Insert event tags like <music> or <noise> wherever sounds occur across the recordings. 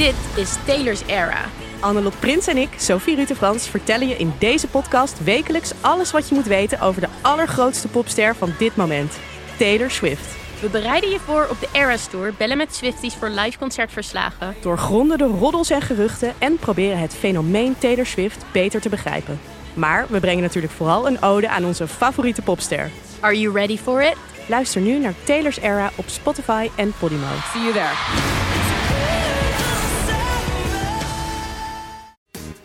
Dit is Taylor's Era. Annelot Prins en ik, Sophie Rutte-Frans, vertellen je in deze podcast wekelijks alles wat je moet weten over de allergrootste popster van dit moment, Taylor Swift. We bereiden je voor op de Eras Tour, bellen met Swifties voor live concertverslagen. Doorgronden de roddels en geruchten en proberen het fenomeen Taylor Swift beter te begrijpen. Maar we brengen natuurlijk vooral een ode aan onze favoriete popster. Are you ready for it? Luister nu naar Taylor's Era op Spotify en Podimo. See you there.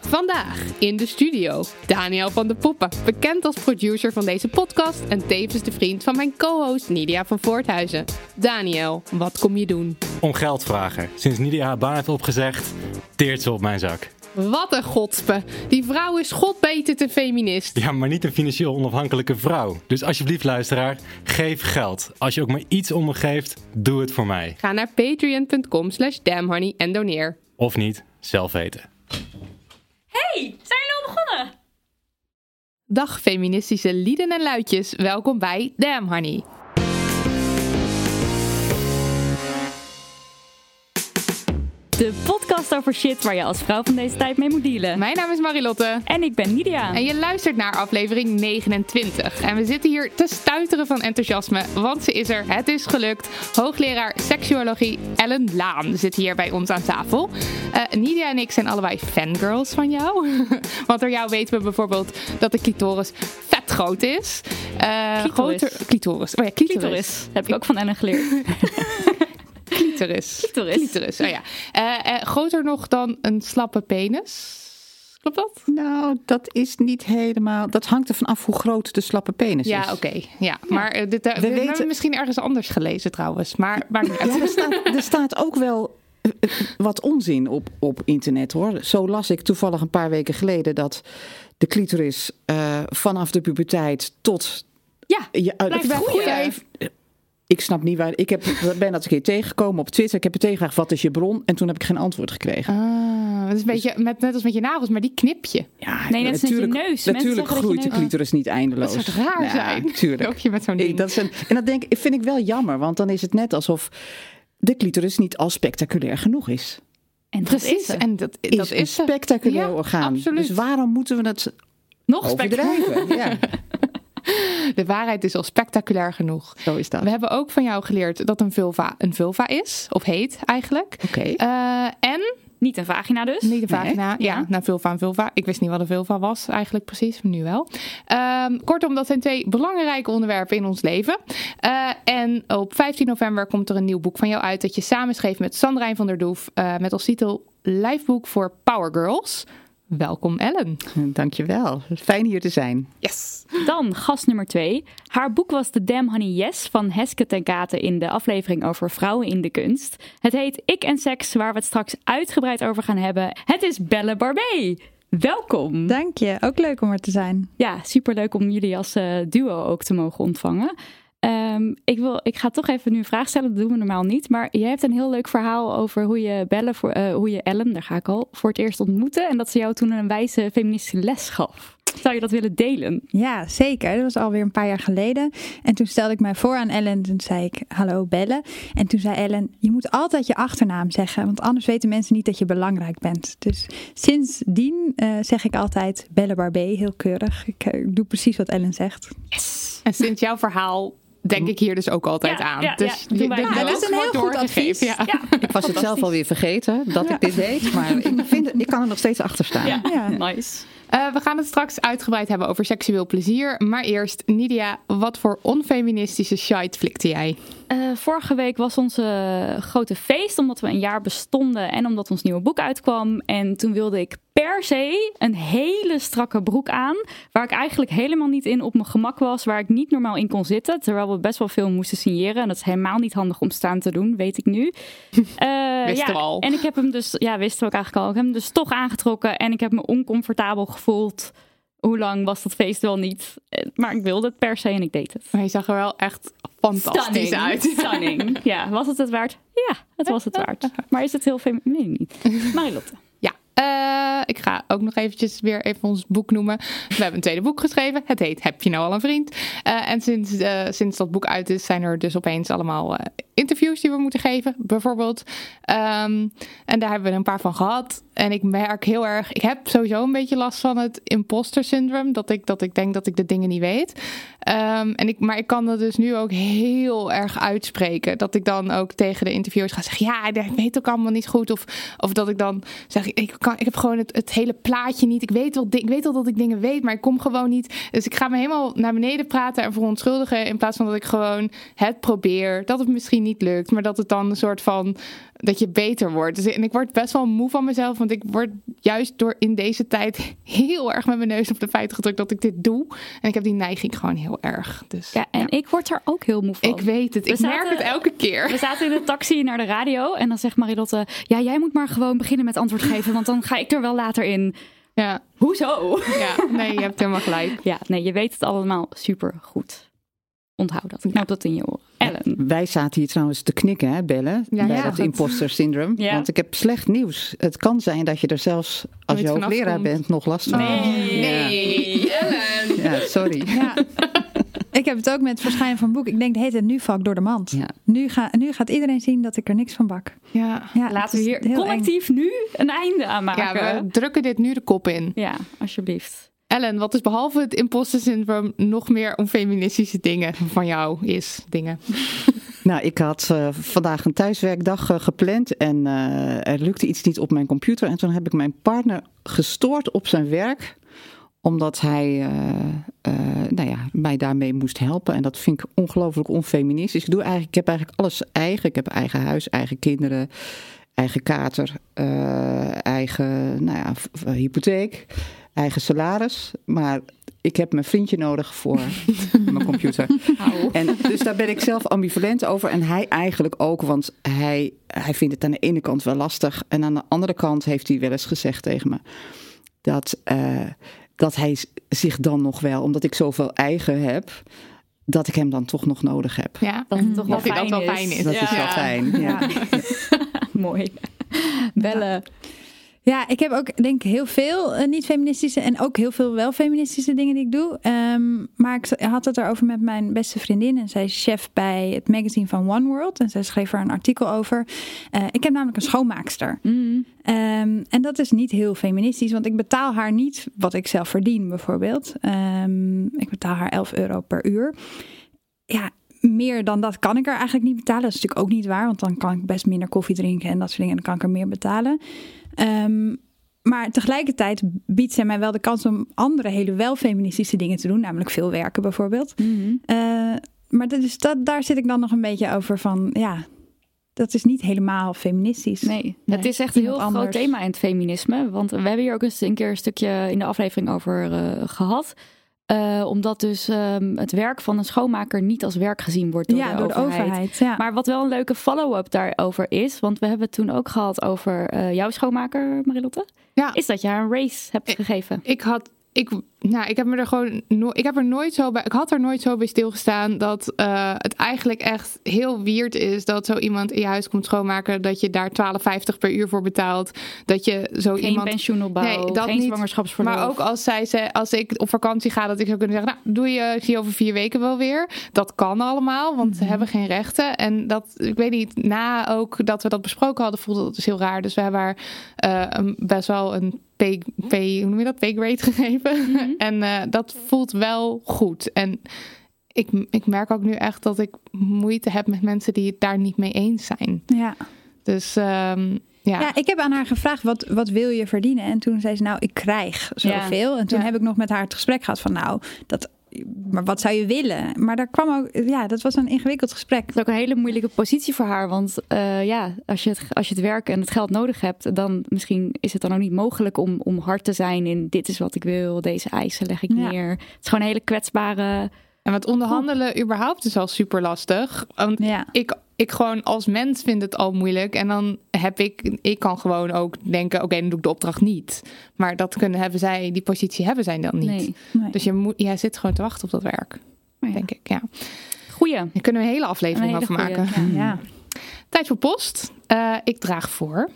Vandaag in de studio Daniel van de Poppen, bekend als producer van deze podcast en tevens de vriend van mijn co-host Nidia van Voorthuizen. Daniel, wat kom je doen? om geld vragen. Sinds Nidia haar baan heeft opgezegd, teert ze op mijn zak. Wat een godspe. Die vrouw is godbeter te feminist. Ja, maar niet een financieel onafhankelijke vrouw. Dus alsjeblieft, luisteraar, geef geld. Als je ook maar iets om me geeft, doe het voor mij. Ga naar patreon.com slash damnhoney en doneer. Of niet, zelf weten. Hey, zijn jullie al begonnen? Dag feministische lieden en luidjes, welkom bij Damn Honey. De podcast over shit waar je als vrouw van deze tijd mee moet dealen. Mijn naam is Marilotte. En ik ben Nidia. En je luistert naar aflevering 29. En we zitten hier te stuiteren van enthousiasme, want ze is er. Het is gelukt. Hoogleraar seksuologie Ellen Laan zit hier bij ons aan tafel. Eh Nidia en ik zijn allebei fangirls van jou. <laughs> want door jou weten we bijvoorbeeld dat de clitoris vet groot is. Clitoris. Groter, clitoris. Oh ja, clitoris. Clitoris. Heb ik ook van Ellen geleerd. <laughs> Clitoris. Clitoris. Clitoris, oh ja. Eh, eh, groter nog dan een slappe penis. Klopt dat? Nou, dat is niet helemaal. Dat hangt er vanaf hoe groot de slappe penis is. Ja, oké. Ja, maar eh, dit, we, hebben weten- misschien ergens anders gelezen trouwens. Maar. Ja, er, staat, er staat ook wel wat onzin op, op internet hoor. Zo las ik toevallig een paar weken geleden dat de clitoris eh, vanaf de puberteit tot. Ja, je, uh, blijft groeien. Ik snap niet waar. Ik heb, <laughs> ben dat een keer tegengekomen op Twitter. Ik heb het tegengevraagd: wat is je bron? En toen heb ik geen antwoord gekregen. Ah, het is een beetje met, net als met je nagels, maar die knip je. Ja, Nee, net als met je neus. Mensen Natuurlijk dat je groeit de clitoris niet eindeloos. Dat zou raar Ja, zijn. <laughs> Tuurlijk. Je met zo'n ding. Ik, dat is een, en dat denk, ik- vind ik wel jammer, want dan is het net alsof de clitoris niet al spectaculair genoeg is. En dat Precies, is en dat, Is dat een is ze. spectaculair Ja, orgaan. absoluut. Dus waarom moeten we het Nog overdrijven? ja, <laughs> De waarheid is al spectaculair genoeg. zo is dat. We hebben ook van jou geleerd dat een vulva een vulva is, of heet eigenlijk. Oké. Eh, en Niet een vagina dus. Niet de vagina, ja, Ja. naar vulva en vulva. Ik wist niet wat een vulva was eigenlijk precies, maar nu wel. Ehm, kortom, dat zijn twee belangrijke onderwerpen in ons leven. Eh, en op 15 november komt er een nieuw boek van jou uit... dat je samen schreef met Sandrijn van der Doef... eh, met als titel Lijfboek voor Power Girls. Welkom Ellen. Dankjewel. Fijn hier te zijn. Yes. Dan gast nummer twee. Haar boek was The Damn Honey Yes van Heske ten Kate in de aflevering over vrouwen in de kunst. Het heet Ik en Seks, waar we het straks uitgebreid over gaan hebben. Het is Belle Barbé. Welkom. Dank je, ook leuk om er te zijn. Ja, superleuk om jullie als eh, duo ook te mogen ontvangen. Ehm, ik, wil, ik ga toch even nu een vraag stellen, dat doen we normaal niet. Maar jij hebt een heel leuk verhaal over hoe je, Belle voor, eh, hoe je Ellen, daar ga ik al, voor het eerst ontmoette. En dat ze jou toen een wijze feministische les gaf. Zou je dat willen delen? Ja, zeker. Dat was alweer een paar jaar geleden. En toen stelde ik mij voor aan Ellen en toen zei ik, hallo Belle. En toen zei Ellen, je moet altijd je achternaam zeggen, want anders weten mensen niet dat je belangrijk bent. Dus sindsdien eh, zeg ik altijd Belle Barbé, heel keurig. Ik, eh, ik doe precies wat Ellen zegt. En sinds jouw verhaal denk ik hier dus ook altijd Ja, aan. ja, dus ja, Het is een heel goed advies. Ja. Ik was het zelf alweer vergeten dat ik dit deed, maar ik, <laughs> vind, ik kan er nog steeds achter staan. Ja, Ja. nice. Eh, we gaan het straks uitgebreid hebben over seksueel plezier. Maar eerst, Nidia, wat voor onfeministische shite flikte jij? Eh, vorige week was onze grote feest, omdat we een jaar bestonden en omdat ons nieuwe boek uitkwam. En toen wilde ik per se een hele strakke broek aan. Waar ik eigenlijk helemaal niet in op mijn gemak was. Waar ik niet normaal in kon zitten. Terwijl we best wel veel moesten signeren. En dat is helemaal niet handig om staan te doen, weet ik nu. Uh, <laughs> wisten ja, we al. En ik heb hem dus, ja, wisten we ook eigenlijk al. Ik heb hem dus toch aangetrokken. En ik heb me oncomfortabel gevoeld. Hoe lang was dat feest wel niet? Eh, Maar ik wilde het per se en ik deed het. Maar je zag er wel echt fantastisch Stunning. uit. <laughs> Stunning. Ja, was het het waard? Ja, het was het waard. <laughs> Maar is het heel veel? Nee, niet. Marilotte. Eh, ik ga ook nog eventjes weer even ons boek noemen. We hebben een tweede boek geschreven. Het heet Heb je nou al een vriend? Eh, en sinds, eh, sinds dat boek uit is, zijn er dus opeens allemaal interviews die we moeten geven, bijvoorbeeld. Ehm, en daar hebben we een paar van gehad. En ik merk heel erg, ik heb sowieso een beetje last van het imposter syndrome. Dat ik, dat ik denk dat ik de dingen niet weet. Ehm, en ik, maar ik kan dat dus nu ook heel erg uitspreken. Dat ik dan ook tegen de interviewers ga zeggen: Ja, ik weet ook allemaal niet goed. Of, of dat ik dan zeg: Ik, kan, ik heb gewoon het, hele plaatje niet. Ik weet, wel, ik weet wel dat ik dingen weet, maar ik kom gewoon niet. Dus ik ga me helemaal naar beneden praten en verontschuldigen. In plaats van dat ik gewoon het probeer. Dat het misschien niet lukt, maar dat het dan een soort van. Dat je beter wordt. Dus, en ik word best wel moe van mezelf. Want ik word juist door in deze tijd <laughs> heel erg met mijn neus op de feiten gedrukt dat ik dit doe. En ik heb die neiging gewoon heel erg. Dus Ja, en ik word er ook heel moe van. ik weet het. We Ik merk het elke keer. We zaten in de taxi naar de radio en dan zegt Marilotte... Ja, jij moet maar gewoon beginnen met antwoord geven, want dan ga ik er wel later in. Ja, Hoezo? ja, nee, je hebt helemaal gelijk. <laughs> Ja, nee, je weet het allemaal super goed. Onthoud dat. Knoop dat in je oren. Wij zaten hier trouwens te knikken, hè, bellen, Ja, bij ja, dat imposter syndroom. Ja. Want ik heb slecht nieuws. Het kan zijn dat je er zelfs, als Nooit je hoogleraar bent, nog last van hebt. Nee, Ellen. Ja, sorry. Ja. <laughs> Ik heb het ook met het verschijnen van boek. Ik denk, het heet het nu vak door de mand. Ja. Nu, ga, nu gaat iedereen zien dat ik er niks van bak. Ja. Ja, Laten we hier collectief nu een einde aan ja, maken. we drukken dit nu de kop in. Ja, alsjeblieft. Ellen, wat is behalve het imposter syndroom nog meer om feministische dingen van jou is? Dingen. <laughs> Nou, ik had eh, vandaag een thuiswerkdag eh, gepland en eh, er lukte iets niet op mijn computer. En toen heb ik mijn partner gestoord op zijn werk, omdat hij nou ja, mij daarmee moest helpen. En dat vind ik ongelooflijk onfeministisch. Ik, doe eigenlijk, ik heb eigenlijk alles eigen. Ik heb eigen huis, eigen kinderen, eigen kater, eigen nou ja, hypotheek, eigen salaris. Maar ik heb mijn vriendje nodig voor <laughs> mijn computer. En dus daar ben ik zelf ambivalent over. En hij eigenlijk ook, want hij, hij vindt het aan de ene kant wel lastig. En aan de andere kant heeft hij wel eens gezegd tegen me dat, eh, dat hij zich dan nog wel, omdat ik zoveel eigen heb, dat ik hem dan toch nog nodig heb. Ja, Dat het toch wel dat hij fijn dat wel is. fijn is. Dat is wel Ja. fijn. Ja. <laughs> Mooi. Bellen. Ja, ik heb ook denk ik heel veel eh, niet-feministische en ook heel veel wel feministische dingen die ik doe. Ehm, maar ik had het erover met mijn beste vriendin en zij is chef bij het magazine van One World. En zij schreef er een artikel over. Eh, ik heb namelijk een schoonmaakster. Mm. Ehm, en dat is niet heel feministisch, want ik betaal haar niet wat ik zelf verdien, bijvoorbeeld. Ehm, ik betaal haar 11 euro per uur. Ja, meer dan dat kan ik er eigenlijk niet betalen. Dat is natuurlijk ook niet waar, want dan kan ik best minder koffie drinken en dat soort dingen. En dan kan ik er meer betalen. Ehm, maar tegelijkertijd biedt zij mij wel de kans om andere hele wel feministische dingen te doen, namelijk veel werken bijvoorbeeld. Mhm. Eh, maar dat is, dat, daar zit ik dan nog een beetje over van, ja, dat is niet helemaal feministisch. Nee, Nee, het is echt een heel iemand groot anders. thema in het feminisme. Want we hebben hier ook eens een keer een stukje in de aflevering over eh, gehad. Eh, omdat dus ehm, het werk van een schoonmaker niet als werk gezien wordt door, ja, de, door de overheid. overheid. Ja. Maar wat wel een leuke follow-up daarover is, want we hebben het toen ook gehad over eh, jouw schoonmaker, Marilotte, Ja. is dat je haar een race hebt gegeven. Ik had, ik, nou, ik heb me er gewoon, no, ik heb er nooit zo bij, ik had er nooit zo bij stilgestaan dat eh, het eigenlijk echt heel weird is dat zo iemand in je huis komt schoonmaken, dat je daar 12,50 per uur voor betaalt, dat je zo Geen iemand. pensioenopbouw, Nee, dat geen niet. zwangerschapsverlof. Maar ook als zij ze, als ik op vakantie ga, dat ik zou kunnen zeggen, nou, doe je, zie je over vier weken wel weer. Dat kan allemaal, want Mhm. ze hebben geen rechten. En dat, ik weet niet, na ook dat we dat besproken hadden, voelde dat dus heel raar. Dus we hebben haar eh, een, best wel een pay, pay, hoe noem je dat, pay grade <laughs> gegeven. Mhm. en eh, dat voelt wel goed. En ik, ik merk ook nu echt dat ik moeite heb met mensen die het daar niet mee eens zijn. ja. Dus ehm, ja. Ja, ik heb aan haar gevraagd, wat, wat wil je verdienen? En toen zei ze, nou, ik krijg zoveel. En toen Ja. heb ik nog met haar het gesprek gehad van, nou, dat, maar wat zou je willen? Maar daar kwam ook, ja, dat was een ingewikkeld gesprek. Het is ook een hele moeilijke positie voor haar. Want uh, ja, als je, het, als je het werk en het geld nodig hebt, dan misschien is het dan ook niet mogelijk om, om hard te zijn in dit is wat ik wil, deze eisen leg ik ja. neer. Het is gewoon een hele kwetsbare. En wat onderhandelen überhaupt is al super lastig. Want ja. ik, ik gewoon als mens vind het al moeilijk. En dan heb ik, ik kan gewoon ook denken, oké, okay, dan doe ik de opdracht niet. Maar dat kunnen hebben zij, die positie hebben zij dan niet. Nee, nee. Dus je moet, jij zit gewoon te wachten op dat werk, ja. denk ik. Ja. Goeie. Daar kunnen we een hele aflevering een hele over goeie, maken. Ja. ja. <laughs> Tijd voor post. Uh, ik draag voor.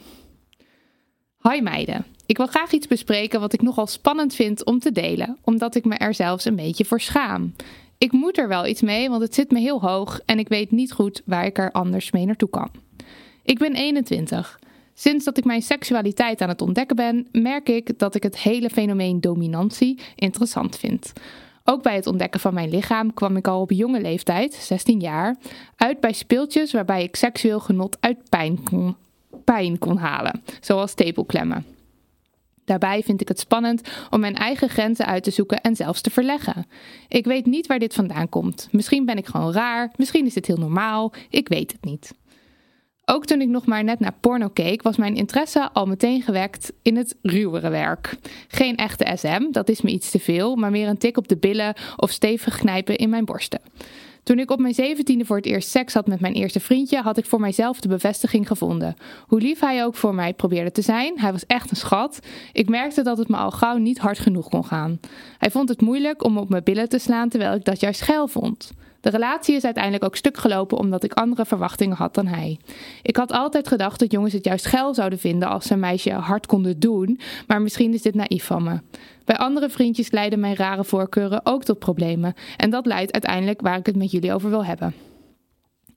Hoi meiden. Ik wil graag iets bespreken wat ik nogal spannend vind om te delen, omdat ik me er zelfs een beetje voor schaam. Ik moet er wel iets mee, want het zit me heel hoog en ik weet niet goed waar ik er anders mee naartoe kan. Ik ben 21. Sinds dat ik mijn seksualiteit aan het ontdekken ben, merk ik dat ik het hele fenomeen dominantie interessant vind. Ook bij het ontdekken van mijn lichaam kwam ik al op jonge leeftijd, 16 jaar, uit bij speeltjes waarbij ik seksueel genot uit pijn kon, pijn kon halen, zoals tepelklemmen. Daarbij vind ik het spannend om mijn eigen grenzen uit te zoeken en zelfs te verleggen. Ik weet niet waar dit vandaan komt. Misschien ben ik gewoon raar, misschien is dit heel normaal, ik weet het niet. Ook toen ik nog maar net naar porno keek, was mijn interesse al meteen gewekt in het ruwere werk. Geen echte SM, dat is me iets te veel, maar meer een tik op de billen of stevig knijpen in mijn borsten. Toen ik op mijn zeventiende voor het eerst seks had met mijn eerste vriendje, had ik voor mijzelf de bevestiging gevonden. Hoe lief hij ook voor mij probeerde te zijn, hij was echt een schat. Ik merkte dat het me al gauw niet hard genoeg kon gaan. Hij vond het moeilijk om op mijn billen te slaan, terwijl ik dat juist geil vond. De relatie is uiteindelijk ook stuk gelopen omdat ik andere verwachtingen had dan hij. Ik had altijd gedacht dat jongens het juist geil zouden vinden als ze een meisje hard konden doen, maar misschien is dit naïef van me. Bij andere vriendjes leiden mijn rare voorkeuren ook tot problemen en dat leidt uiteindelijk waar ik het met jullie over wil hebben.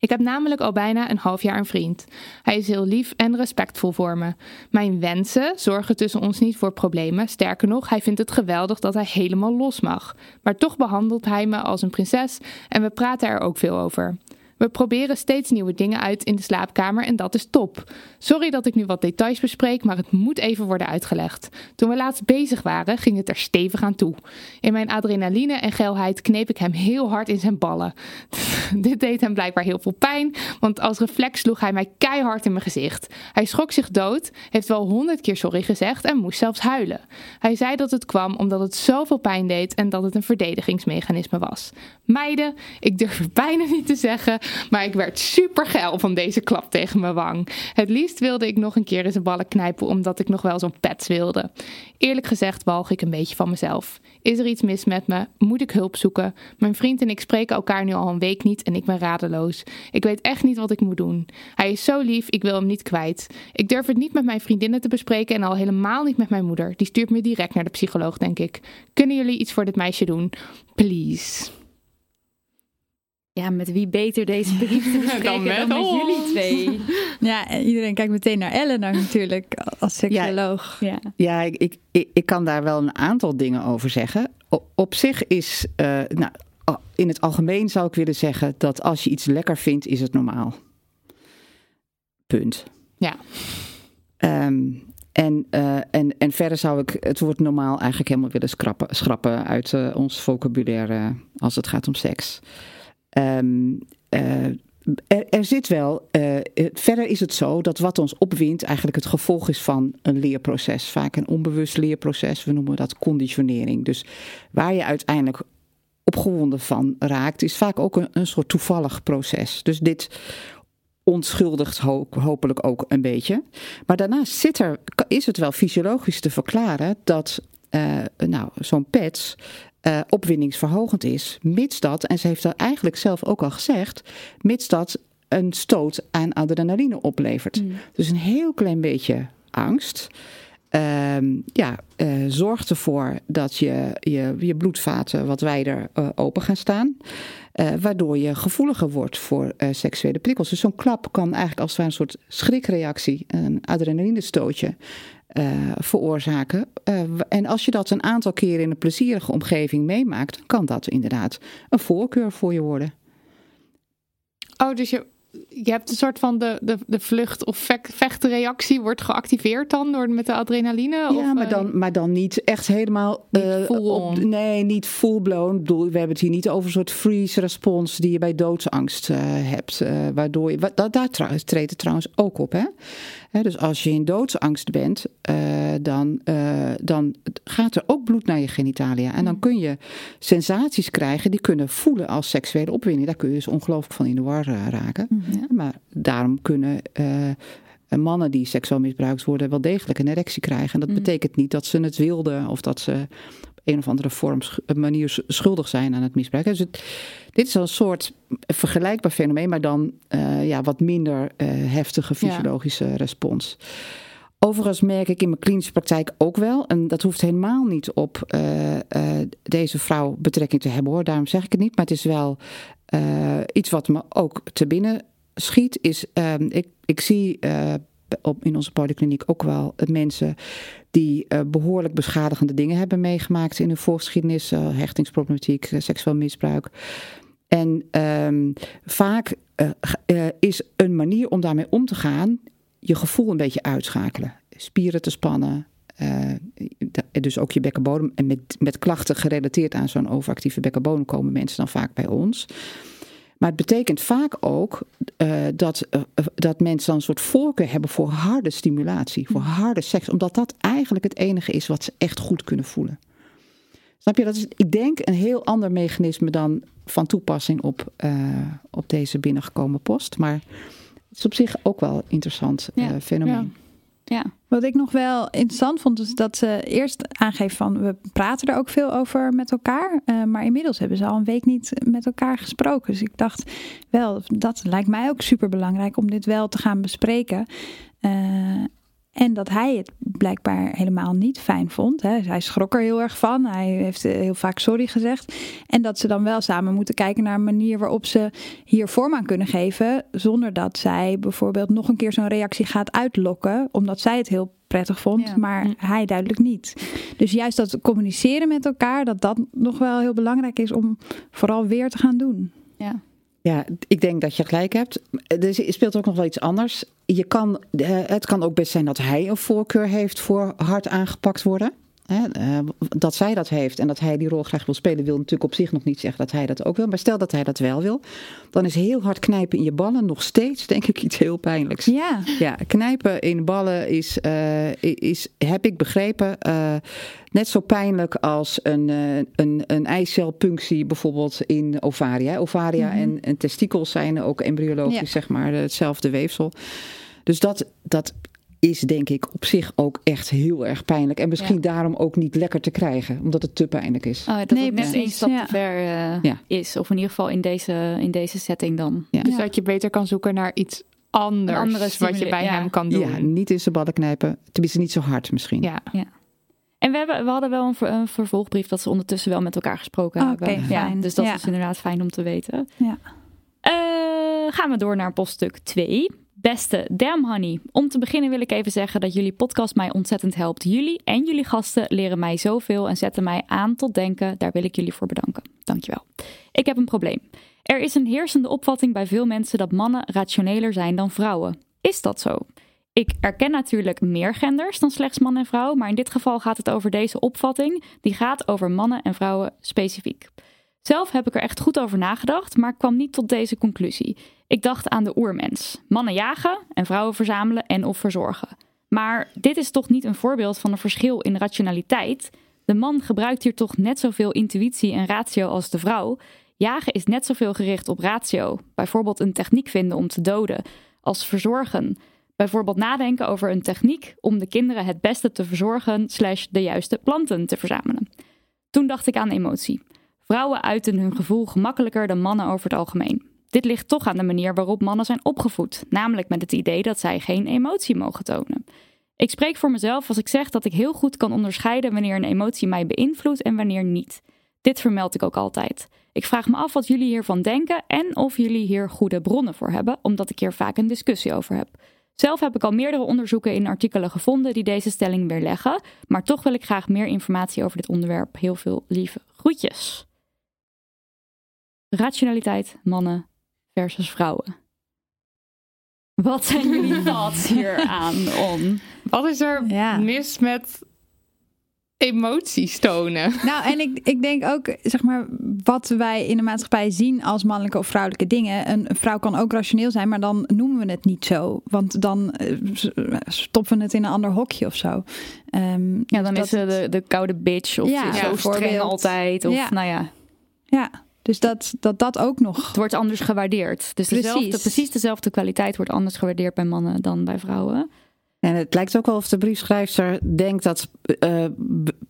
Ik heb namelijk al bijna een half jaar een vriend. Hij is heel lief en respectvol voor me. Mijn wensen zorgen tussen ons niet voor problemen. Sterker nog, hij vindt het geweldig dat hij helemaal los mag. Maar toch behandelt hij me als een prinses en we praten er ook veel over. We proberen steeds nieuwe dingen uit in de slaapkamer en dat is top. Sorry dat ik nu wat details bespreek, maar het moet even worden uitgelegd. Toen we laatst bezig waren, ging het er stevig aan toe. In mijn adrenaline en geilheid kneep ik hem heel hard in zijn ballen. <laughs> Dit deed hem blijkbaar heel veel pijn, want als reflex sloeg hij mij keihard in mijn gezicht. Hij schrok zich dood, heeft wel honderd keer sorry gezegd en moest zelfs huilen. Hij zei dat het kwam omdat het zoveel pijn deed en dat het een verdedigingsmechanisme was. Meiden, ik durf bijna niet te zeggen, maar ik werd super geil van deze klap tegen mijn wang. Het liefst wilde ik nog een keer in zijn ballen knijpen omdat ik nog wel zo'n pets wilde. Eerlijk gezegd walg ik een beetje van mezelf. Is er iets mis met me? Moet ik hulp zoeken? Mijn vriend en ik spreken elkaar nu al een week niet en ik ben radeloos. Ik weet echt niet wat ik moet doen. Hij is zo lief, ik wil hem niet kwijt. Ik durf het niet met mijn vriendinnen te bespreken en al helemaal niet met mijn moeder. Die stuurt me direct naar de psycholoog, denk ik. Kunnen jullie iets voor dit meisje doen? Please. Ja, met wie beter deze brief te <laughs> bespreken dan met, dan met jullie twee. <laughs> Ja, iedereen kijkt meteen naar Eleanor natuurlijk als seksuoloog. Ja, ja. ik, ik, ik kan daar wel een aantal dingen over zeggen. op zich is, uh, nou, in het algemeen zou ik willen zeggen dat als je iets lekker vindt, is het normaal. Punt. Ja. Um, en, uh, en, en verder zou ik het woord normaal eigenlijk helemaal willen schrappen, schrappen uit uh, ons vocabulaire als het gaat om seks. Um, er, er, zit wel, uh, verder is het zo dat wat ons opwindt eigenlijk het gevolg is van een leerproces. Vaak een onbewust leerproces, we noemen dat conditionering. Dus waar je uiteindelijk opgewonden van raakt, is vaak ook een, een soort toevallig proces. Dus dit onschuldigt ho hopelijk ook een beetje. Maar daarnaast zit er, is het wel fysiologisch te verklaren dat nou, zo'n pets uh, opwindingsverhogend is, mits dat, en ze heeft dat eigenlijk zelf ook al gezegd, mits dat een stoot aan adrenaline oplevert. Mm. Dus een heel klein beetje angst. Uh, ja, uh, zorgt ervoor dat je, je, je bloedvaten wat wijder uh, open gaan staan. Uh, waardoor je gevoeliger wordt voor seksuele prikkels. Dus zo'n klap kan eigenlijk als het ware een soort schrikreactie, een adrenalinestootje, uh, veroorzaken. Uh, en als je dat een aantal keren in een plezierige omgeving meemaakt, kan dat inderdaad een voorkeur voor je worden. Oh, dus je, je hebt een soort van de, de, de vlucht- of vechtreactie wordt geactiveerd dan door, met de adrenaline? Ja, of, maar eh, dan, maar dan niet echt helemaal... Niet eh, op, nee, niet full-blown. We hebben het hier niet over een soort freeze-respons... die je bij doodsangst eh, hebt. waardoor je, wa- dat, daar treedt het trouwens ook op. Hè? Hè, dus als je in doodsangst bent... dan, dan gaat er ook bloed naar je genitalia. En dan kun je sensaties krijgen... die kunnen voelen als seksuele opwinding. Daar kun je dus ongelooflijk van in de war eh, Maar daarom kunnen... eh, mannen die seksueel misbruikt worden wel degelijk een erectie krijgen. En dat betekent niet dat ze het wilden of dat ze op een of andere vorm, sch- manier sch- schuldig zijn aan het misbruik. Dus het, dit is een soort vergelijkbaar fenomeen, maar dan eh, ja, wat minder eh, heftige fysiologische respons. Overigens merk ik in mijn klinische praktijk ook wel, en dat hoeft helemaal niet op eh, eh, deze vrouw betrekking te hebben hoor, daarom zeg ik het niet, maar het is wel eh, iets wat me ook te binnen schiet, is ehm, ik, ik zie eh, op, in onze polykliniek ook wel mensen die eh, behoorlijk beschadigende dingen hebben meegemaakt in hun voorgeschiedenis, eh, hechtingsproblematiek, seksueel misbruik. En ehm, vaak is een manier om daarmee om te gaan je gevoel een beetje uitschakelen. Spieren te spannen. dus ook je bekkenbodem. En met, met klachten gerelateerd aan zo'n overactieve bekkenbodem komen mensen dan vaak bij ons. Maar het betekent vaak ook eh, dat, eh, dat mensen dan een soort voorkeur hebben voor harde stimulatie, voor harde seks, omdat dat eigenlijk het enige is wat ze echt goed kunnen voelen. Snap je? Dat is, ik denk, een heel ander mechanisme dan van toepassing op, eh, op deze binnengekomen post. Maar het is op zich ook wel een interessant eh, Ja. fenomeen. Ja. Wat ik nog wel interessant vond, is dat ze eerst aangeeft van we praten er ook veel over met elkaar. eh, maar inmiddels hebben ze al een week niet met elkaar gesproken. Dus ik dacht wel, dat lijkt mij ook super belangrijk om dit wel te gaan bespreken. Eh, en dat hij het blijkbaar helemaal niet fijn vond. Hè. Hij schrok er heel erg van. Hij heeft eh, heel vaak sorry gezegd. En dat ze dan wel samen moeten kijken naar een manier waarop ze hier vorm aan kunnen geven. Zonder dat zij bijvoorbeeld nog een keer zo'n reactie gaat uitlokken. Omdat zij het heel prettig vond, Ja. maar hij duidelijk niet. Dus juist dat communiceren met elkaar, dat dat nog wel heel belangrijk is om vooral weer te gaan doen. Ja. Ja, ik denk dat je gelijk hebt. Er speelt ook nog wel iets anders. Je kan, eh, het kan ook best zijn dat hij een voorkeur heeft voor hard aangepakt worden. Hè, eh, dat zij dat heeft en dat hij die rol graag wil spelen, wil natuurlijk op zich nog niet zeggen dat hij dat ook wil. Maar stel dat hij dat wel wil, dan is heel hard knijpen in je ballen nog steeds, denk ik, iets heel pijnlijks. Ja, Ja, knijpen in ballen is, eh, is heb ik begrepen, eh, net zo pijnlijk als een, een, een eicelpunctie bijvoorbeeld in ovaria. Ovaria en, en testikels zijn ook embryologisch, Ja. zeg maar, hetzelfde weefsel. Dus dat, dat is denk ik op zich ook echt heel erg pijnlijk. En misschien Ja. daarom ook niet lekker te krijgen, omdat het te pijnlijk is. Oh, dat Nee, het net één stap ja. te ver eh, Ja. is. Of in ieder geval in deze, in deze setting dan. Ja. Dus dat je beter kan zoeken naar iets anders wat je bij hem kan doen. Ja, niet in zijn ballen knijpen. Tenminste, niet zo hard misschien. Ja. En we, hebben, we hadden wel een, ver- een vervolgbrief dat ze ondertussen wel met elkaar gesproken Oh, hebben. ja, fijn. dus dat Ja. is inderdaad fijn om te weten. Ja. Eh, gaan we door naar poststuk 2. Beste Damn Honey. Om te beginnen wil ik even zeggen dat jullie podcast mij ontzettend helpt. Jullie en jullie gasten leren mij zoveel en zetten mij aan tot denken. Daar wil ik jullie voor bedanken. Dankjewel. Ik heb een probleem. Er is een heersende opvatting bij veel mensen dat mannen rationeler zijn dan vrouwen. Is dat zo? Ik erken natuurlijk meer genders dan slechts man en vrouw, maar in dit geval gaat het over deze opvatting, die gaat over mannen en vrouwen specifiek. Zelf heb ik er echt goed over nagedacht, maar kwam niet tot deze conclusie. Ik dacht aan de oermens: mannen jagen en vrouwen verzamelen en of verzorgen. Maar dit is toch niet een voorbeeld van een verschil in rationaliteit? De man gebruikt hier toch net zoveel intuïtie en ratio als de vrouw. Jagen is net zoveel gericht op ratio, bijvoorbeeld een techniek vinden om te doden, als verzorgen. Bijvoorbeeld nadenken over een techniek om de kinderen het beste te verzorgen, slash de juiste planten te verzamelen. Toen dacht ik aan emotie. Vrouwen uiten hun gevoel gemakkelijker dan mannen over het algemeen. Dit ligt toch aan de manier waarop mannen zijn opgevoed, namelijk met het idee dat zij geen emotie mogen tonen. Ik spreek voor mezelf als ik zeg dat ik heel goed kan onderscheiden wanneer een emotie mij beïnvloedt en wanneer niet. Dit vermeld ik ook altijd. Ik vraag me af wat jullie hiervan denken en of jullie hier goede bronnen voor hebben, omdat ik hier vaak een discussie over heb. Zelf heb ik al meerdere onderzoeken in artikelen gevonden die deze stelling weerleggen, maar toch wil ik graag meer informatie over dit onderwerp. Heel veel lieve groetjes. Rationaliteit, mannen versus vrouwen. Wat zijn jullie <laughs> thoughts hier aan, On? Wat is er Ja. mis met emoties tonen? <laughs> Nou, en ik, ik denk ook, zeg maar, wat wij in de maatschappij zien als mannelijke of vrouwelijke dingen. Een, vrouw kan ook rationeel zijn, maar dan noemen we het niet zo. Want dan eh, stoppen we het in een ander hokje of zo. Ehm, Ja, dus dan dat is ze de, de koude bitch of Ja, zo streng bijvoorbeeld. altijd. Of Ja. nou ja, Ja, dus dat, dat dat ook nog. het wordt anders gewaardeerd. Dus Precies. dezelfde, precies dezelfde kwaliteit wordt anders gewaardeerd bij mannen dan bij vrouwen. En het lijkt ook wel of de briefschrijfster denkt dat eh,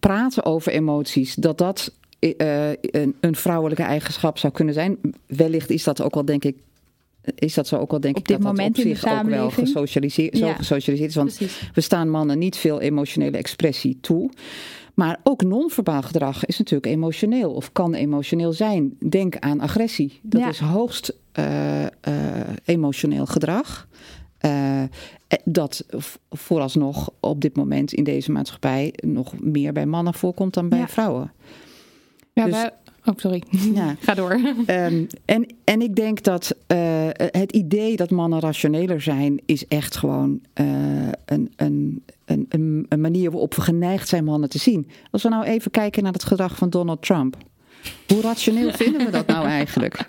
praten over emoties, dat dat eh, een, een vrouwelijke eigenschap zou kunnen zijn. Wellicht is dat ook wel, denk ik, is dat zo ook wel, denk Op ik, dit dat dat moment op in de zich ook wel gesocialiseerd, zo Ja. gesocialiseerd is. Want Precies. we staan mannen niet veel emotionele expressie toe. Maar ook non-verbaal gedrag is natuurlijk emotioneel of kan emotioneel zijn. Denk aan agressie. Dat Ja. is hoogst eh, eh, emotioneel gedrag. Eh, dat vooralsnog op dit moment in deze maatschappij nog meer bij mannen voorkomt dan bij Ja. vrouwen. Ja, Dus- Oh, sorry. Ja. <laughs> Ga door. <laughs> Ehm, en, en ik denk dat eh, het idee dat mannen rationeler zijn, is echt gewoon eh, een, een, een, een manier waarop we geneigd zijn mannen te zien. Als we nou even kijken naar het gedrag van Donald Trump. Hoe rationeel vinden we dat nou eigenlijk?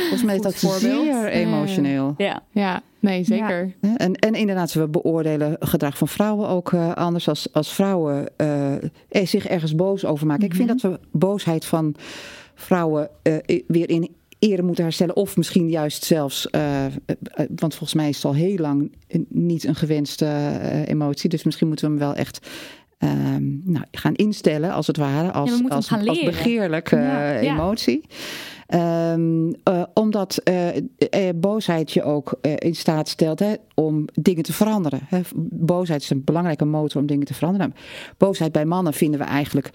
Volgens mij is dat voorbeeld. zeer emotioneel. Ja. Ja, nee, zeker. Hè? En, en inderdaad, we beoordelen gedrag van vrouwen ook eh, anders. Als, als vrouwen eh, zich ergens boos over maken. Ik vind dat we boosheid van vrouwen eh, weer in ere moeten herstellen. Of misschien juist zelfs, eh, eh, eh, want volgens mij is het al heel lang niet een gewenste eh, emotie. Dus misschien moeten we hem wel echt ehm, nou, gaan instellen, als het ware. Als, Ja, als, als begeerlijke Ja. eh, emotie. Ehm, eh, omdat eh, eh, boosheid je ook in staat stelt hè, om dingen te veranderen. Hè. Boosheid is een belangrijke motor om dingen te veranderen. Boosheid bij mannen vinden we eigenlijk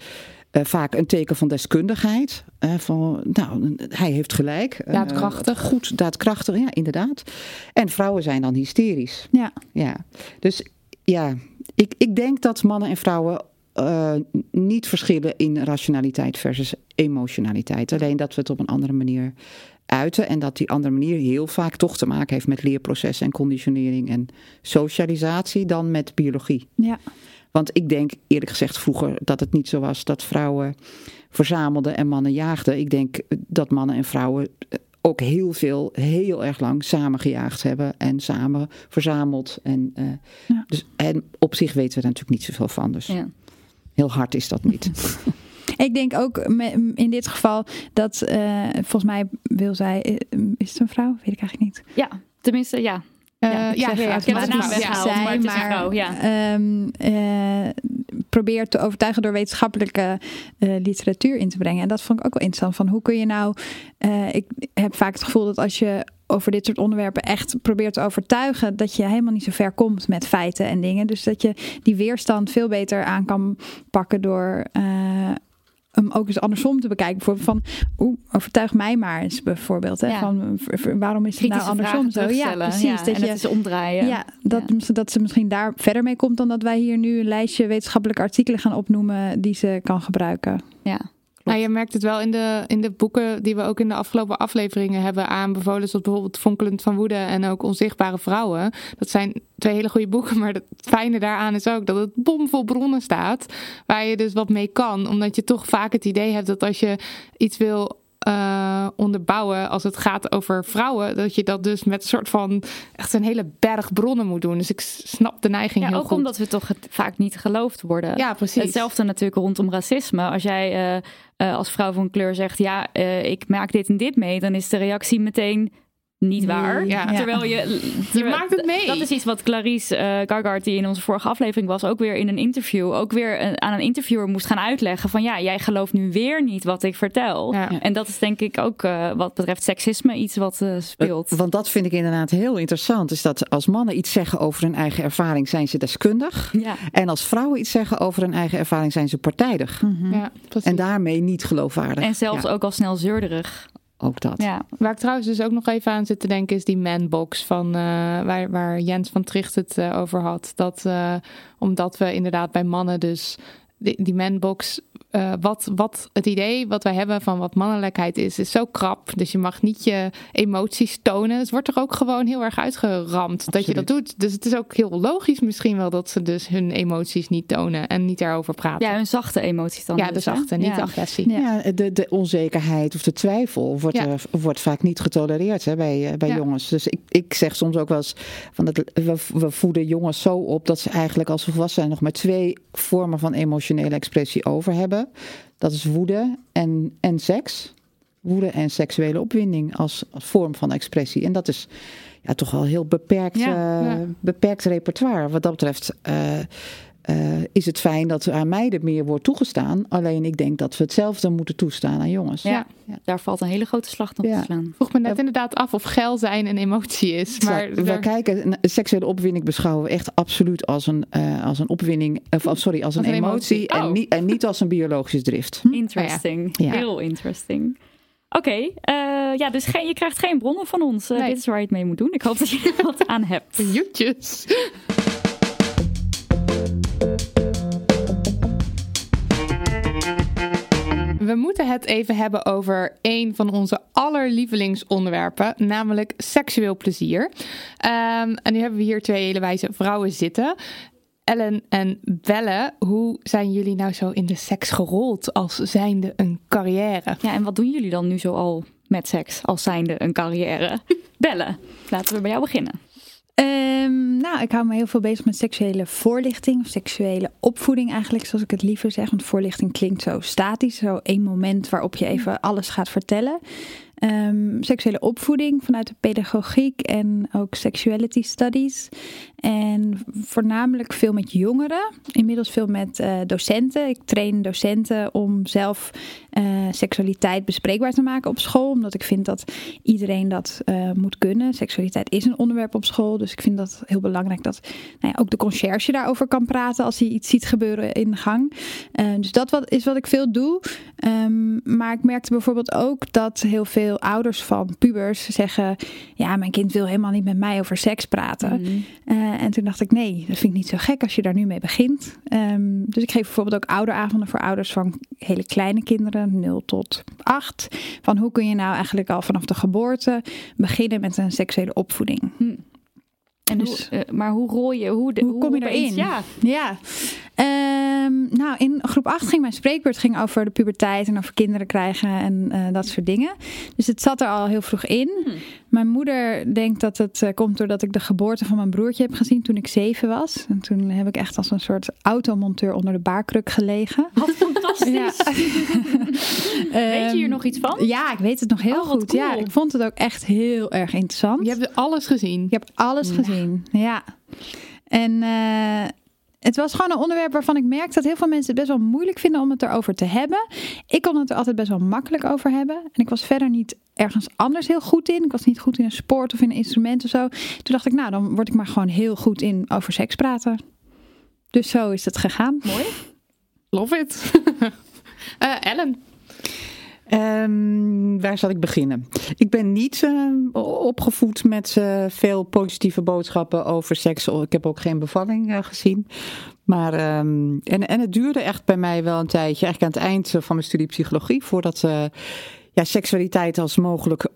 vaak een teken van deskundigheid. Van, nou, hij heeft gelijk. Daadkrachtig. goed, daadkrachtig, ja, inderdaad. En vrouwen zijn dan hysterisch. Ja. Ja, dus ja, ik, ik denk dat mannen en vrouwen eh, niet verschillen in rationaliteit versus emotionaliteit. Alleen dat we het op een andere manier uiten. En dat die andere manier heel vaak toch te maken heeft met leerprocessen en conditionering en socialisatie dan met biologie. Ja. Want ik denk eerlijk gezegd vroeger dat het niet zo was dat vrouwen verzamelden en mannen jaagden. Ik denk dat mannen en vrouwen eh, ook heel veel, heel erg lang samen gejaagd hebben en samen verzameld. En, eh, Ja. dus, en op zich weten we daar natuurlijk niet zoveel van. Dus Ja. heel hard is dat niet. <laughs> Ik denk ook in dit geval dat, eh, volgens mij wil zij, eh, is het een vrouw? Weet ik eigenlijk niet. ja, tenminste, ja. Eh, Ja, ik ja, zeg ja, ja, ik de naam weggehaald, maar het ja. ehm, eh, probeert te overtuigen door wetenschappelijke eh, literatuur in te brengen. En dat vond ik ook wel interessant. Van hoe kun je nou. eh, ik heb vaak het gevoel dat als je over dit soort onderwerpen echt probeert te overtuigen, dat je helemaal niet zo ver komt met feiten en dingen. Dus dat je die weerstand veel beter aan kan pakken door. Hem ook eens andersom te bekijken. Bijvoorbeeld van, oeh, overtuig mij maar eens bijvoorbeeld. Hè, Ja. van, waarom is het nou andersom zo? Ja, precies. Ja, dat je, het is omdraaien. ja, dat, dat ze misschien daar verder mee komt dan dat wij hier nu een lijstje wetenschappelijke artikelen gaan opnoemen die ze kan gebruiken. ja. Nou, je merkt het wel in de, in de boeken die we ook in de afgelopen afleveringen hebben aanbevolen. Zoals bijvoorbeeld Fonkelend van Woede en ook Onzichtbare Vrouwen. Dat zijn twee hele goede boeken. Maar het fijne daaraan is ook dat het bomvol bronnen staat. Waar je dus wat mee kan. Omdat je toch vaak het idee hebt dat als je iets wil eh, onderbouwen als het gaat over vrouwen. Dat je dat dus met een soort van echt een hele berg bronnen moet doen. Dus ik snap de neiging Ja, heel ook goed. omdat we toch het vaak niet geloofd worden. Ja, precies. Hetzelfde natuurlijk rondom racisme. Als jij eh, eh, als vrouw van kleur zegt, ja, ik maak dit en dit mee, dan is de reactie meteen niet waar. Ja. Terwijl je, Je maakt het mee. Dat is iets wat Clarice uh, Gargard, die in onze vorige aflevering was, ook weer in een interview, ook weer een- aan een interviewer moest gaan uitleggen van ja, jij gelooft nu weer niet wat ik vertel. Ja. En dat is denk ik ook eh, wat betreft seksisme iets wat eh, speelt. Want dat vind ik inderdaad heel interessant. Is dat als mannen iets zeggen over hun eigen ervaring, zijn ze deskundig. Ja. En als vrouwen iets zeggen over hun eigen ervaring, zijn ze partijdig. Ja, precies. En daarmee niet geloofwaardig. En zelfs Ja, ook al snel zeurderig. Ook dat. Ja. Waar ik trouwens dus ook nog even aan zit te denken is die manbox van eh, waar, waar Jens van Tricht het eh, over had. Dat eh, omdat we inderdaad bij mannen dus die, die manbox eh, wat, wat het idee wat wij hebben van wat mannelijkheid is, is zo krap. Dus je mag niet je emoties tonen. Het wordt er ook gewoon heel erg uitgeramd dat je dat doet. Dus het is ook heel logisch misschien wel dat ze dus hun emoties niet tonen en niet daarover praten. Ja, hun zachte emoties dan. Ja, de dus, hè? zachte, niet Ja. de agressie. Ja, de, de onzekerheid of de twijfel wordt, Ja. wordt vaak niet getolereerd hè, bij, eh, bij Ja. jongens. Dus ik, ik zeg soms ook wel eens, van dat, we, we voeden jongens zo op dat ze eigenlijk als ze volwassen zijn nog maar twee vormen van emotionele expressie over hebben. Dat is woede en, en seks. Woede en seksuele opwinding als, als vorm van expressie. En dat is ja, toch wel heel beperkt, Ja, eh, beperkt repertoire. Wat dat betreft eh, eh, is het fijn dat aan meiden meer wordt toegestaan. Alleen ik denk dat we hetzelfde moeten toestaan aan jongens. Ja. Daar valt een hele grote slag nog Ja. te slaan. vroeg me net inderdaad af of geil zijn een emotie is. Maar daar- kijken, een seksuele opwinding beschouwen we echt absoluut als een, eh, als een opwinning, of oh, sorry, als een, Als een emotie, emotie. En, Oh. niet, en niet als een biologische drift. Interesting. Ja. Heel interesting. Oké, eh, ja, dus geen, je krijgt geen bronnen van ons. Nee. Dit is waar je het mee moet doen. Ik hoop dat je er wat aan hebt. <laughs> Joetjes. We moeten het even hebben over een van onze allerlievelingsonderwerpen, namelijk seksueel plezier. Ehm, en nu hebben we hier twee hele wijze vrouwen zitten. Ellen en Belle, hoe zijn jullie nou zo in de seks gerold als zijnde een carrière? Ja, en wat doen jullie dan nu zo al met seks als zijnde een carrière? <laughs> Bellen, laten we bij jou beginnen. Ehm, nou, ik hou me heel veel bezig met seksuele voorlichting, of seksuele opvoeding eigenlijk, zoals ik het liever zeg. Want voorlichting klinkt zo statisch, zo één moment waarop je even alles gaat vertellen. Ehm, seksuele opvoeding vanuit de pedagogiek en ook sexuality studies. En voornamelijk veel met jongeren, inmiddels veel met eh, docenten. Ik train docenten om zelf eh, seksualiteit bespreekbaar te maken op school. Omdat ik vind dat iedereen dat eh, moet kunnen. Seksualiteit is een onderwerp op school. Dus ik vind dat heel belangrijk dat nou ja, ook de conciërge daarover kan praten als hij iets ziet gebeuren in de gang. Dus dat wat, is wat ik veel doe. Ehm, maar ik merkte bijvoorbeeld ook dat heel veel ouders van pubers zeggen: Ja, mijn kind wil helemaal niet met mij over seks praten. Eh, en toen dacht ik: Nee, dat vind ik niet zo gek als je daar nu mee begint. Ehm, dus ik geef bijvoorbeeld ook ouderavonden voor ouders van hele kleine kinderen, 0 tot 8. Van hoe kun je nou eigenlijk al vanaf de geboorte beginnen met een seksuele opvoeding? En Dus- hoe, eh, maar hoe rol je? Hoe, de, Hoe kom je erin? Ja, Ja, Ehm, nou in groep 8 ging mijn spreekbeurt ging over de puberteit en over kinderen krijgen en eh, dat soort dingen. Dus het zat er al heel vroeg in. Mijn moeder denkt dat het eh, komt doordat ik de geboorte van mijn broertje heb gezien toen ik zeven was. En toen heb ik echt als een soort automonteur onder de baarkruk gelegen. wat fantastisch. Ja. <laughs> Weet je hier Ehm, nog iets van? Ja, ik weet het nog heel Oh, goed. Ja, ik vond het ook echt heel erg interessant. Je hebt alles gezien. Ik heb alles gezien. Ja. En eh, het was gewoon een onderwerp waarvan ik merk dat heel veel mensen het best wel moeilijk vinden om het erover te hebben. Ik kon het er altijd best wel makkelijk over hebben. En ik was verder niet ergens anders heel goed in. Ik was niet goed in een sport of in een instrument of zo. Toen dacht ik, nou, dan word ik maar gewoon heel goed in over seks praten. Dus zo is het gegaan. Mooi. Love it. <laughs> Eh, Ellen. Ehm, waar zal ik beginnen? Ik ben niet eh, opgevoed met eh, veel positieve boodschappen over seks. Ik heb ook geen bevalling eh, gezien. Maar, ehm, en, en het duurde echt bij mij wel een tijdje, eigenlijk aan het eind van mijn studie psychologie, voordat ja, seksualiteit als mogelijk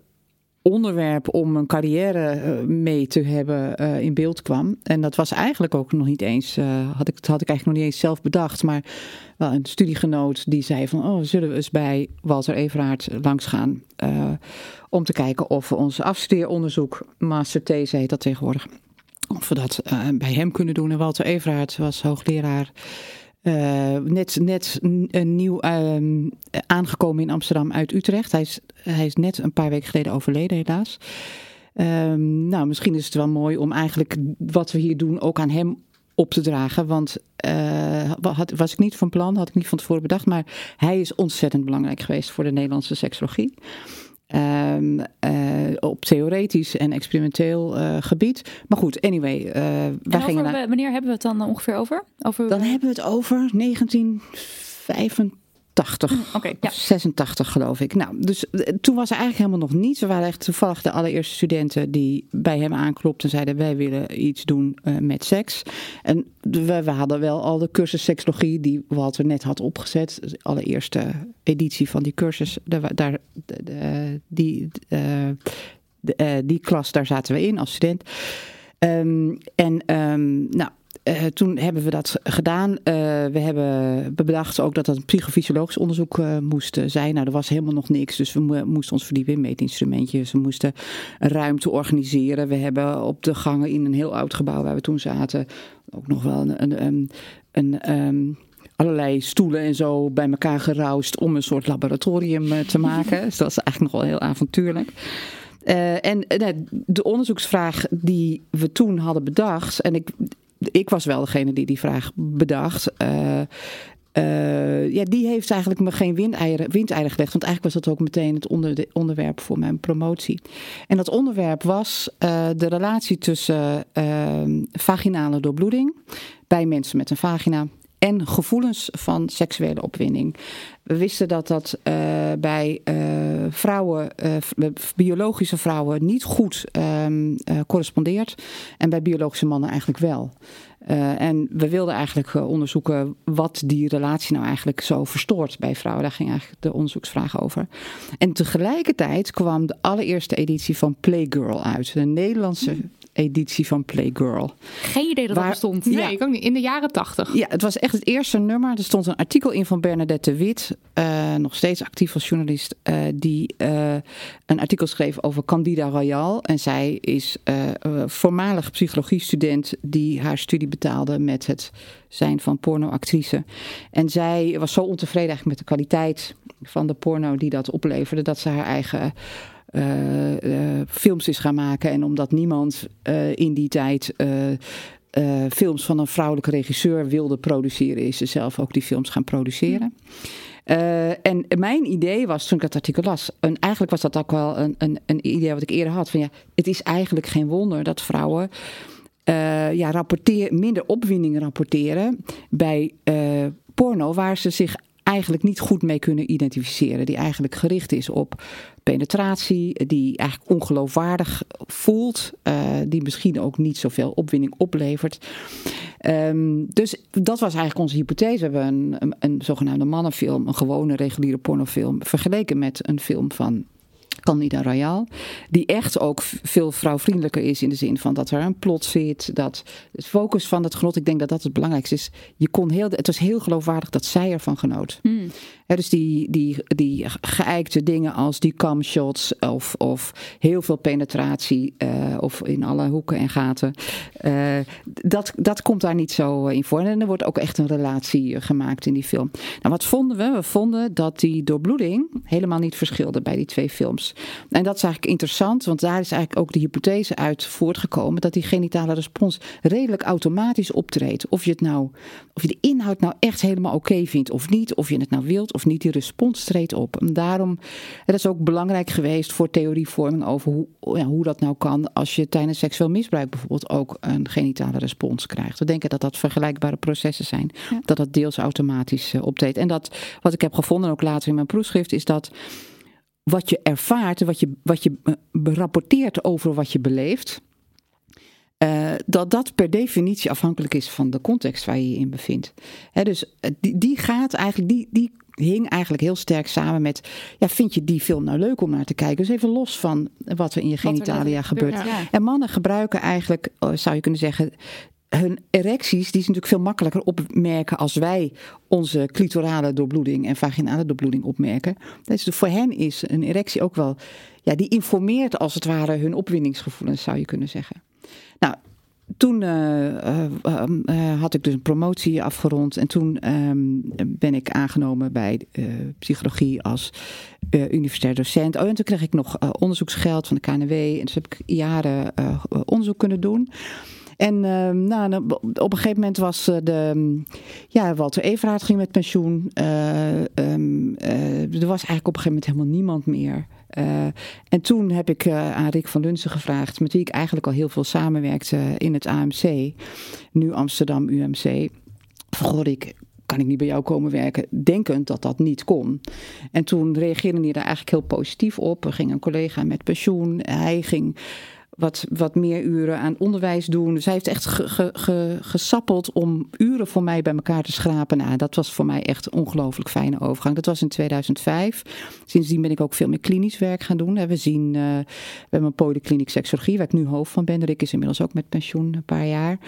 onderwerp om een carrière eh, mee te hebben eh, in beeld kwam. En dat was eigenlijk ook nog niet eens, eh, had ik, had ik eigenlijk nog niet eens zelf bedacht. Maar wel een studiegenoot die zei van, oh, zullen we eens bij Walter Everaard langs gaan. om te kijken of we ons afstudeeronderzoek, master these heet dat tegenwoordig, of we dat bij hem kunnen doen. En Walter Everaard was hoogleraar eh, net, net een nieuw ehm, aangekomen in Amsterdam uit Utrecht. Hij is, hij is net een paar weken geleden overleden, helaas. Ehm, nou, misschien is het wel mooi om eigenlijk wat we hier doen ook aan hem op te dragen. Want had, was ik niet van plan, had ik niet van tevoren bedacht. Maar hij is ontzettend belangrijk geweest voor de Nederlandse seksologie. Ehm, eh, op theoretisch en experimenteel eh, gebied. Maar goed, anyway. eh En wij over, gingen naar, wanneer hebben we het dan ongeveer over? over dan hebben we het over 1985. 80. Oké, ja. 86 geloof ik. Nou, dus eh, toen was er eigenlijk helemaal nog niets. We waren echt toevallig de allereerste studenten die bij hem aanklopten en zeiden wij willen iets doen eh, met seks. En we, we hadden wel al de cursus seksologie die Walter net had opgezet. Dus de allereerste editie van die cursus. Daar, daar, de- de- die, de, eh, die klas, daar zaten we in als student. Ehm, en ehm, nou, eh, toen hebben we dat gedaan. Eh, we hebben bedacht ook dat dat een psychofysiologisch onderzoek eh, moest zijn. Nou, er was helemaal nog niks, dus we mo- moesten ons verdiepen in meetinstrumentjes. We moesten een ruimte organiseren. We hebben op de gangen in een heel oud gebouw waar we toen zaten ook nog wel een... een, een, een ehm, allerlei stoelen en zo bij elkaar geroust om een soort laboratorium te maken. <laughs> dus dat was eigenlijk nog wel heel avontuurlijk. En de onderzoeksvraag die we toen hadden bedacht, en ik, ik was wel degene die die vraag bedacht. eh, eh, ja, die heeft eigenlijk me geen windeieren, windeieren gelegd. Want eigenlijk was dat ook meteen het onder, de- onderwerp voor mijn promotie. En dat onderwerp was eh, de relatie tussen eh, vaginale doorbloeding bij mensen met een vagina en gevoelens van seksuele opwinding. We wisten dat dat eh, bij eh, vrouwen, eh, biologische vrouwen, niet goed ehm, eh, correspondeert. En bij biologische mannen eigenlijk wel. En we wilden eigenlijk onderzoeken wat die relatie nou eigenlijk zo verstoort bij vrouwen. Daar ging eigenlijk de onderzoeksvraag over. En tegelijkertijd kwam de allereerste editie van Playgirl uit. De Nederlandse editie van Playgirl. Geen idee dat Waar- dat bestond. Nee, Ja. ik ook niet. In de jaren tachtig. Ja, het was echt het eerste nummer. Er stond een artikel in van Bernadette de Wit, eh, nog steeds actief als journalist, eh, die eh, een artikel schreef over Candida Royal. En zij is voormalig psychologiestudent die haar studie betaalde met het zijn van pornoactrice. En zij was zo ontevreden eigenlijk met de kwaliteit van de porno die dat opleverde, dat ze haar eigen films is gaan maken. En omdat niemand eh, in die tijd eh, eh, films van een vrouwelijke regisseur wilde produceren, is ze zelf ook die films gaan produceren. Eh, en mijn idee was, toen ik dat artikel las, en eigenlijk was dat ook wel een, een, een idee wat ik eerder had, van ja, het is eigenlijk geen wonder dat vrouwen eh, ja, rapporteer, minder opwinding rapporteren bij eh, porno, waar ze zich eigenlijk niet goed mee kunnen identificeren. Die eigenlijk gericht is op penetratie, die eigenlijk ongeloofwaardig voelt, eh, die misschien ook niet zoveel opwinding oplevert. Ehm, dus dat was eigenlijk onze hypothese. We hebben een, een, zogenaamde mannenfilm, een gewone reguliere pornofilm, vergeleken met een film van Candida Royal. Die echt ook veel vrouwvriendelijker is in de zin van dat er een plot zit. Dat het focus van het genot, ik denk dat dat het belangrijkste is. Je kon heel, het was heel geloofwaardig dat zij ervan genoot. Hmm. Dus die, die, die geëikte dingen als die camshots of, of heel veel penetratie eh, of in alle hoeken en gaten. eh, dat, dat komt daar niet zo in voor. En er wordt ook echt een relatie eh, gemaakt in die film. Nou, wat vonden we? We vonden dat die doorbloeding helemaal niet verschilde bij die twee films. En dat is eigenlijk interessant, want daar is eigenlijk ook de hypothese uit voortgekomen dat die genitale respons redelijk automatisch optreedt. Of je het nou, of je de inhoud nou echt helemaal oké vindt of niet, of je het nou wilt of niet, die respons treedt op. En daarom, dat is ook belangrijk geweest voor theorievorming over hoe, ja, hoe dat nou kan als je tijdens seksueel misbruik bijvoorbeeld ook een genitale respons krijgt. We denken dat dat vergelijkbare processen zijn, dat dat deels automatisch eh, optreedt. En dat, wat ik heb gevonden ook later in mijn proefschrift, is dat wat je ervaart, wat je, wat je eh, rapporteert over wat je beleeft, dat dat per definitie afhankelijk is van de context waar je je in bevindt. Dus eh, die, die gaat eigenlijk, die, die hing eigenlijk heel sterk samen met, ja, vind je die film nou leuk om naar te kijken? Dus even los van wat er in je genitalia gebeurt. Ja. En mannen gebruiken eigenlijk, eh, zou je kunnen zeggen, hun erecties, die is natuurlijk veel makkelijker opmerken als wij onze clitorale doorbloeding en vaginale doorbloeding opmerken. Dus voor hen is een erectie ook wel, ja, die informeert als het ware hun opwindingsgevoelens, zou je kunnen zeggen. Nou, toen eh, eh, eh, had ik dus een promotie afgerond en toen ehm, ben ik aangenomen bij psychologie als universitair docent. Oh, en toen kreeg ik nog onderzoeksgeld van de KNW en dus heb ik jaren onderzoek kunnen doen. En ehm, nou, op een gegeven moment was de. Ja, Walter Everaard ging met pensioen. Eh, ehm, eh, er was eigenlijk op een gegeven moment helemaal niemand meer. Eh, en toen heb ik eh, aan Rick van Lunsen gevraagd, met wie ik eigenlijk al heel veel samenwerkte in het AMC, nu Amsterdam UMC. Van, Rick, kan ik niet bij jou komen werken? Denkend dat dat niet kon. En toen reageerde hij daar eigenlijk heel positief op. Er ging een collega met pensioen. Hij ging wat, wat meer uren aan onderwijs doen. Hij heeft echt ge, ge, ge, gesappeld om uren voor mij bij elkaar te schrapen. Nou, dat was voor mij echt een ongelooflijk fijne overgang. Dat was in 2005. Sindsdien ben ik ook veel meer klinisch werk gaan doen. We zien, uh, we hebben een polykliniek seksologie, waar ik nu hoofd van ben. Rick is inmiddels ook met pensioen een paar jaar.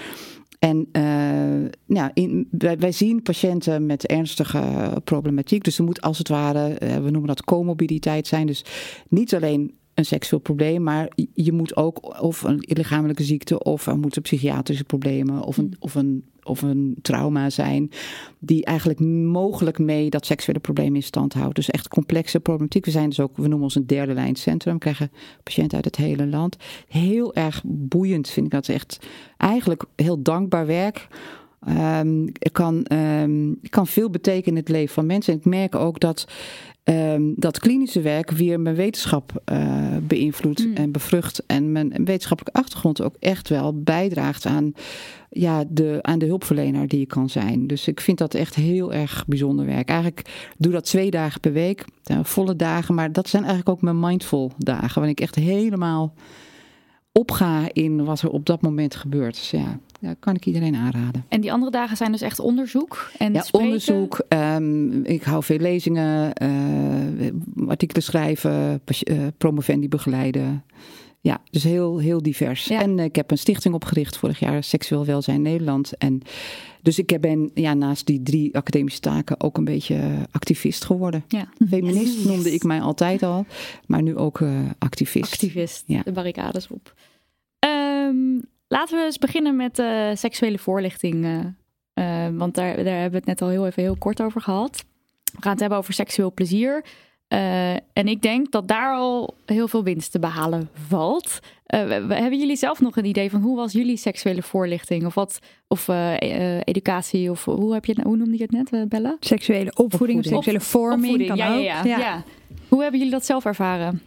En uh, nou, in, wij, zien patiënten met ernstige problematiek. Dus er moet als het ware, uh, we noemen dat comorbiditeit zijn. Dus niet alleen een seksueel probleem, maar je moet ook of een lichamelijke ziekte of er moeten psychiatrische problemen of een, of een, of een trauma zijn die eigenlijk mogelijk mee dat seksuele probleem in stand houdt. Dus echt complexe problematiek. We zijn dus ook, we noemen ons een derde lijn centrum, we krijgen patiënten uit het hele land. Heel erg boeiend vind ik dat echt eigenlijk heel dankbaar werk. Um, kan, um, ik kan veel betekenen in het leven van mensen. En ik merk ook dat um, dat klinische werk weer mijn wetenschap uh, beïnvloedt mm. en bevrucht. En mijn wetenschappelijke achtergrond ook echt wel bijdraagt aan, ja, de, aan de hulpverlener die je kan zijn. Dus ik vind dat echt heel erg bijzonder werk. Eigenlijk doe dat twee dagen per week, uh, volle dagen. Maar dat zijn eigenlijk ook mijn mindful dagen. Waarin ik echt helemaal opga in wat er op dat moment gebeurt. Dus ja, ja, kan ik iedereen aanraden. En die andere dagen zijn dus echt onderzoek? En ja, spreken? onderzoek. Um, ik hou veel lezingen, uh, artikelen schrijven, uh, promovendi begeleiden. Ja, dus heel, heel divers. Ja. En uh, ik heb een stichting opgericht vorig jaar, Seksueel Welzijn Nederland. En dus ik ben ja, naast die drie academische taken ook een beetje activist geworden. Ja. Feminist yes. noemde ik mij altijd al, maar nu ook activist. Activist, ja. de barricades op. Um, Laten we eens beginnen met uh, seksuele voorlichting. Uh, uh, want daar, daar hebben we het net al heel even heel kort over gehad. We gaan het hebben over seksueel plezier. en ik denk dat daar al heel veel winst te behalen valt. hebben jullie zelf nog een idee van hoe was jullie seksuele voorlichting? Of wat, of educatie? Of hoe, heb je, hoe noemde je het net, Bella? Seksuele opvoeding, opvoeding. of seksuele vorming. Opvoeding, kan ja, ook. Ja, ja, ja. Hoe hebben jullie dat zelf ervaren?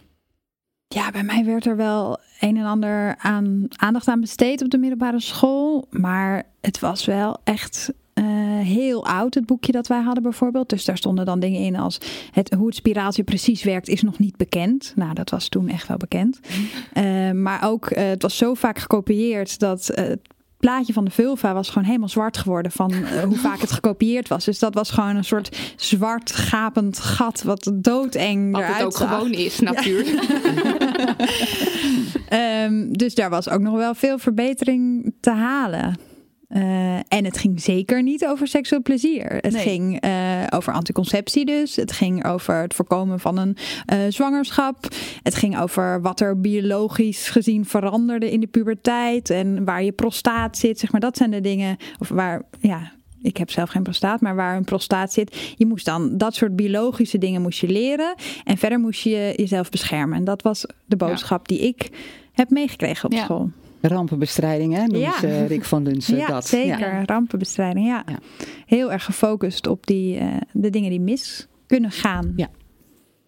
Ja, bij mij werd er wel een en ander aan aandacht aan besteed op de middelbare school. Maar het was wel echt uh, heel oud, het boekje dat wij hadden bijvoorbeeld. Dus daar stonden dan dingen in als het, hoe het spiraaltje precies werkt is nog niet bekend. Nou, dat was toen echt wel bekend. Uh, maar ook, uh, het was zo vaak gekopieerd dat plaatje van de vulva was gewoon helemaal zwart geworden van uh, hoe vaak het gekopieerd was. Dus dat was gewoon een soort zwart gapend gat wat doodeng wat eruit het ook zag. gewoon is natuurlijk. Ja. um, <laughs> dus daar was ook nog wel veel verbetering te halen. Uh, en het ging zeker niet over seksueel plezier. Het nee. ging uh, over anticonceptie dus. Het ging over het voorkomen van een uh, zwangerschap. Het ging over wat er biologisch gezien veranderde in de puberteit. En waar je prostaat zit. Zeg maar, dat zijn de dingen. Of waar, ja, ik heb zelf geen prostaat, maar waar een prostaat zit. Je moest dan dat soort biologische dingen moest je leren. En verder moest je jezelf beschermen. En dat was de boodschap ja. die ik heb meegekregen op ja. school. Rampenbestrijding, hè? Noemt Ja. Rick van Lunsen <laughs> Ja, dat. zeker. Rampenbestrijding, ja. Ja. Heel erg gefocust op die, eh, de dingen die mis kunnen gaan. Ja.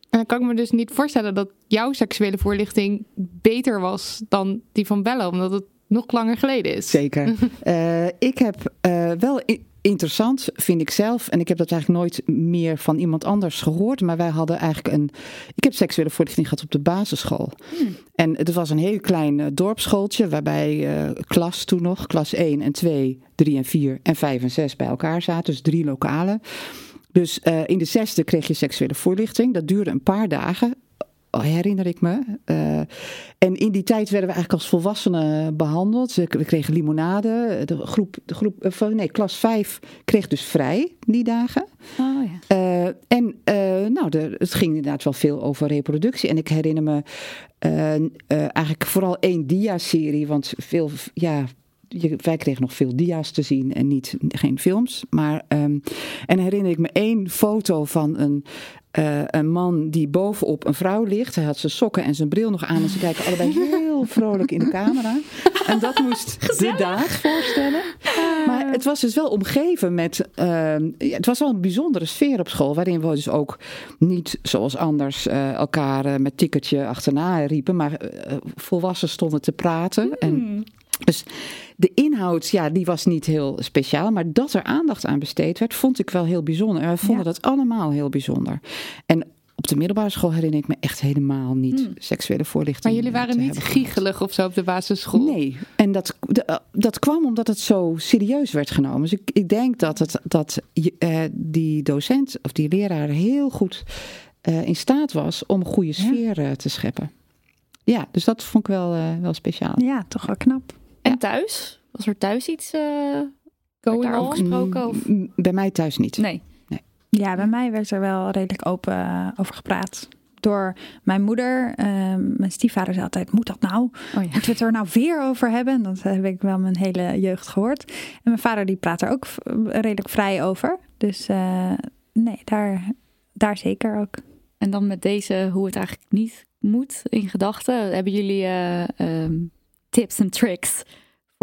En dan kan ik me dus niet voorstellen dat jouw seksuele voorlichting beter was dan die van Bella, omdat het nog langer geleden is. Zeker. <laughs> Eh, ik heb eh, wel interessant, vind ik zelf, en ik heb dat eigenlijk nooit meer van iemand anders gehoord, maar wij hadden eigenlijk een. Ik heb seksuele voorlichting gehad op de basisschool. En het was een heel klein uh, dorpsschooltje, waarbij uh, klas toen nog, klas 1 en 2, 3 en 4 en 5 en 6 bij elkaar zaten, dus drie lokalen. Dus uh, in de zesde kreeg je seksuele voorlichting. Dat duurde een paar dagen herinner ik me. Uh, en in die tijd werden we eigenlijk als volwassenen behandeld. We kregen limonade. De groep, de groep uh, nee, klas 5 kreeg dus vrij die dagen. Oh, ja. uh, en nou, de, het ging inderdaad wel veel over reproductie. En ik herinner me eigenlijk vooral één dia-serie. Want veel, ja, wij kregen nog veel dia's te zien en niet, geen films. Maar, um, en herinner ik me één foto van een, uh, een man die bovenop een vrouw ligt. Hij had zijn sokken en zijn bril nog aan en ze kijken allebei <laughs> heel vrolijk in de camera. En dat moest Gezellig. de dag voorstellen. Maar het was dus wel omgeven met... Uh, het was wel een bijzondere sfeer op school... waarin we dus ook niet zoals anders uh, elkaar met tikkertje achterna riepen... maar volwassenen stonden te praten Hmm. en... Dus de inhoud, ja, die was niet heel speciaal. Maar dat er aandacht aan besteed werd, vond ik wel heel bijzonder. En wij vonden dat allemaal heel bijzonder. En op de middelbare school herinner ik me echt helemaal niet Hmm. seksuele voorlichting. Maar jullie waren niet giegelig of zo op de basisschool? Nee, en dat, eh, dat kwam omdat het zo serieus werd genomen. Dus ik, ik denk dat, het, dat eh, die docent of die leraar heel goed eh, in staat was om een goede sfeer te scheppen. Ja, dus dat vond ik wel, wel speciaal. Ja, toch wel knap. En thuis? Was er thuis iets eh Going on? gesproken? Of? Mm, Bij mij thuis niet. Nee. Ja, bij mij werd er wel redelijk open eh, over gepraat. Door mijn moeder. Ehm, mijn stiefvader zei altijd, moet dat nou? Oh ja. Moeten we het er nou weer over hebben? Dat heb ik wel mijn hele jeugd gehoord. En mijn vader die praat er ook redelijk vrij over. Dus eh, nee, daar, daar zeker ook. En dan met deze, hoe het eigenlijk niet moet in gedachten. Hebben jullie eh, ehm, tips en tricks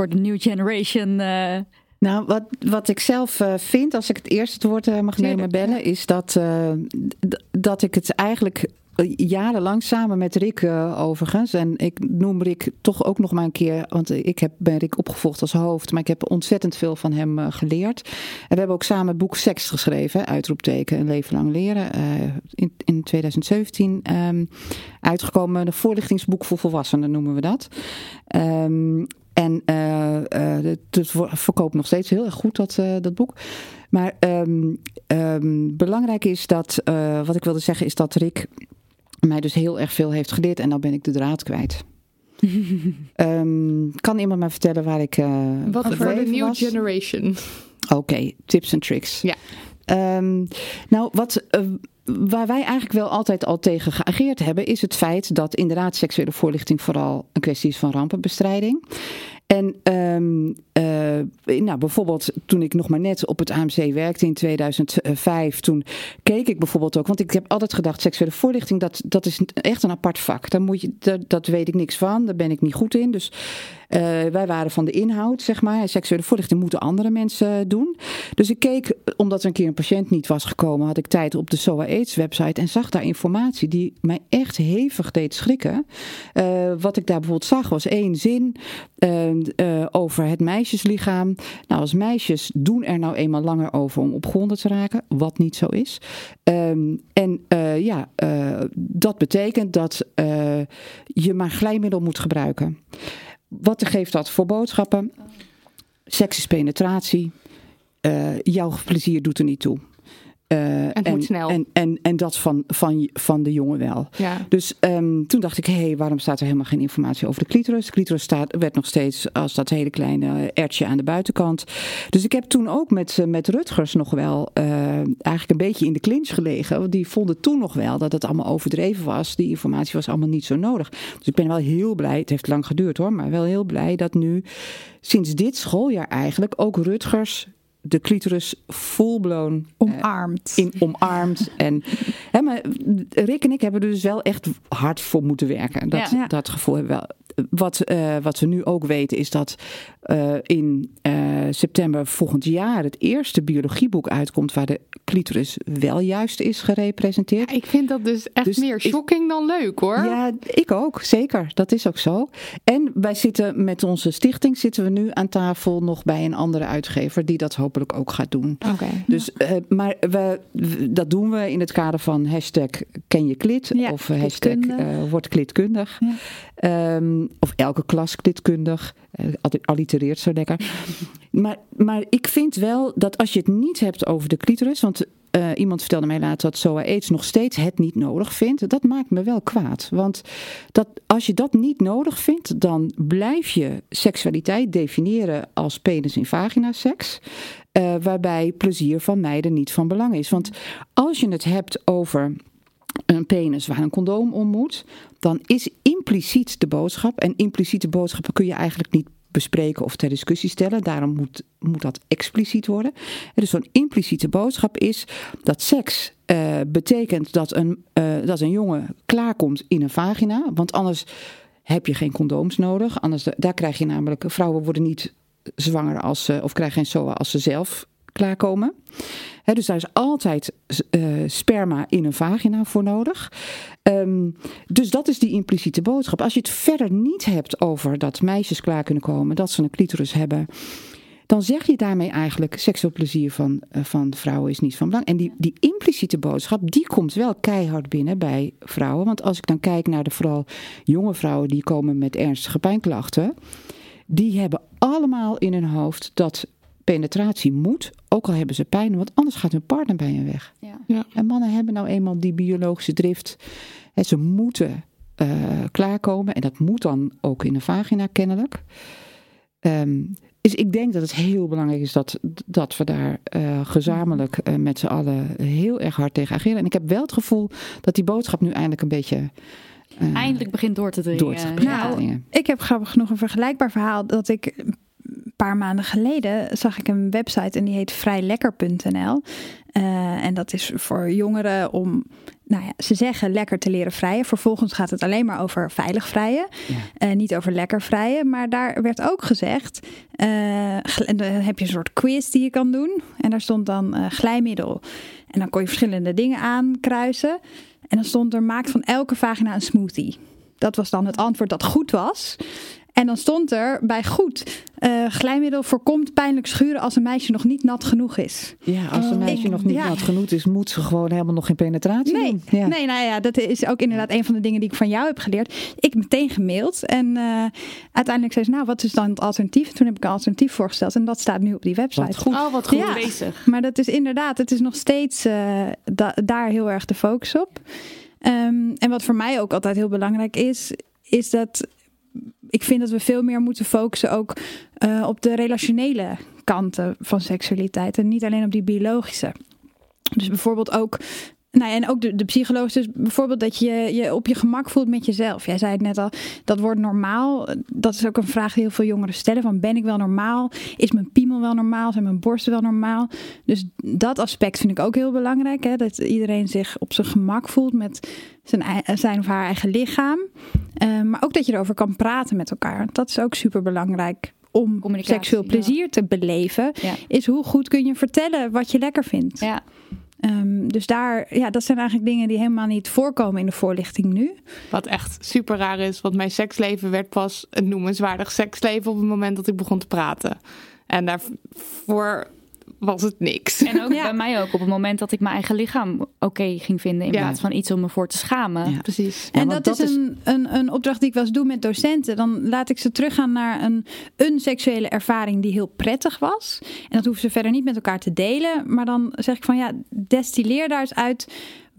voor de new generation? eh, Nou, wat, wat ik zelf eh, vind, als ik het eerst het woord eh, mag nemen, bellen, is dat, dat ik het eigenlijk jarenlang samen met Rick overigens, en ik noem Rick toch ook nog maar een keer, want ik heb, ben Rick opgevolgd als hoofd, maar ik heb ontzettend veel van hem geleerd. En we hebben ook samen het boek Seks geschreven, uitroepteken, een leven lang leren, in, in 2017 ehm, uitgekomen, een voorlichtingsboek voor volwassenen noemen we dat. Ehm, en eh, eh, het, het ver- verkoopt nog steeds heel erg goed, dat, eh, dat boek. Maar ehm, ehm, belangrijk is dat, eh, wat ik wilde zeggen, is dat Rick mij dus heel erg veel heeft geleerd. En dan ben ik de draad kwijt. <laughs> Ehm, kan iemand mij vertellen waar ik eh Wat voor de new was? generation? Oké, tips en tricks. Ja. Ehm, nou, wat, waar wij eigenlijk wel altijd al tegen geageerd hebben, is het feit dat inderdaad seksuele voorlichting vooral een kwestie is van rampenbestrijding. En ehm, eh, nou, bijvoorbeeld toen ik nog maar net op het AMC werkte in 2005, toen keek ik bijvoorbeeld ook, want ik heb altijd gedacht, seksuele voorlichting, dat, dat is echt een apart vak. Daar moet je, dat, dat weet ik niks van, daar ben ik niet goed in. Dus eh, wij waren van de inhoud, zeg maar. Seksuele voorlichting moeten andere mensen doen. Dus ik keek, omdat er een keer een patiënt niet was gekomen, had ik tijd op de SOA AIDS website en zag daar informatie die mij echt hevig deed schrikken. Eh, wat ik daar bijvoorbeeld zag was één zin eh, eh, over het meisjeslichaam. Nou, als meisjes doen er nou eenmaal langer over om opgewonden te raken, wat niet zo is. Ehm, en ja, dat betekent dat je maar glijmiddel moet gebruiken. Wat geeft dat voor boodschappen? Seks is penetratie. Eh, jouw plezier doet er niet toe. Eh, het moet snel. En, en, en dat van, van, van de jongen wel. Ja. Dus ehm, toen dacht ik, hé, hey, waarom staat er helemaal geen informatie over de clitoris? De clitoris staat, werd nog steeds als dat hele kleine ertje aan de buitenkant. Dus ik heb toen ook met, eh, met Rutgers nog wel eh, eigenlijk een beetje in de clinch gelegen. Want die vonden toen nog wel dat het allemaal overdreven was. Die informatie was allemaal niet zo nodig. Dus ik ben wel heel blij, het heeft lang geduurd hoor, maar wel heel blij dat nu sinds dit schooljaar eigenlijk ook Rutgers de clitoris full-blown Omarmd. in omarmd. <laughs> En, hè, maar Rick en ik hebben er dus wel echt hard voor moeten werken. Dat, Ja. dat gevoel hebben we wel. Wat, eh, wat we nu ook weten is dat eh, in eh, september volgend jaar het eerste biologieboek uitkomt waar de clitoris wel juist is gerepresenteerd. Ik vind dat dus echt Dus meer ik- shocking dan leuk hoor. Ja, ik ook, zeker. Dat is ook zo. En wij zitten met onze stichting zitten we nu aan tafel nog bij een andere uitgever die dat hopelijk ook gaat doen. Oké. Dus, eh, maar we, dat doen we in het kader van hashtag ken je klit Ja, of hashtag word klitkundig. Ja. Ehm, of elke klas klitkundig. Eh, allitereert zo lekker. maar, maar ik vind wel dat als je het niet hebt over de clitoris, want eh, iemand vertelde mij later dat SOA AIDS nog steeds het niet nodig vindt. Dat maakt me wel kwaad. Want dat, als je dat niet nodig vindt, dan blijf je seksualiteit definiëren als penis in vagina seks. eh, waarbij plezier van meiden niet van belang is. Want als je het hebt over een penis waar een condoom om moet, dan is impliciet de boodschap. En impliciete boodschappen kun je eigenlijk niet bespreken of ter discussie stellen. Daarom moet, moet dat expliciet worden. En dus zo'n impliciete boodschap is dat seks eh, betekent dat een, eh, dat een jongen klaarkomt in een vagina. Want anders heb je geen condooms nodig. Anders, daar krijg je namelijk, vrouwen worden niet zwanger als ze, of krijgen geen SOA als ze zelf klaarkomen. dus daar is altijd uh, sperma in een vagina voor nodig. Um, dus dat is die impliciete boodschap. Als je het verder niet hebt over dat meisjes klaar kunnen komen, dat ze een clitoris hebben, dan zeg je daarmee eigenlijk seksueel plezier van, uh, van vrouwen is niet van belang. En die, die impliciete boodschap, die komt wel keihard binnen bij vrouwen. Want als ik dan kijk naar de vooral jonge vrouwen die komen met ernstige pijnklachten, die hebben allemaal in hun hoofd dat penetratie moet, ook al hebben ze pijn, want anders gaat hun partner bij hen weg. Ja. Ja. En mannen hebben nou eenmaal die biologische drift. En ze moeten uh, klaarkomen en dat moet dan ook in de vagina kennelijk. Um, dus ik denk dat het heel belangrijk is dat, dat we daar uh, gezamenlijk uh, met z'n allen heel erg hard tegen ageren. En ik heb wel het gevoel dat die boodschap nu eindelijk een beetje. Uh, eindelijk begint door te dringen. Door te nou, ik heb grappig genoeg een vergelijkbaar verhaal dat ik een paar maanden geleden zag ik een website en die heet vrijlekker.nl. Uh, en dat is voor jongeren om, nou ja, ze zeggen lekker te leren vrijen. Vervolgens gaat het alleen maar over veilig vrijen, ja. uh, niet over lekker vrijen. Maar daar werd ook gezegd, uh, dan heb je een soort quiz die je kan doen. En daar stond dan glijmiddel. En dan kon je verschillende dingen aankruisen. En dan stond er, maakt van elke vagina een smoothie. Dat was dan het antwoord dat goed was. En dan stond er bij goed, uh, glijmiddel voorkomt pijnlijk schuren als een meisje nog niet nat genoeg is. Ja, als een meisje ik, nog niet ja. nat genoeg is, moet ze gewoon helemaal nog geen penetratie nee, doen. Ja. Nee, nou ja, dat is ook inderdaad een van de dingen die ik van jou heb geleerd. Ik meteen gemaild en uh, uiteindelijk zei ze, nou, wat is dan het alternatief? Toen heb ik een alternatief voorgesteld en dat staat nu op die website. Wat goed. Oh, wat goed ja, bezig. Maar dat is inderdaad, het is nog steeds uh, da daar heel erg de focus op. Um, en wat voor mij ook altijd heel belangrijk is, is dat ik vind dat we veel meer moeten focussen ook uh, op de relationele kanten van seksualiteit en niet alleen op die biologische. Dus bijvoorbeeld ook. Nou ja, en ook de, de psychologische, dus bijvoorbeeld dat je je op je gemak voelt met jezelf. Jij zei het net al, dat wordt normaal. Dat is ook een vraag die heel veel jongeren stellen: van ben ik wel normaal? Is mijn piemel wel normaal? Zijn mijn borsten wel normaal? Dus dat aspect vind ik ook heel belangrijk. Hè? Dat iedereen zich op zijn gemak voelt met zijn, zijn of haar eigen lichaam. Uh, maar ook dat je erover kan praten met elkaar. Dat is ook super belangrijk om seksueel plezier ja. te beleven. Ja. Is hoe goed kun je vertellen wat je lekker vindt. Ja. Um, dus daar, ja, dat zijn eigenlijk dingen die helemaal niet voorkomen in de voorlichting nu. Wat echt super raar is, want mijn seksleven werd pas een noemenswaardig seksleven op het moment dat ik begon te praten. En daarvoor was het niks. En ook <laughs> ja. bij mij ook op het moment dat ik mijn eigen lichaam oké okay ging vinden in ja. plaats van iets om me voor te schamen. Ja. Precies. en dat, dat, is een, een, een opdracht die ik wel eens doe met docenten. Dan laat ik ze teruggaan naar een, een seksuele ervaring die heel prettig was. En dat hoeven ze verder niet met elkaar te delen. Maar dan zeg ik van ja, destilleer daar eens uit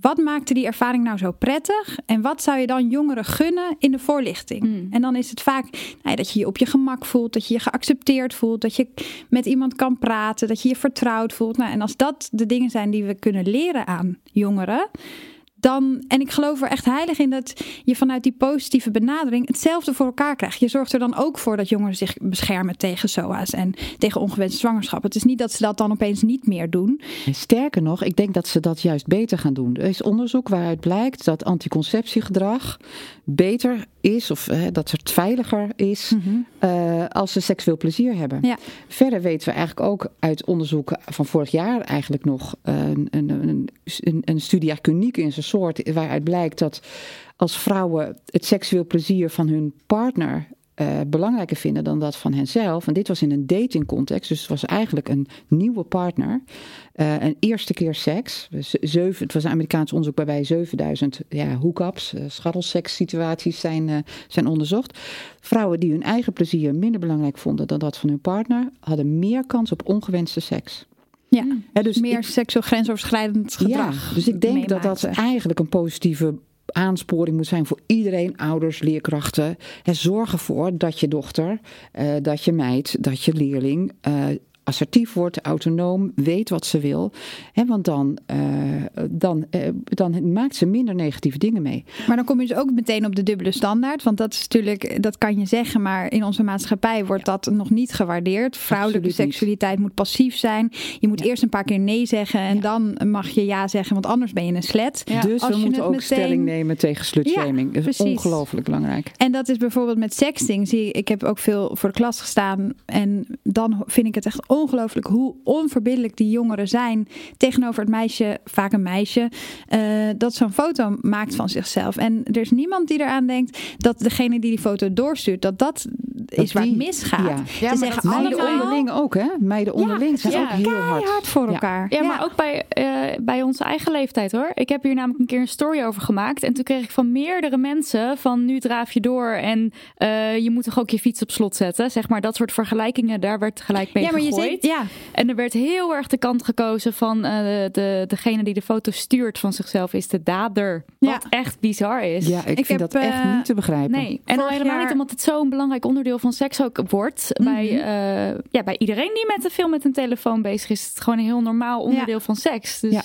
wat maakte die ervaring nou zo prettig? En wat zou je dan jongeren gunnen in de voorlichting? Mm. En dan is het vaak nou, dat je je op je gemak voelt, dat je je geaccepteerd voelt, dat je met iemand kan praten, dat je je vertrouwd voelt. Nou, en als dat de dingen zijn die we kunnen leren aan jongeren. Dan, en ik geloof er echt heilig in dat je vanuit die positieve benadering hetzelfde voor elkaar krijgt. Je zorgt er dan ook voor dat jongeren zich beschermen tegen SOA's en tegen ongewenste zwangerschap. Het is niet dat ze dat dan opeens niet meer doen. En sterker nog, ik denk dat ze dat juist beter gaan doen. Er is onderzoek waaruit blijkt dat anticonceptiegedrag beter is, of hè, dat het veiliger is, Mhm. uh, als ze seksueel plezier hebben. Ja. Verder weten we eigenlijk ook uit onderzoeken van vorig jaar eigenlijk nog een, een, een, een, een studie eigenlijk uniek in zijn soort, waaruit blijkt dat als vrouwen het seksueel plezier van hun partner uh, belangrijker vinden dan dat van henzelf. En dit was in een datingcontext, dus het was eigenlijk een nieuwe partner. Uh, een eerste keer seks. Dus zeven, het was een Amerikaans onderzoek waarbij 7000 ja, hookups, uh, scharrelsekssituaties zijn, zijn onderzocht. Vrouwen die hun eigen plezier minder belangrijk vonden dan dat van hun partner, hadden meer kans op ongewenste seks. Ja, He, dus meer seksueel grensoverschrijdend gedrag. Ja, dus ik denk dat dat eigenlijk een positieve aansporing moet zijn voor iedereen, ouders, leerkrachten. En zorg ervoor dat je dochter, uh, dat je meid, dat je leerling uh, assertief wordt, autonoom, weet wat ze wil. He, want dan, uh, dan, dan maakt ze minder negatieve dingen mee. Maar dan kom je dus ook meteen op de dubbele standaard. Want dat is natuurlijk, dat kan je zeggen, maar in onze maatschappij wordt ja. dat nog niet gewaardeerd. Vrouwelijke Absoluut seksualiteit niet. moet passief zijn. Je moet ja. eerst een paar keer nee zeggen en ja. dan mag je ja zeggen, want anders ben je een slet. Dus Als we moeten ook meteen... stelling nemen tegen slutshaming. dat is ongelooflijk belangrijk. En dat is bijvoorbeeld met sexting. Zie, ik heb ook veel voor de klas gestaan en dan vind ik het echt ongelooflijk hoe onverbiddelijk die jongeren zijn tegenover het meisje, vaak een meisje, eh, dat zo'n foto maakt van zichzelf. En er is niemand die eraan denkt dat degene die die foto doorstuurt, dat dat, is waar het misgaat. Ja. Ze maar zeggen dat Meiden allemaal onderling ook, hè? Meiden onderling zijn ja. ook heel hard. hard voor Ja. elkaar. Ja, maar ook bij, eh, bij onze eigen leeftijd hoor. Ik heb hier namelijk een keer een story over gemaakt. En toen kreeg ik van meerdere mensen van nu draaf je door en eh, je moet toch ook je fiets op slot zetten. Zeg maar dat soort vergelijkingen, daar werd gelijk mee Ja, maar je ja, En er werd heel erg de kant gekozen van eh, de, degene die de foto stuurt van zichzelf is de dader. Ja. Wat echt bizar is. Ja, ik, Ik vind heb, dat echt eh, niet te begrijpen. Nee, en al Vorig helemaal jaar- niet omdat het zo'n belangrijk onderdeel van seks ook wordt. bij, eh, ja, bij iedereen die met te veel met een telefoon bezig is, is het gewoon een heel normaal onderdeel van seks. Dus Ja.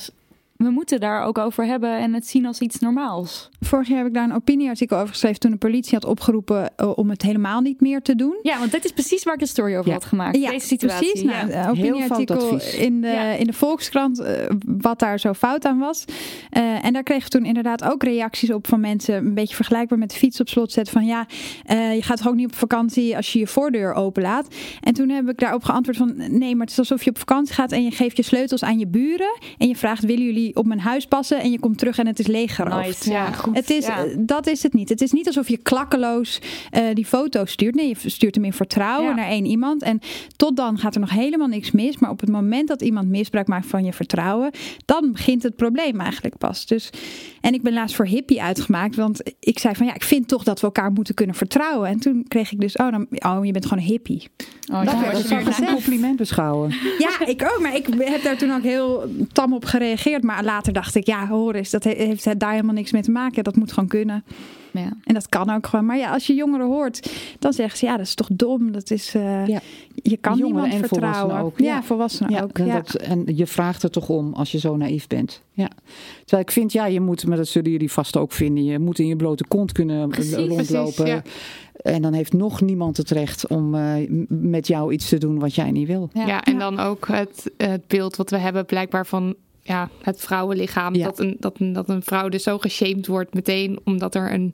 We moeten daar ook over hebben en het zien als iets normaals. vorig jaar heb ik daar een opinieartikel over geschreven toen de politie had opgeroepen eh, om het helemaal niet meer te doen. Ja, want dit is precies waar ik een story over Ja. had gemaakt. Ja, Deze situatie. Precies, nou, ja. een opinieartikel in de, Ja. in de Volkskrant, eh, wat daar zo fout aan was. Eh, en daar kregen we toen inderdaad ook reacties op van mensen, een beetje vergelijkbaar met de fiets op slot zetten. Van ja, eh, je gaat toch ook niet op vakantie als je je voordeur openlaat. En toen heb ik daarop geantwoord van nee, maar het is alsof je op vakantie gaat en je geeft je sleutels aan je buren. En je vraagt, willen jullie op mijn huis passen? En je komt terug en het is leeggeroofd. Nice. Ja, goed. Het is, Ja. eh, Dat is het niet. Het is niet alsof je klakkeloos eh, die foto stuurt. Nee, je stuurt hem in vertrouwen Ja. naar één iemand. En tot dan gaat er nog helemaal niks mis. Maar op het moment dat iemand misbruik maakt van je vertrouwen, dan begint het probleem eigenlijk pas. Dus, en ik ben laatst voor hippie uitgemaakt. Want ik zei van ja, ik vind toch dat we elkaar moeten kunnen vertrouwen. En toen kreeg ik dus, oh, dan, oh je bent gewoon een hippie. Oh, Dat ja, dus als een compliment beschouwen. Ja, ik ook. Maar ik heb daar toen ook heel tam op gereageerd. Maar later dacht ik, ja, hoor eens, dat he- heeft daar helemaal niks mee te maken. Dat moet gewoon kunnen. Ja. En dat kan ook gewoon. Maar ja, als je jongeren hoort, dan zeggen ze ja, dat is toch dom. Dat is, eh, Ja. Je kan Jongeren niemand en vertrouwen. volwassenen ook. Ja, Ja. volwassenen Ja, ook. en, Ja. dat, en je vraagt er toch om als je zo naïef bent. Ja. Terwijl ik vind, ja, je moet, maar dat zullen jullie vast ook vinden, je moet in je blote kont kunnen Precies, rondlopen. precies, ja. En dan heeft nog niemand het recht om eh, met jou iets te doen wat jij niet wil. Ja, en dan ook het, het beeld wat we hebben blijkbaar van ja, het vrouwenlichaam. Ja. Dat, een, dat, een, dat een vrouw dus zo geshamed wordt meteen omdat er een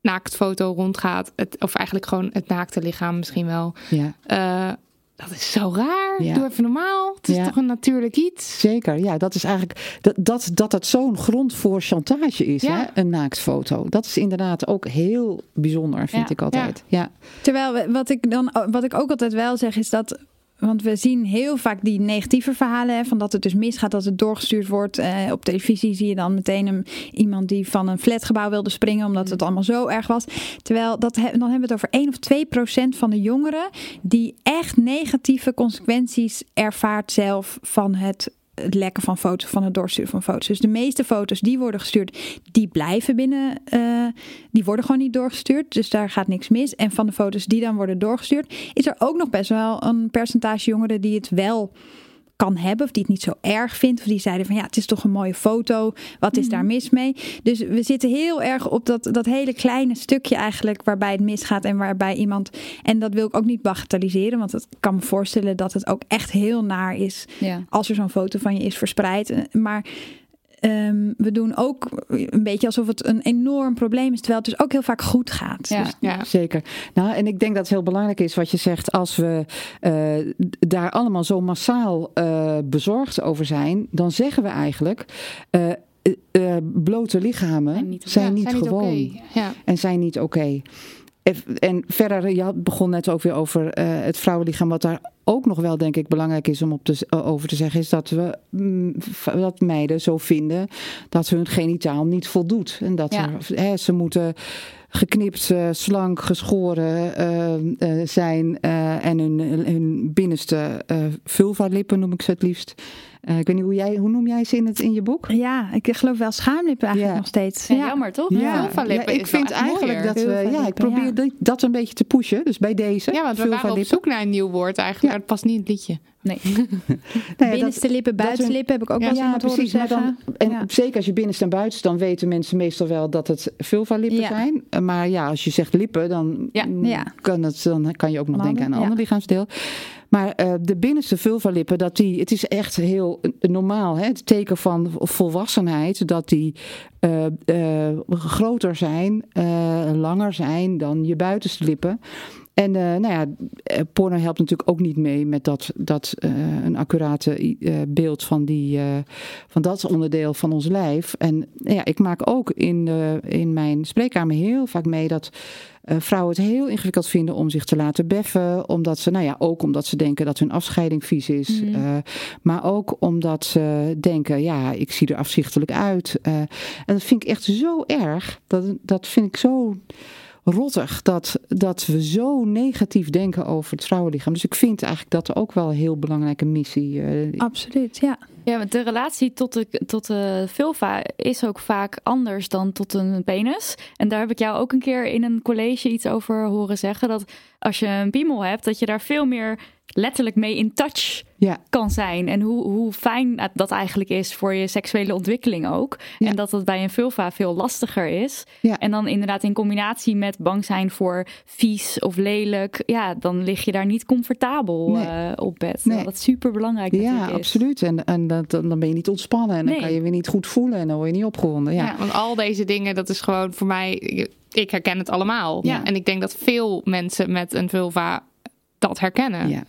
naaktfoto rondgaat. Het, of eigenlijk gewoon het naakte lichaam misschien wel. Ja, Eh, dat is zo raar. Ja. Doe even normaal. Het is Ja. toch een natuurlijk iets. zeker. Ja, dat is eigenlijk dat dat, dat het zo'n grond voor chantage is, Ja. hè? een naaktfoto. Dat is inderdaad ook heel bijzonder, vind Ja. ik altijd. Ja. Terwijl we- wat ik dan wat ik ook altijd wel zeg is dat. Want we zien heel vaak die negatieve verhalen. Hè, van dat het dus misgaat, dat het doorgestuurd wordt. Eh, op televisie zie je dan meteen een, iemand die van een flatgebouw wilde springen. omdat het allemaal zo erg was. Terwijl dat, dan hebben we het over 1 of 2 procent van de jongeren. die echt negatieve consequenties ervaart zelf van het. Het lekken van foto's, van het doorsturen van foto's. Dus de meeste foto's die worden gestuurd, die blijven binnen. eh, die worden gewoon niet doorgestuurd. Dus daar gaat niks mis. En van de foto's die dan worden doorgestuurd, is er ook nog best wel een percentage jongeren die het wel kan hebben. Of die het niet zo erg vindt. Of die zeiden van ja, het is toch een mooie foto. Wat is daar mis mee? Dus we zitten heel erg op dat, dat hele kleine stukje eigenlijk waarbij het misgaat. En waarbij iemand. En dat wil ik ook niet bagatelliseren. Want ik kan me voorstellen dat het ook echt heel naar is Ja. als er zo'n foto van je is verspreid. Eh, Maar ehm, we doen ook een beetje alsof het een enorm probleem is, terwijl het dus ook heel vaak goed gaat. Ja. Dus Ja. Zeker. Nou, en ik denk dat het heel belangrijk is wat je zegt. Als we eh, daar allemaal zo massaal eh, bezorgd over zijn, dan zeggen we eigenlijk. eh, eh, eh, blote lichamen Zijn niet- zijn Ja, niet zijn niet gewoon. Ja. en zijn niet oké. En- En verder, je had- begon net ook weer over eh, het vrouwenlichaam. Wat daar ook nog wel, denk ik, belangrijk is om op te, eh, over te zeggen, is dat we mm, dat meiden zo vinden dat hun genitaal niet voldoet. En dat Ja. er, hè, ze moeten geknipt, eh, slank, geschoren eh, zijn. en hun, hun binnenste vulva-lippen noem ik ze het liefst. Eh, ik weet niet hoe jij, hoe noem jij ze in, het, in je boek? ja, ik geloof wel schaamlippen eigenlijk Ja. nog steeds. Ja, jammer toch? vulva-lippen ik is wel vind eigenlijk mooier. dat we, ja, ik probeer ja. dat- dat een beetje te pushen. Dus bij deze. Ja, want we waren op zoek naar een nieuw woord eigenlijk. Ja. Maar het past niet in het liedje. Nee. <laughs> Nou ja, Binnenste lippen, dat buitenste hun- lippen heb ik ook Ja, wel eens ja, horen precies. Maar zeggen. dan, en Ja. zeker als je binnenste en buitenste, dan weten mensen meestal wel dat het vulva-lippen Ja. zijn. Eh, Maar ja, als je zegt lippen, dan, Ja. mm, Ja. Kan, het, dan kan je ook nog denken aan een ander, ander lichaamsdeel. Maar eh, de binnenste vulva-lippen, dat die, het is echt heel normaal. Hè? Het teken van volwassenheid, dat die eh, eh, groter zijn, eh, langer zijn dan je buitenste lippen. En eh, nou ja, eh, porno helpt natuurlijk ook niet mee met dat, dat eh, een accurate beeld van, die, van dat onderdeel van ons lijf. En nou ja, ik maak ook in, de, in mijn spreekkamer heel vaak mee dat vrouwen het heel ingewikkeld vinden om zich te laten beffen. Omdat ze, nou ja, ook omdat ze denken dat hun afscheiding vies is. Mhm. maar ook omdat ze denken, ja, ik zie er afzichtelijk uit. En dat vind ik echt zo erg. Dat, dat vind ik zo rottig dat, dat we zo negatief denken over het vrouwenlichaam. Dus ik vind eigenlijk dat ook wel een heel belangrijke missie. eh, Absoluut, ja. Ja, want de relatie tot de, tot de vulva is ook vaak anders dan tot een penis. En daar heb ik jou ook een keer in een college iets over horen zeggen. Dat als je een piemel hebt, dat je daar veel meer letterlijk mee in touch ja. kan zijn. En hoe, hoe fijn dat eigenlijk is voor je seksuele ontwikkeling ook. Ja. En dat dat bij een vulva veel lastiger is. Ja. En dan inderdaad in combinatie met bang zijn voor vies of lelijk. Ja, dan lig je daar niet comfortabel Nee. eh, op bed. Nee. Dat super belangrijk Ja, absoluut. En, en dat, dan ben je niet ontspannen en dan Nee. kan je weer niet goed voelen en dan word je niet opgewonden. Ja. Ja. want al deze dingen, dat is gewoon voor mij, ik herken het allemaal. Ja. En ik denk dat veel mensen met een vulva dat herkennen. Ja.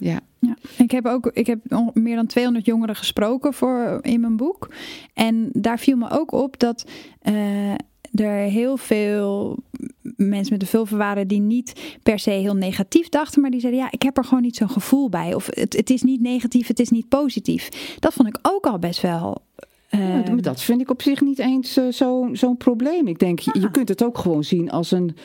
Ja. Ja. Ik heb ook ik heb meer dan 200 jongeren gesproken voor in mijn boek. En daar viel me ook op dat eh, er heel veel mensen met de vulva waren die niet per se heel negatief dachten, maar die zeiden ja, ik heb er gewoon niet zo'n gevoel bij. Of het, het is niet negatief, het is niet positief. Dat vond ik ook al best wel. eh, Ja, dat vind ik op zich niet eens zo- zo'n probleem. Ik denk, je, je Ah. kunt het ook gewoon zien als een,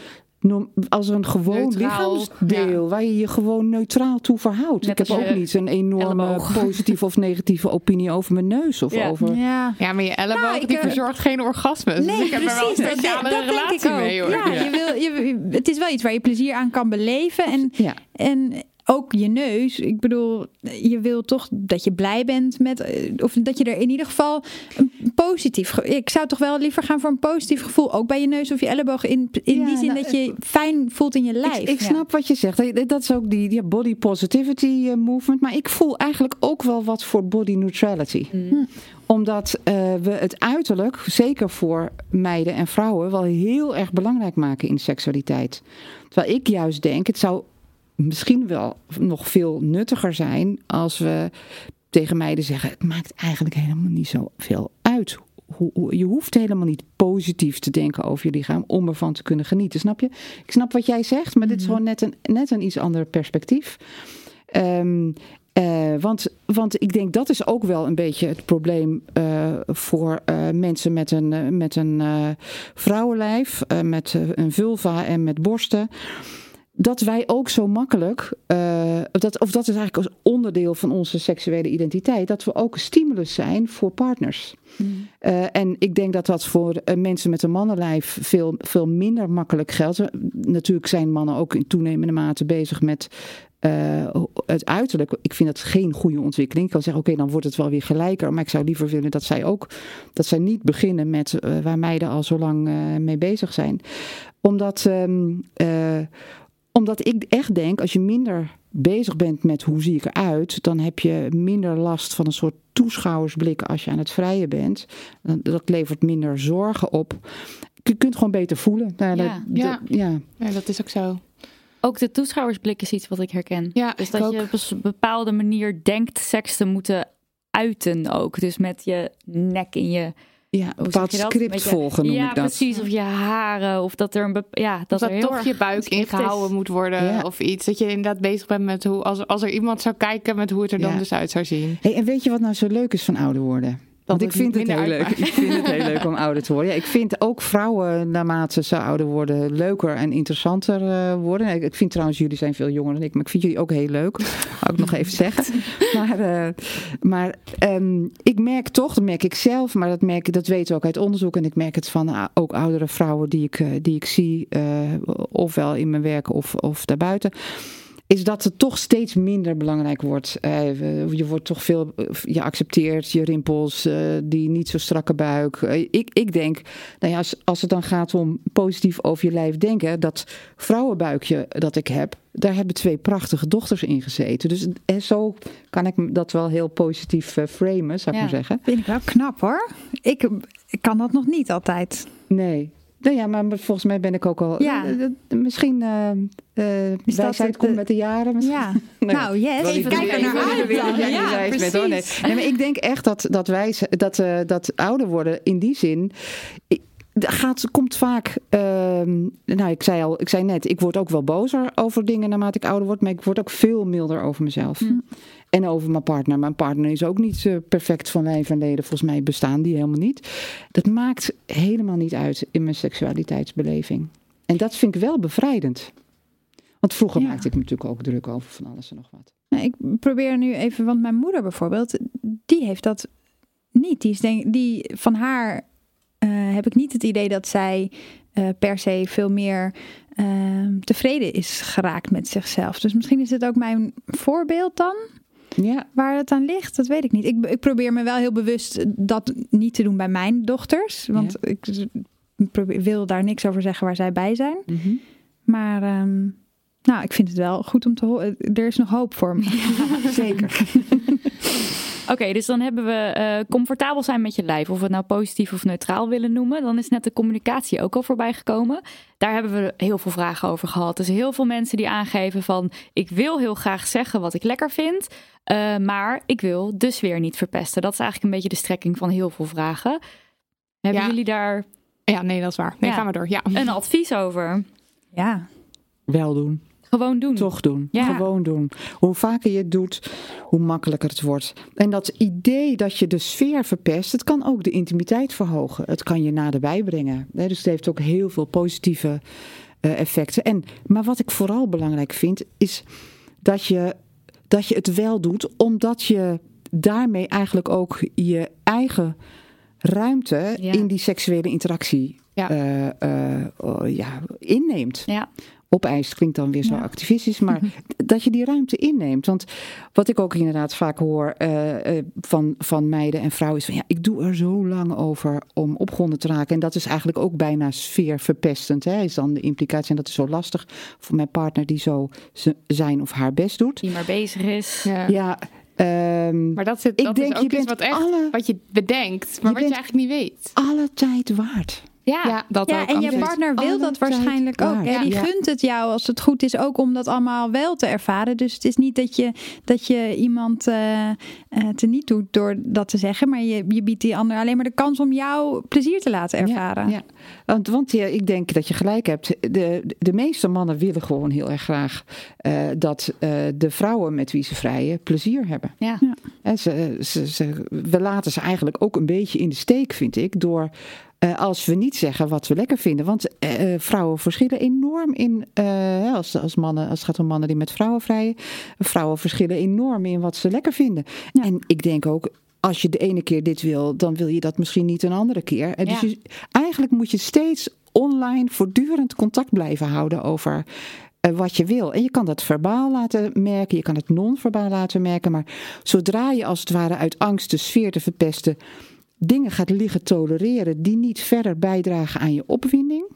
als een gewoon Neutraal, lichaamsdeel waar je je gewoon neutraal toe verhoudt. Net ik heb ook niet een enorme elleboog. <laughs> positieve of negatieve opinie over mijn neus of Ja. over. ja. Ja, maar je elleboog Nou, ik, die eh, verzorgt geen orgasmes. Dus Nee, ik heb er wel een precies. Dat, speciale dat denk relatie ik ook. mee hoor. Ja, Je wil, je, het is wel iets waar je plezier aan kan beleven. En, Ja. en ook je neus. Ik bedoel, je wil toch dat je blij bent met. eh, Of dat je er in ieder geval een positief. Ik zou toch wel liever gaan voor een positief gevoel. Ook bij je neus of je elleboog. In, in Ja, die zin nou, dat je fijn voelt in je lijf. Ik, ik snap wat je zegt. Dat- Dat is ook die, die body positivity eh, movement. Maar ik voel eigenlijk ook wel wat voor body neutrality. Omdat eh, we het uiterlijk, zeker voor meiden en vrouwen, wel heel erg belangrijk maken in seksualiteit. Terwijl ik juist denk, het zou misschien wel nog veel nuttiger zijn als we tegen meiden zeggen: het maakt eigenlijk helemaal niet zo veel uit. Je hoeft helemaal niet positief te denken over je lichaam om ervan te kunnen genieten. Snap je? Ik snap wat jij zegt, maar dit is gewoon net een, net een iets ander perspectief. Ehm, eh, want, want ik denk dat is ook wel een beetje het probleem eh, voor eh, mensen met een, met een vrouwenlijf, met een vulva en met borsten. Dat wij ook zo makkelijk, eh, dat, of dat is eigenlijk als onderdeel van onze seksuele identiteit, dat we ook een stimulus zijn voor partners. Eh, en ik denk dat dat voor eh, mensen met een mannenlijf veel, veel minder makkelijk geldt. Natuurlijk zijn mannen ook in toenemende mate bezig met het uiterlijk. Ik vind dat geen goede ontwikkeling. Ik kan zeggen, oké, dan wordt het wel weer gelijker. Maar ik zou liever willen dat zij ook, dat zij niet beginnen met eh, waar meiden al zo lang mee bezig zijn. Omdat, ehm, eh, omdat ik echt denk, als je minder bezig bent met hoe zie ik eruit, dan heb je minder last van een soort toeschouwersblik als je aan het vrijen bent. Dan- Dat levert minder zorgen op. Je kunt gewoon beter voelen. Nou, Ja. dat- dat- Ja. ja. Ja, dat is ook zo. Ook de toeschouwersblik is iets wat ik herken. Ja, dus ik dat ook. je op een bepaalde manier denkt seks te moeten uiten ook. Dus met je nek in je... Ja, een hoe bepaald zeg je dat? script je- volgen noem ja, ik dat. precies. Of je haren. Of dat er een... Ja, dat, Dat, er toch je buik ingehouden moet worden Ja. of iets. Dat je inderdaad bezig bent met hoe, als, als er iemand zou kijken met hoe het er dan Ja. dus uit zou zien. Hey, en weet je wat nou zo leuk is van ouder worden? Want ik vind het heel leuk. Ik vind het heel leuk om ouder te worden. Ja, ik vind ook vrouwen naarmate ze ouder worden leuker en interessanter eh, worden. Ik, ik vind trouwens jullie zijn veel jonger dan ik, maar ik vind jullie ook heel leuk. Ik nog even <laughs> zeggen. Maar, eh, maar ehm, ik merk toch, dat merk ik zelf, maar dat, merk, dat weten we ook uit onderzoek. En ik merk het van ah, ook oudere vrouwen die ik, eh, die ik zie, eh, ofwel in mijn werk of, of daarbuiten is dat het toch steeds minder belangrijk wordt. Eh, je wordt toch veel, je accepteert je rimpels, eh, die niet zo strakke buik. Eh, ik, ik denk, nou ja, als, als het dan gaat om positief over je lijf denken, dat vrouwenbuikje dat ik heb, daar hebben twee prachtige dochters in gezeten. Dus en zo kan ik dat wel heel positief eh, framen, zou ik Ja. maar zeggen. Vind ik wel knap hoor. Ik, ik kan dat nog niet altijd. Nee. Nou ja, maar volgens mij ben ik ook al. Ja. eh, eh, misschien. eh Is dat wijsheid het, komt met de jaren. Misschien. Ja. <laughs> Nee. Nou, yes. Even kijken naar uit even- Ja, oh, nee. precies. Nee, maar ik denk echt dat, dat wij, dat, dat ouder worden in die zin. ik- gaat, komt vaak, ehm, nou ik zei al, ik zei net, ik word ook wel bozer over dingen naarmate ik ouder word, maar ik word ook veel milder over mezelf. En over mijn partner. Mijn partner is ook niet eh, perfect van lijf en leden. Volgens mij bestaan die helemaal niet. Dat maakt helemaal niet uit in mijn seksualiteitsbeleving. En dat vind ik wel bevrijdend. Want vroeger Ja. maakte ik me natuurlijk ook druk over van alles en nog wat. Nou, ik probeer nu even, want mijn moeder bijvoorbeeld, die heeft dat niet. Die, is denk, die van haar eh, heb ik niet het idee dat zij eh, per se veel meer ehm, tevreden is geraakt met zichzelf. Dus misschien is dit ook mijn voorbeeld dan. Ja. Waar het aan ligt, dat weet ik niet. Ik, ik probeer me wel heel bewust dat niet te doen bij mijn dochters. Want ik probeer, wil daar niks over zeggen waar zij bij zijn. Mhm. Maar ehm, nou, ik vind het wel goed om te horen. Er is nog hoop voor me. <laughs> Zeker. <laughs> Oké, dus dan hebben we eh, comfortabel zijn met je lijf. Of we het nou positief of neutraal willen noemen. Dan is net de communicatie ook al voorbij gekomen. Daar hebben we heel veel vragen over gehad. Dus heel veel mensen die aangeven van... ik wil heel graag zeggen wat ik lekker vind... eh, maar ik wil de sfeer niet verpesten. Dat is eigenlijk een beetje de strekking van heel veel vragen. Hebben Ja. jullie daar Ja, nee, dat is waar. Nee, Ja. gaan we door. Ja. een advies over? Ja. Wel doen. Gewoon doen. Toch doen. Ja. Gewoon doen. Hoe vaker je het doet, hoe makkelijker het wordt. En dat idee dat je de sfeer verpest, het kan ook de intimiteit verhogen. Het kan je naderbij brengen. Dus het heeft ook heel veel positieve eh, effecten. En, maar wat ik vooral belangrijk vind, is dat je, dat je het wel doet, omdat je daarmee eigenlijk ook je eigen ruimte Ja. in die seksuele interactie Ja. eh, eh, oh, ja, inneemt Ja. Opeist klinkt dan weer zo Ja. activistisch, maar <laughs> dat je die ruimte inneemt. Want wat ik ook inderdaad vaak hoor eh, eh, van, van meiden en vrouwen is van ja, ik doe er zo lang over om opgewonden te raken. En dat is eigenlijk ook bijna sfeerverpestend, hè, is dan de implicatie. En dat is zo lastig voor mijn partner die zo zijn of haar best doet. Die maar bezig is. Ja. Ja, ehm, Maar dat, zit, Ik dat denk, is je ook iets bent wat, echt, alle- wat je bedenkt, maar Je wat je eigenlijk niet weet. alle tijd waard. Ja. Ja, dat Ja, ook. en je partner wil dat waarschijnlijk ook. hè? Die Ja. gunt het jou als het goed is ook om dat allemaal wel te ervaren. Dus het is niet dat je, dat je iemand eh eh, te niet doet door dat te zeggen. Maar je, je biedt die ander alleen maar de kans om jou plezier te laten ervaren. Ja, want, want ja, ik denk dat je gelijk hebt. De, de meeste mannen willen gewoon heel erg graag eh, dat eh, de vrouwen met wie ze vrijen plezier hebben. Ja. Hè, ze, ze, ze, we laten ze eigenlijk ook een beetje in de steek, vind ik, door eh, als we niet zeggen wat we lekker vinden. Want eh, eh, vrouwen verschillen enorm in, als, als, mannen, als het gaat om mannen die met vrouwen vrijen, vrouwen verschillen enorm in wat ze lekker vinden. En ik denk ook, als je de ene keer dit wil, dan wil je dat misschien niet een andere keer. En dus je- eigenlijk moet je steeds online voortdurend contact blijven houden over wat je wil. En je kan dat verbaal laten merken, je kan het non-verbaal laten merken. Maar zodra je als het ware uit angst de sfeer te verpesten dingen gaat liggen tolereren die niet verder bijdragen aan je opwinding.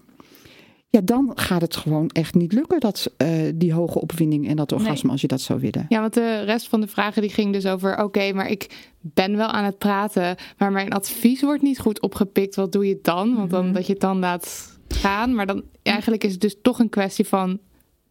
Ja, dan gaat het gewoon echt niet lukken, dat, eh, die hoge opwinding en dat orgasme, als je dat zou willen. Ja, want de rest van de vragen die ging dus over... oké, maar ik ben wel aan het praten... maar mijn advies wordt niet goed opgepikt. Wat doe je dan? Want dan dat je het dan laat gaan. Maar dan eigenlijk is het dus toch een kwestie van...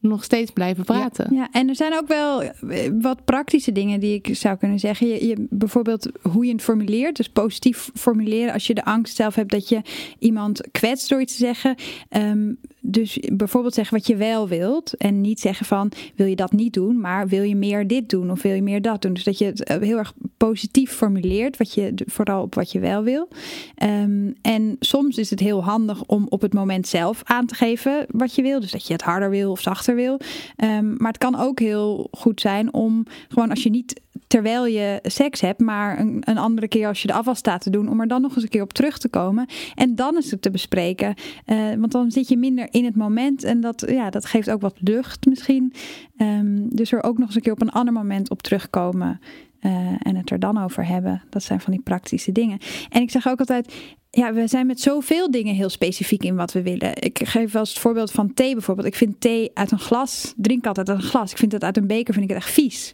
nog steeds blijven praten. Ja, en er zijn ook wel eh, wat praktische dingen die ik zou kunnen zeggen. Je, je, bijvoorbeeld hoe je het formuleert, dus positief formuleren als je de angst zelf hebt dat je iemand kwetst door iets te zeggen. Ehm, dus bijvoorbeeld zeggen wat je wel wilt en niet zeggen van wil je dat niet doen, maar wil je meer dit doen of wil je meer dat doen. Dus dat je het eh, heel erg positief formuleert, wat je, vooral op wat je wel wil. Ehm, en soms is het heel handig om op het moment zelf aan te geven wat je wil. Dus dat je het harder wil of zachter wil. Ehm, maar het kan ook heel goed zijn om gewoon als je niet terwijl je seks hebt, maar een, een andere keer als je de afwas staat te doen, om er dan nog eens een keer op terug te komen. En dan is het te bespreken. Eh, want dan zit je minder in het moment en dat, ja, dat geeft ook wat lucht misschien. Ehm, dus er ook nog eens een keer op een ander moment op terugkomen. eh, en het er dan over hebben. Dat zijn van die praktische dingen. En ik zeg ook altijd, ja, we zijn met zoveel dingen heel specifiek in wat we willen. Ik geef wel eens het voorbeeld van thee bijvoorbeeld. Ik vind thee uit een glas, drink altijd uit een glas. Ik vind het uit een beker, vind ik het echt vies.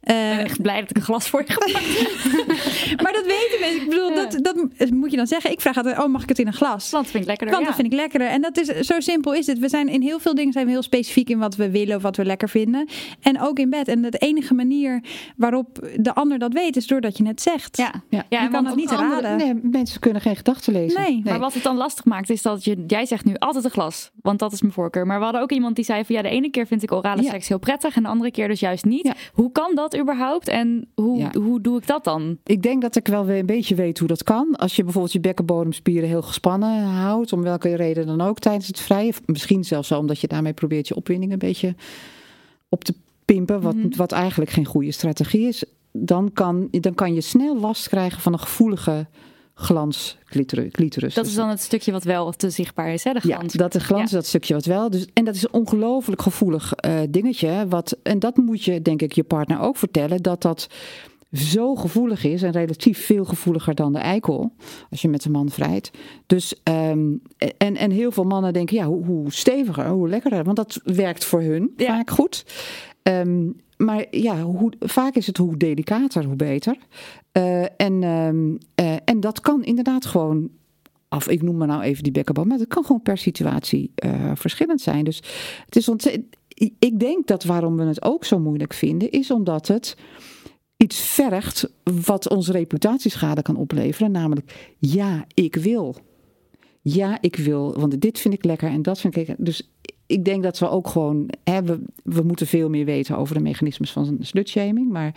Eh, Ik ben echt blij dat ik een glas voor je heb. <laughs> maar dat weten mensen. Ik bedoel, dat, dat moet je dan zeggen. Ik vraag altijd, oh, mag ik het in een glas? Want dat vind ik lekkerder. Want dat vind ik lekkerder. En dat is, zo simpel is het. We zijn in heel veel dingen zijn we heel specifiek in wat we willen of wat we lekker vinden. En ook in bed. En de enige manier waarop de ander dat weet, is doordat je het zegt. Ja, Ja, je kan het niet Andere- raden. nee, mensen kunnen geen gedachten lezen. Nee, Maar wat het dan lastig maakt, is dat je, jij zegt nu altijd een glas. Want dat is mijn voorkeur. Maar we hadden ook iemand die zei van ja, de ene keer vind ik orale Ja. seks heel prettig en de andere keer dus juist niet. Ja. Hoe kan dat überhaupt en hoe, Ja. hoe doe ik dat dan? Ik denk dat ik wel weer een beetje weet hoe dat kan. Als je bijvoorbeeld je bekkenbodemspieren heel gespannen houdt, om welke reden dan ook tijdens het vrije. Misschien zelfs wel omdat je daarmee probeert je opwinding een beetje op te pimpen, wat, Mhm. wat eigenlijk geen goede strategie is. Dan kan, dan kan je snel last krijgen van een gevoelige glans clitoris. clitoris. Dat is dan het stukje wat wel te zichtbaar is, hè? De glans. Ja, dat de glans, Ja. dat stukje wat wel. Dus, en dat is een ongelooflijk gevoelig eh, dingetje. Wat, en dat moet je, denk ik, je partner ook vertellen. Dat dat zo gevoelig is. En relatief veel gevoeliger dan de eikel. Als je met een man vrijt. Dus, ehm, en, en heel veel mannen denken, ja, hoe, hoe steviger, hoe lekkerder. Want dat werkt voor hun Ja. vaak goed. Ehm, maar ja, hoe, vaak is het hoe delicater, hoe beter. Eh, en, ehm, eh, en dat kan inderdaad gewoon af. Ik noem maar nou even die bekkenbodem. Maar het kan gewoon per situatie eh, verschillend zijn. Dus het is ontzettend. Ik denk dat waarom we het ook zo moeilijk vinden, is omdat het iets vergt wat onze reputatieschade kan opleveren. Namelijk, ja, ik wil. Ja, ik wil. Want dit vind ik lekker en dat vind ik lekker. Dus ik denk dat we ook gewoon. Hè, we, we moeten veel meer weten over de mechanismes van slutshaming. Maar,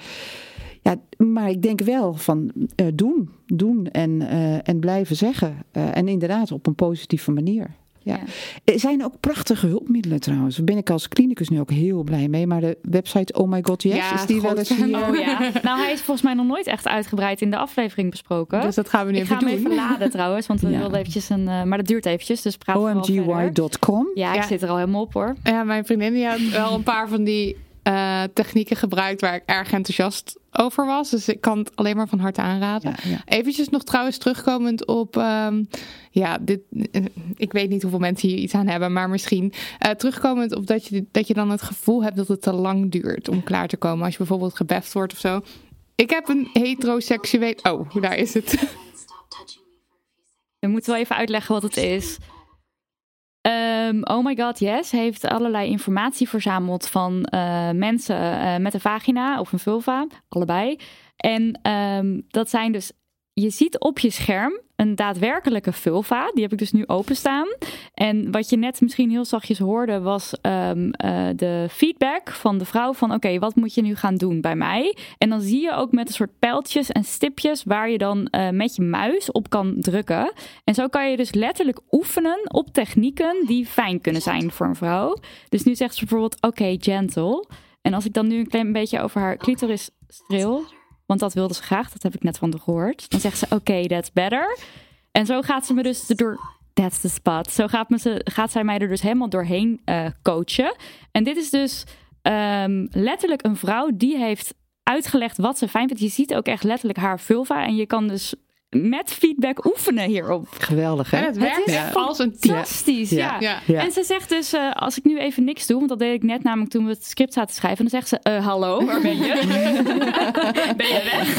ja, maar ik denk wel van eh, doen. Doen en, eh, en blijven zeggen. Eh, en inderdaad op een positieve manier. Ja. Ja. Er zijn ook prachtige hulpmiddelen trouwens. Daar ben ik als klinicus nu ook heel blij mee. Maar de website Oh My God Yes, Ja, is die wel eens hier? <laughs> Oh ja. Nou, hij is volgens mij nog nooit echt uitgebreid in de aflevering besproken. Dus dat gaan we nu ik ga even hem doen. even laden trouwens, want we Ja. wilden eventjes een... eh, maar dat duurt eventjes, dus praat omgy.com. Ja, ik Ja. zit er al helemaal op hoor. Ja, mijn vriendin die had wel een paar van die eh, technieken gebruikt waar ik erg enthousiast over was. Dus ik kan het alleen maar van harte aanraden. Ja, ja. Eventjes nog trouwens terugkomend op, ehm, ja, dit, eh, ik weet niet hoeveel mensen hier iets aan hebben, maar misschien eh, terugkomend op dat je, dat je dan het gevoel hebt dat het te lang duurt om klaar te komen. Als je bijvoorbeeld gebeft wordt of zo. Ik heb een heteroseksueel, oh, daar is het. We moeten wel even uitleggen wat het is. Ehm, oh my god, yes, heeft allerlei informatie verzameld van eh, mensen eh, met een vagina of een vulva, allebei. En ehm, dat zijn dus, je ziet op je scherm een daadwerkelijke vulva. Die heb ik dus nu openstaan. En wat je net misschien heel zachtjes hoorde was ehm, eh, de feedback van de vrouw van oké, wat moet je nu gaan doen bij mij? En dan zie je ook met een soort pijltjes en stipjes waar je dan eh, met je muis op kan drukken. En zo kan je dus letterlijk oefenen op technieken die fijn kunnen zijn voor een vrouw. Dus nu zegt ze bijvoorbeeld oké, gentle. En als ik dan nu een klein beetje over haar clitoris streel, want dat wilde ze graag, dat heb ik net van haar gehoord. Dan zegt ze oké, that's better. En zo gaat ze me dus door. That's the spot. Zo gaat, me ze, gaat zij mij er dus helemaal doorheen eh, coachen. En dit is dus ehm, letterlijk een vrouw die heeft uitgelegd wat ze fijn vindt. Je ziet ook echt letterlijk haar vulva. En je kan dus met feedback oefenen hierop. Geweldig, hè? En het werkt is echt als een team. Fantastisch, ja. Ja. Ja. En ze zegt dus, eh, als ik nu even niks doe, want dat deed ik net namelijk toen we het script zaten te schrijven, dan zegt ze, eh, hallo, waar ben je? <laughs> ben je weg?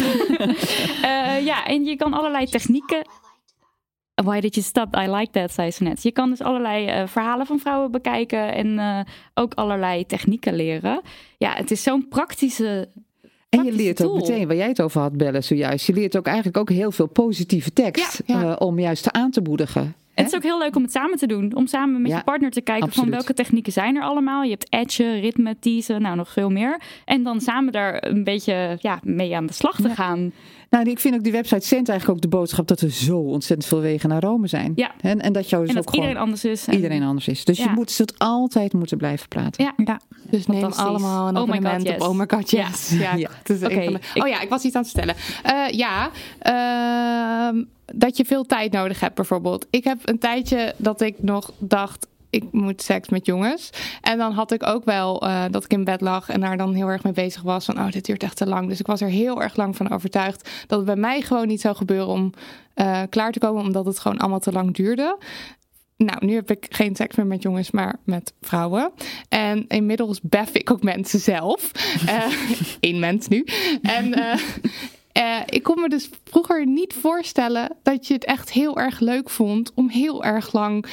Eh, ja, en je kan allerlei technieken... Why did you stop? I like that, zei ze net. Je kan dus allerlei eh, verhalen van vrouwen bekijken en eh, ook allerlei technieken leren. Ja, het is zo'n praktische En je leert ook meteen, waar jij het over had, Bellen, zojuist. Je leert ook eigenlijk ook heel veel positieve tekst. Ja, ja. eh, om juist aan te moedigen. Het is ook heel leuk om het samen te doen. Om samen met Ja, je partner te kijken absoluut. van welke technieken zijn er allemaal. Je hebt edgen, ritme, teasen, nou nog veel meer. En dan samen daar een beetje ja, mee aan de slag te gaan. Nou, ik vind ook die website zendt eigenlijk ook de boodschap dat er zo ontzettend veel wegen naar Rome zijn. Ja. En, en dat jou dus en ook dat iedereen gewoon anders is. En- iedereen anders is. Dus Ja. je moet het altijd moeten blijven praten. Ja. Ja. Dus neem Fantastisch. allemaal een Oh abonnement God, yes. op Oh my God, yes. Ja, Ja. is de- ik- Oh ja, ik was iets aan het stellen. Eh, ja, ehm, dat je veel tijd nodig hebt bijvoorbeeld. Ik heb een tijdje dat ik nog dacht... Ik moet seks met jongens. En dan had ik ook wel eh, dat ik in bed lag en daar dan heel erg mee bezig was. Van, oh, dit duurt echt te lang. Dus ik was er heel erg lang van overtuigd dat het bij mij gewoon niet zou gebeuren om eh, klaar te komen. Omdat het gewoon allemaal te lang duurde. Nou, nu heb ik geen seks meer met jongens, maar met vrouwen. En inmiddels bef ik ook mensen zelf. <laughs> Eh Eén mens nu. En, eh, Uh, ik kon me dus vroeger niet voorstellen dat je het echt heel erg leuk vond om heel erg lang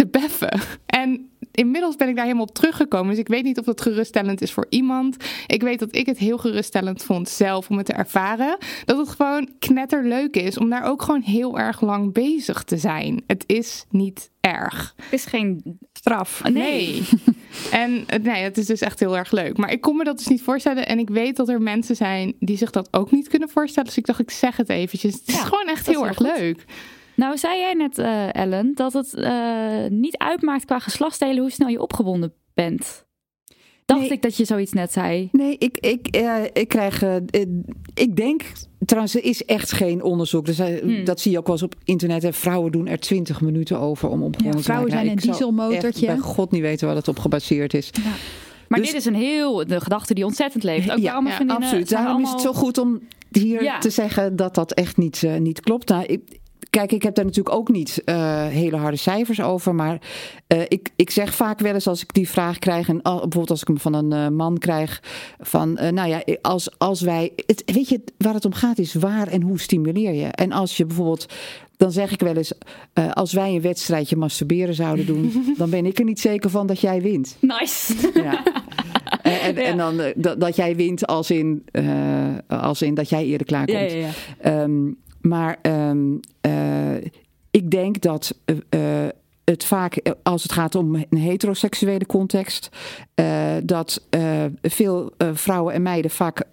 te beffen. En inmiddels ben ik daar helemaal op teruggekomen. Dus ik weet niet of dat geruststellend is voor iemand. Ik weet dat ik het heel geruststellend vond zelf om het te ervaren. Dat het gewoon knetterleuk is om daar ook gewoon heel erg lang bezig te zijn. Het is niet erg. Het is geen straf. Nee. <laughs> en nee, het is dus echt heel erg leuk. Maar ik kon me dat dus niet voorstellen. En ik weet dat er mensen zijn die zich dat ook niet kunnen voorstellen. Dus ik dacht, ik zeg het eventjes. Het is gewoon echt heel erg leuk. Nou, zei jij net, uh, Ellen, dat het uh, niet uitmaakt qua geslachtsdelen hoe snel je opgewonden bent. Dacht ik dat je zoiets net zei? Nee, ik, ik, uh, ik krijg. ik denk. Trouwens, er is echt geen onderzoek. Dus, hmm. Dat zie je ook wel eens op internet. En vrouwen doen er 20 minuten over om opgewonden ja, te Vrouwen zijn een dieselmotortje. Ik bij God niet weten waar het op gebaseerd is. Ja. Maar dus, dit is een heel. de gedachte die ontzettend leeft. Ook ja, allemaal ja absoluut. Daarom allemaal... is het zo goed om hier ja. te zeggen dat dat echt niet, uh, niet klopt. Nou, ik, Kijk, ik heb daar natuurlijk ook niet uh, hele harde cijfers over. Maar uh, ik, ik zeg vaak wel eens als ik die vraag krijg. En al, bijvoorbeeld als ik hem van een uh, man krijg. Van nou ja, als, als wij. Het, weet je, waar het om gaat is waar en hoe stimuleer je. En als je bijvoorbeeld dan zeg ik wel eens, uh, als wij een wedstrijdje masturberen zouden doen, <laughs> dan ben ik er niet zeker van dat jij wint. Nice. Ja. En, en, en dan dat, dat, jij wint als in, uh, als in dat jij eerder klaarkomt. Ja. Um, maar um, uh, ik denk dat uh, het vaak, als het gaat om een heteroseksuele context, dat veel vrouwen en meiden vaak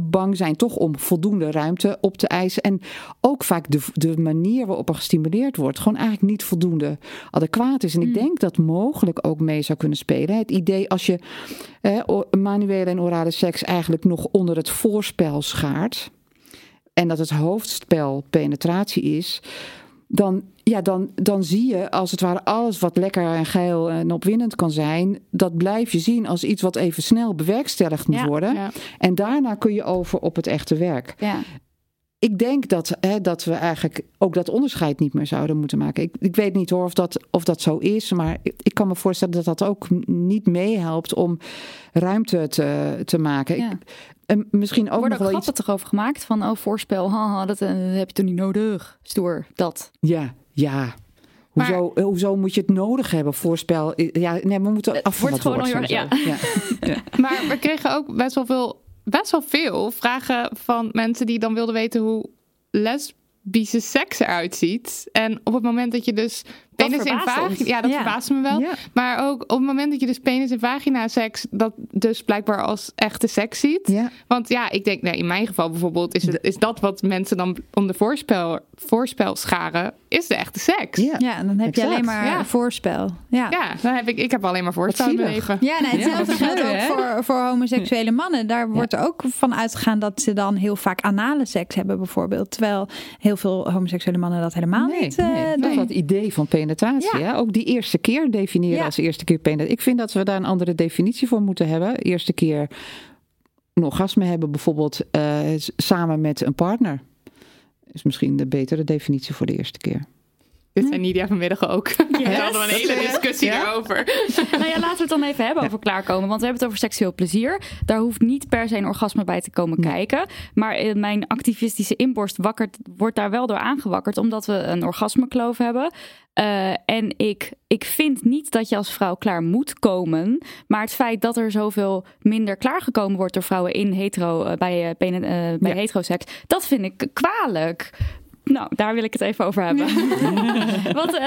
bang zijn toch om voldoende ruimte op te eisen. En ook vaak de, de manier waarop er gestimuleerd wordt, gewoon eigenlijk niet voldoende adequaat is. En ik hmm. denk dat mogelijk ook mee zou kunnen spelen. Het idee als je eh, manuele en orale seks eigenlijk nog onder het voorspel schaart en dat het hoofdspel penetratie is, dan, ja, dan, dan zie je als het ware alles wat lekker en geil en opwindend kan zijn, dat blijf je zien als iets wat even snel bewerkstelligd moet worden. En daarna kun je over op het echte werk. Ja. Ik denk dat, hè, dat we eigenlijk ook dat onderscheid niet meer zouden moeten maken. Ik, ik weet niet hoor of dat, of dat zo is, maar ik, ik kan me voorstellen dat dat ook niet meehelpt om ruimte te, te maken. Ja. En misschien ook Worden nog wel iets... toch over gemaakt van, oh, voorspel, haha, dat uh, heb je toch niet nodig, stoer, dat. Ja, ja. Hoezo, maar, hoezo moet je het nodig hebben, voorspel? Ja, nee, we moeten af van woord, ja. ja. ja. <laughs> Maar we kregen ook best wel veel, best wel veel vragen van mensen die dan wilden weten hoe lesbische seks eruit ziet. En op het moment dat je dus penis in vagina. Ja, dat ja. verbaast me wel. Maar ook op het moment dat je dus penis in vagina seks, dat dus blijkbaar als echte seks ziet. Ja. Want ja, ik denk, nee, in mijn geval bijvoorbeeld, is, het, is dat wat mensen dan onder voorspel, voorspel scharen, is de echte seks. Ja, ja en dan heb je alleen maar voorspel. Ja, ja dan heb ik, ik heb alleen maar voorspel in mijn leven. Ja, nee, hetzelfde geldt ook voor, voor homoseksuele mannen. Daar wordt er ook van uitgegaan dat ze dan heel vaak anale seks hebben, bijvoorbeeld. Terwijl heel veel homoseksuele mannen dat helemaal niet uh, nee. Dat is het idee van penis penetratie. Ja. Ook die eerste keer definiëren als eerste keer penetratie. Ik vind dat we daar een andere definitie voor moeten hebben. Eerste keer een orgasme hebben bijvoorbeeld uh, samen met een partner. Is misschien de betere definitie voor de eerste keer. Dit zijn Nidia vanmiddag ook. Yes. <laughs> We hadden een hele discussie ja? daarover. <laughs> nou ja, laten we het dan even hebben over klaarkomen. Want we hebben het over seksueel plezier. Daar hoeft niet per se een orgasme bij te komen kijken. Maar mijn activistische inborst wakkert, wordt daar wel door aangewakkerd. Omdat we een orgasmekloof hebben. Uh, en ik, ik vind niet dat je als vrouw klaar moet komen. Maar het feit dat er zoveel minder klaargekomen wordt door vrouwen in hetero, uh, bij, uh, bij ja. heteroseks, dat vind ik kwalijk. Nou, daar wil ik het even over hebben. <laughs> Want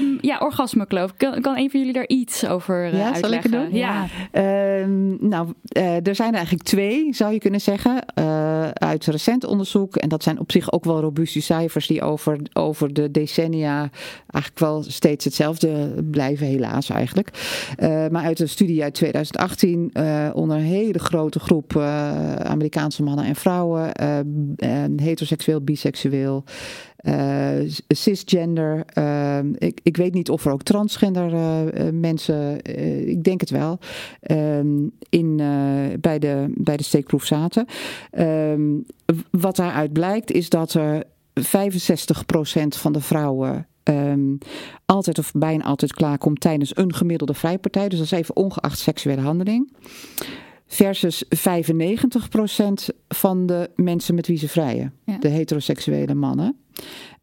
um, ja, orgasmekloof. Kan, kan een van jullie daar iets over uh, ja, uitleggen? Zal ik doen? Ja. Uh, nou, uh, er zijn er eigenlijk twee, zou je kunnen zeggen, uh, uit recent onderzoek. En dat zijn op zich ook wel robuuste cijfers die over, over de decennia eigenlijk wel steeds hetzelfde blijven, helaas eigenlijk. maar uit een studie uit 2018 onder een hele grote groep Amerikaanse mannen en vrouwen, heteroseksueel, biseksueel. Uh, cisgender. Uh, ik, ik weet niet of er ook transgender uh, mensen, ik denk het wel, ehm, in, bij, de, bij de steekproef zaten. Ehm, wat daaruit blijkt is dat er 65% van de vrouwen altijd of bijna altijd klaarkomt tijdens een gemiddelde vrijpartij. Dus dat is even ongeacht seksuele handeling. Versus 95% van de mensen met wie ze vrijen. Ja. De heteroseksuele mannen.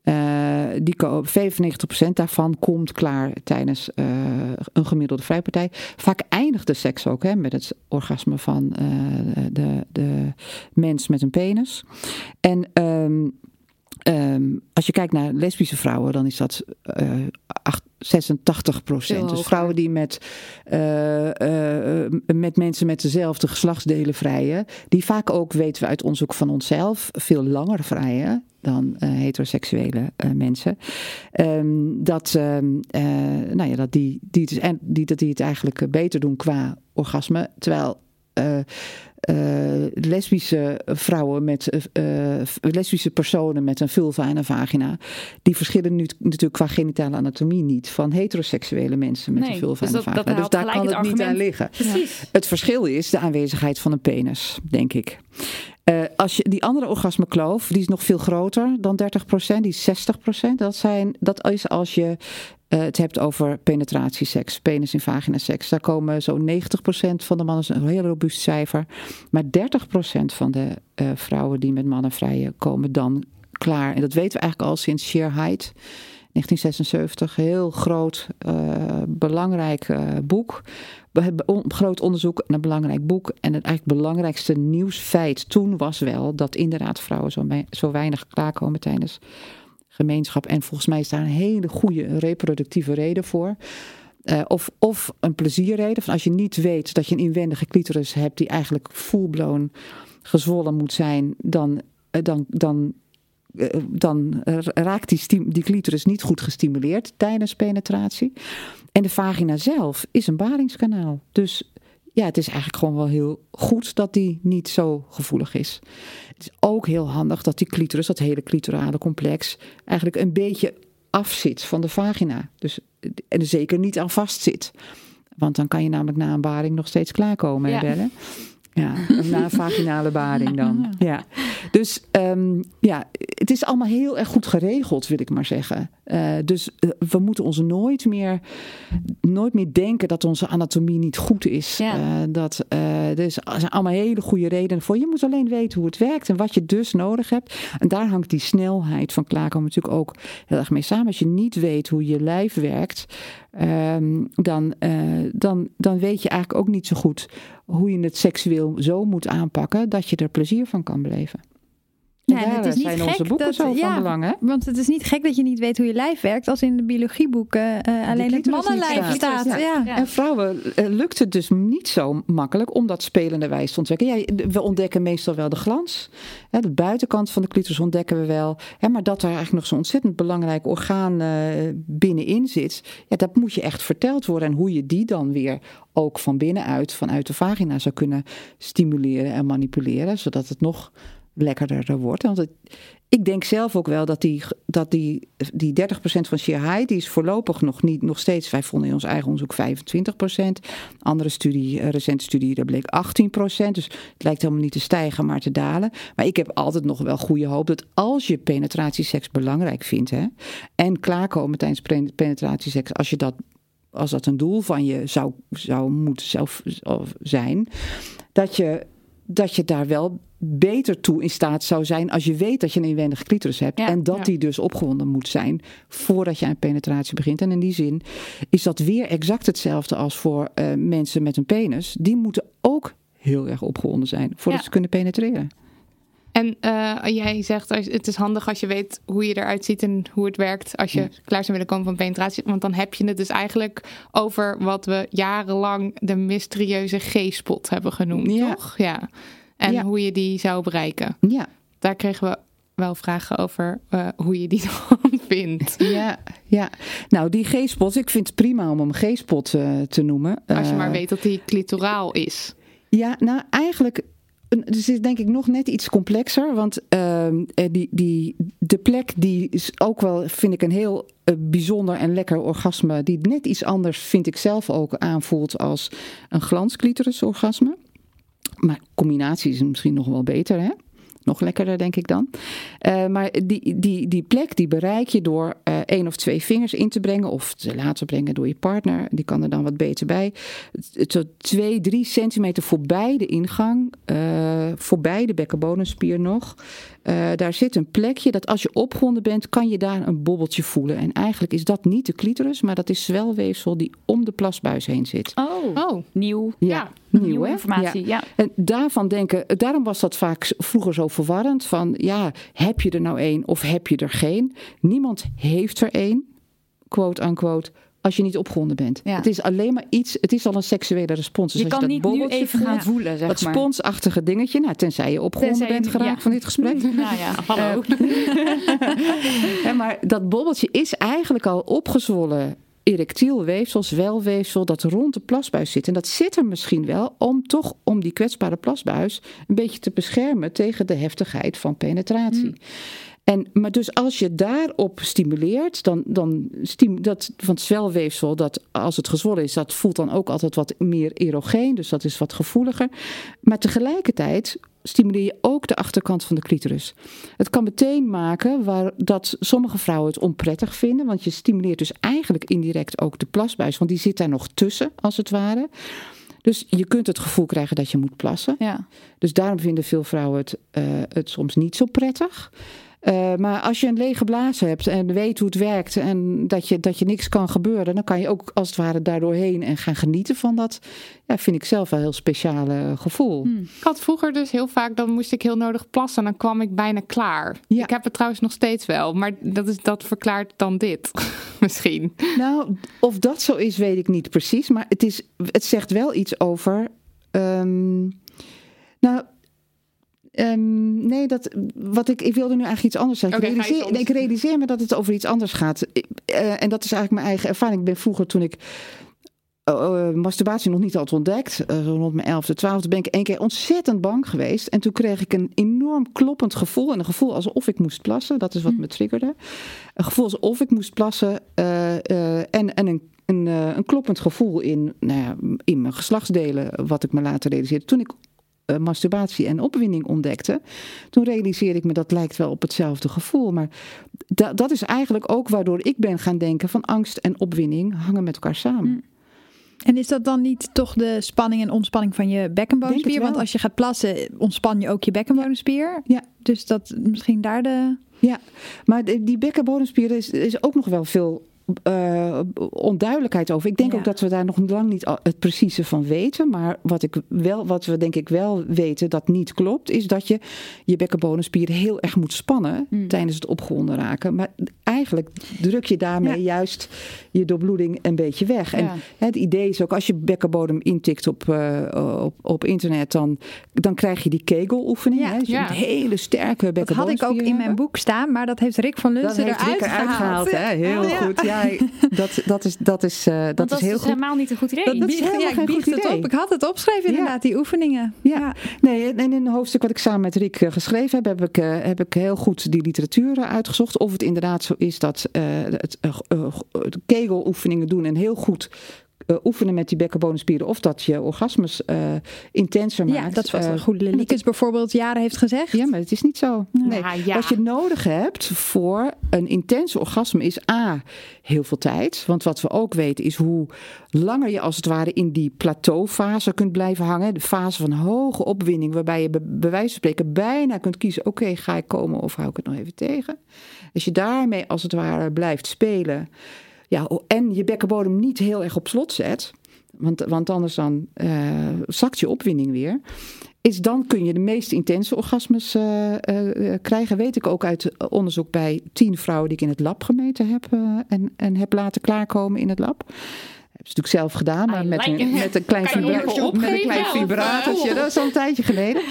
Eh, die ko- 95% daarvan komt klaar tijdens eh, een gemiddelde vrijpartij. Vaak eindigt de seks ook hè, met het orgasme van eh, de, de mens met een penis. En ehm, ehm, als je kijkt naar lesbische vrouwen, dan is dat eh, acht- 86 procent. Dus vrouwen die met, eh, eh, met mensen met dezelfde geslachtsdelen vrijen, die vaak ook, weten we uit onderzoek van onszelf, veel langer vrijen dan eh, heteroseksuele eh, mensen. Ehm, dat, ehm, eh, nou ja, dat, die, die, het, en die, dat die het eigenlijk eh, beter doen qua orgasme. Terwijl eh, eh, lesbische vrouwen met eh, eh, lesbische personen met een vulva en een vagina, die verschillen nu natuurlijk qua genitale anatomie niet van heteroseksuele mensen met Nee, een vulva dus en een dat- dat vagina. Dus daar kan het, het niet aan liggen. Precies. Het verschil is de aanwezigheid van een penis, denk ik. Eh, als je, die andere orgasmekloof, die is nog veel groter dan 30%, die is 60%. Dat, zijn, dat is als je eh, het hebt over penetratieseks, penis- en vaginaseks. Daar komen zo'n 90% van de mannen, een heel robuust cijfer. Maar 30% van de eh, vrouwen die met mannen vrijen komen dan klaar. En dat weten we eigenlijk al sinds Sheer Height. 1976, heel groot, eh, belangrijk eh, boek. Groot onderzoek naar een belangrijk boek. En het eigenlijk belangrijkste nieuwsfeit toen was wel dat inderdaad vrouwen zo, zo weinig klaarkomen tijdens gemeenschap. En volgens mij is daar een hele goede reproductieve reden voor. Eh, of, of een plezierreden. Van als je niet weet dat je een inwendige clitoris hebt die eigenlijk full-blown gezwollen moet zijn, dan, dan, dan, dan raakt die, die clitoris niet goed gestimuleerd tijdens penetratie. En de vagina zelf is een baringskanaal. Dus ja, het is eigenlijk gewoon wel heel goed dat die niet zo gevoelig is. Het is ook heel handig dat die clitoris, dat hele clitorale complex, eigenlijk een beetje afzit van de vagina. Dus, en er zeker niet aan vastzit. Want dan kan je namelijk na een baring nog steeds klaarkomen, Ja. hè, Belle? Ja, na een vaginale baring dan. <laughs> Ja. Dus ehm, ja, het is allemaal heel erg goed geregeld, wil ik maar zeggen. Eh, dus eh, we moeten ons nooit meer, nooit meer denken dat onze anatomie niet goed is. Ja. Eh, dat, er, is, zijn allemaal hele goede redenen voor. Je moet alleen weten hoe het werkt en wat je dus nodig hebt. En daar hangt die snelheid van klaarkomen natuurlijk ook heel erg mee samen. Als je niet weet hoe je lijf werkt, ehm, dan, dan, dan weet je eigenlijk ook niet zo goed hoe je het seksueel zo moet aanpakken dat je er plezier van kan beleven. Ja, en het is niet zijn gek onze boeken dat- zo ja, van belang, hè? Want het is niet gek dat je niet weet hoe je lijf werkt als in de biologieboeken eh, alleen het mannenlijf staat. staat. Ja. En vrouwen eh, lukt het dus niet zo makkelijk om dat spelende wijs te ontdekken. Ja, we ontdekken meestal wel de glans. Hè, de buitenkant van de clitoris ontdekken we wel. Hè, maar dat er eigenlijk nog zo'n ontzettend belangrijk orgaan eh, binnenin zit. Ja, dat moet je echt verteld worden. En hoe je die dan weer ook van binnenuit, vanuit de vagina zou kunnen stimuleren en manipuleren. Zodat het nog lekkerder wordt. Want ik denk zelf ook wel dat die, dat die, die 30% van high, die is voorlopig nog niet, nog steeds, wij vonden in ons eigen onderzoek 25%. Andere studie, een recente studie, daar bleek 18%. Dus het lijkt helemaal niet te stijgen, maar te dalen. Maar ik heb altijd nog wel goede hoop dat als je penetratieseks belangrijk vindt, hè, en klaarkomen tijdens penetratieseks, als je dat als dat een doel van je zou, zou moeten zelf zijn, dat je, dat je daar wel beter toe in staat zou zijn als je weet dat je een inwendige clitoris hebt. Ja, en dat ja. die dus opgewonden moet zijn voordat je aan penetratie begint. En in die zin is dat weer exact hetzelfde als voor eh, mensen met een penis. Die moeten ook heel erg opgewonden zijn voordat Ja. ze kunnen penetreren. En eh, jij zegt, als- het is handig als je weet hoe je eruit ziet en hoe het werkt als je klaar zou willen komen van penetratie. Want dan heb je het dus eigenlijk over wat we jarenlang de mysterieuze G-spot hebben genoemd, Ja. toch? Ja. En Ja. hoe je die zou bereiken. Ja, Daar kregen we wel vragen over eh, hoe je die <laughs> dan vindt. ja, ja. Nou, die G-spot, ik vind het prima om hem G-spot eh, te noemen. Als je Eh, maar weet dat die clitoraal is. Ja, nou eigenlijk. Dus is denk ik nog net iets complexer. Want ehm, eh, die, die, de plek die is ook wel, vind ik, een heel bijzonder en lekker orgasme. Die net iets anders, vind ik zelf ook, aanvoelt als een glansklitoris orgasme. Maar combinatie is misschien nog wel beter, hè? Nog lekkerder, denk ik dan. Eh, maar die, die, die plek die bereik je door eh, één of twee vingers in te brengen. Of te laten brengen door je partner. Die kan er dan wat beter bij. Tot twee, drie centimeter voorbij de ingang. Uh, voorbij de bekkenbodemspier nog. Uh, daar zit een plekje dat als je opgewonden bent, kan je daar een bobbeltje voelen. En eigenlijk is dat niet de clitoris, maar dat is zwelweefsel die om de plasbuis heen zit. Oh, oh. nieuw. Ja, ja. Nieuw, nieuwe informatie. Ja. En daarvan denken, daarom was dat vaak vroeger zo verwarrend. Van ja, heb je er nou één of heb je er geen? Niemand heeft er één, quote unquote als je niet opgewonden bent. Het is alleen maar iets, het is al een seksuele respons. Dus je kan niet nu even gaan voelen, zeg dat sponsachtige dingetje, nou, tenzij je opgewonden bent geraakt van dit gesprek. <laughs> Nou ja, hallo. <laughs> Uh, maar dat bobbeltje is eigenlijk al opgezwollen erectiel weefsel, zwelweefsel, dat rond de plasbuis zit. En dat zit er misschien wel om toch om die kwetsbare plasbuis een beetje te beschermen tegen de heftigheid van penetratie. Mm. En, maar dus als je daarop stimuleert, dan, dan stim, dat van het zwelweefsel, dat als het gezwollen is, dat voelt dan ook altijd wat meer erogeen, dus dat is wat gevoeliger. Maar tegelijkertijd stimuleer je ook de achterkant van de clitoris. Het kan meteen maken waar, dat sommige vrouwen het onprettig vinden, want je stimuleert dus eigenlijk indirect ook de plasbuis, want die zit daar nog tussen, als het ware. Dus je kunt het gevoel krijgen dat je moet plassen. Ja. Dus daarom vinden veel vrouwen het, uh, het soms niet zo prettig. Uh, maar als je een lege blaas hebt en weet hoe het werkt en dat je, dat je niks kan gebeuren, dan kan je ook als het ware daardoorheen en gaan genieten van dat, ja, vind ik zelf wel een heel speciale gevoel. Hmm. Ik had vroeger dus heel vaak, dan moest ik heel nodig plassen en dan kwam ik bijna klaar. Ja. Ik heb het trouwens nog steeds wel, maar dat, is, dat verklaart dan dit <laughs> misschien. Nou, of dat zo is, weet ik niet precies, maar het, is, het zegt wel iets over. Um, nou, Um, nee, dat, wat ik, ik wilde nu eigenlijk iets anders zeggen. Okay, ik, realiseer, ik realiseer me dat het over iets anders gaat. Uh, en dat is eigenlijk mijn eigen ervaring. Ik ben vroeger toen ik uh, masturbatie nog niet had ontdekt, uh, rond mijn 11e, 12e, ben ik één keer ontzettend bang geweest. En toen kreeg ik een enorm kloppend gevoel. En een gevoel alsof ik moest plassen. Dat is wat hm. me triggerde. Een gevoel alsof ik moest plassen. en, en een een, een, kloppend gevoel in, nou ja, in mijn geslachtsdelen, wat ik me later realiseerde. Toen ik uh, masturbatie en opwinding ontdekte, toen realiseerde ik me dat lijkt wel op hetzelfde gevoel. Maar da dat is eigenlijk ook waardoor ik ben gaan denken van angst en opwinding hangen met elkaar samen. Mm. En is dat dan niet toch de spanning en ontspanning van je bekkenbodemspier? Want als je gaat plassen, ontspan je ook je bekkenbodemspier. Ja. Dus dat misschien daar de. Ja, maar die bekkenbodemspier is, is ook nog wel veel uh, onduidelijkheid over. Ik denk ook dat we daar nog lang niet het precieze van weten. Maar wat, ik wel, wat we denk ik wel weten dat niet klopt, is dat je je bekkenbodemspieren heel erg moet spannen hmm. tijdens het opgewonden raken. Maar eigenlijk druk je daarmee juist je doorbloeding een beetje weg. En het idee is ook, als je bekkenbodem intikt op, uh, op, op internet, dan, dan krijg je die kegeloefening. Ja. Hè? Dus je een hele sterke bekkenbodemspier Dat had ik ook in mijn boek staan, maar dat heeft Rick van Lunsen eruit gehaald. gehaald hè? Heel goed, ja <laughs> dat, dat is, dat is, uh, dat, is heel is goed. helemaal niet een goed idee. Dat, dat is helemaal ja, geen goed idee. Op. Ik had het opgeschreven inderdaad, die oefeningen. Ja. nee, en in een hoofdstuk wat ik samen met Rick uh, geschreven heb, heb ik, uh, heb ik heel goed die literatuur uitgezocht. Of het inderdaad zo is dat het kegeloefeningen doen en heel goed uh, oefenen met die bekkenbodemspieren of dat je orgasmes uh, intenser maakt. Ja, dat is wat uh, goede Liekes bijvoorbeeld jaren heeft gezegd. Ja, maar het is niet zo. Nee. Ja. Wat je nodig hebt voor een intense orgasme is A, heel veel tijd. Want wat we ook weten is hoe langer je als het ware in die plateaufase kunt blijven hangen. De fase van hoge opwinding waarbij je bij wijze van spreken bijna kunt kiezen. Oké, ga ik komen of hou ik het nog even tegen? Als je daarmee als het ware blijft spelen ja, en je bekkenbodem niet heel erg op slot zet, want, want anders dan uh, zakt je opwinding weer, is dan kun je de meest intense orgasmes uh, uh, krijgen. Weet ik ook uit onderzoek bij tien vrouwen die ik in het lab gemeten heb en, en heb laten klaarkomen in het lab. Heb ze natuurlijk zelf gedaan, maar met, een, met een klein, vibra met een klein vibratortje. Dat is al een tijdje geleden.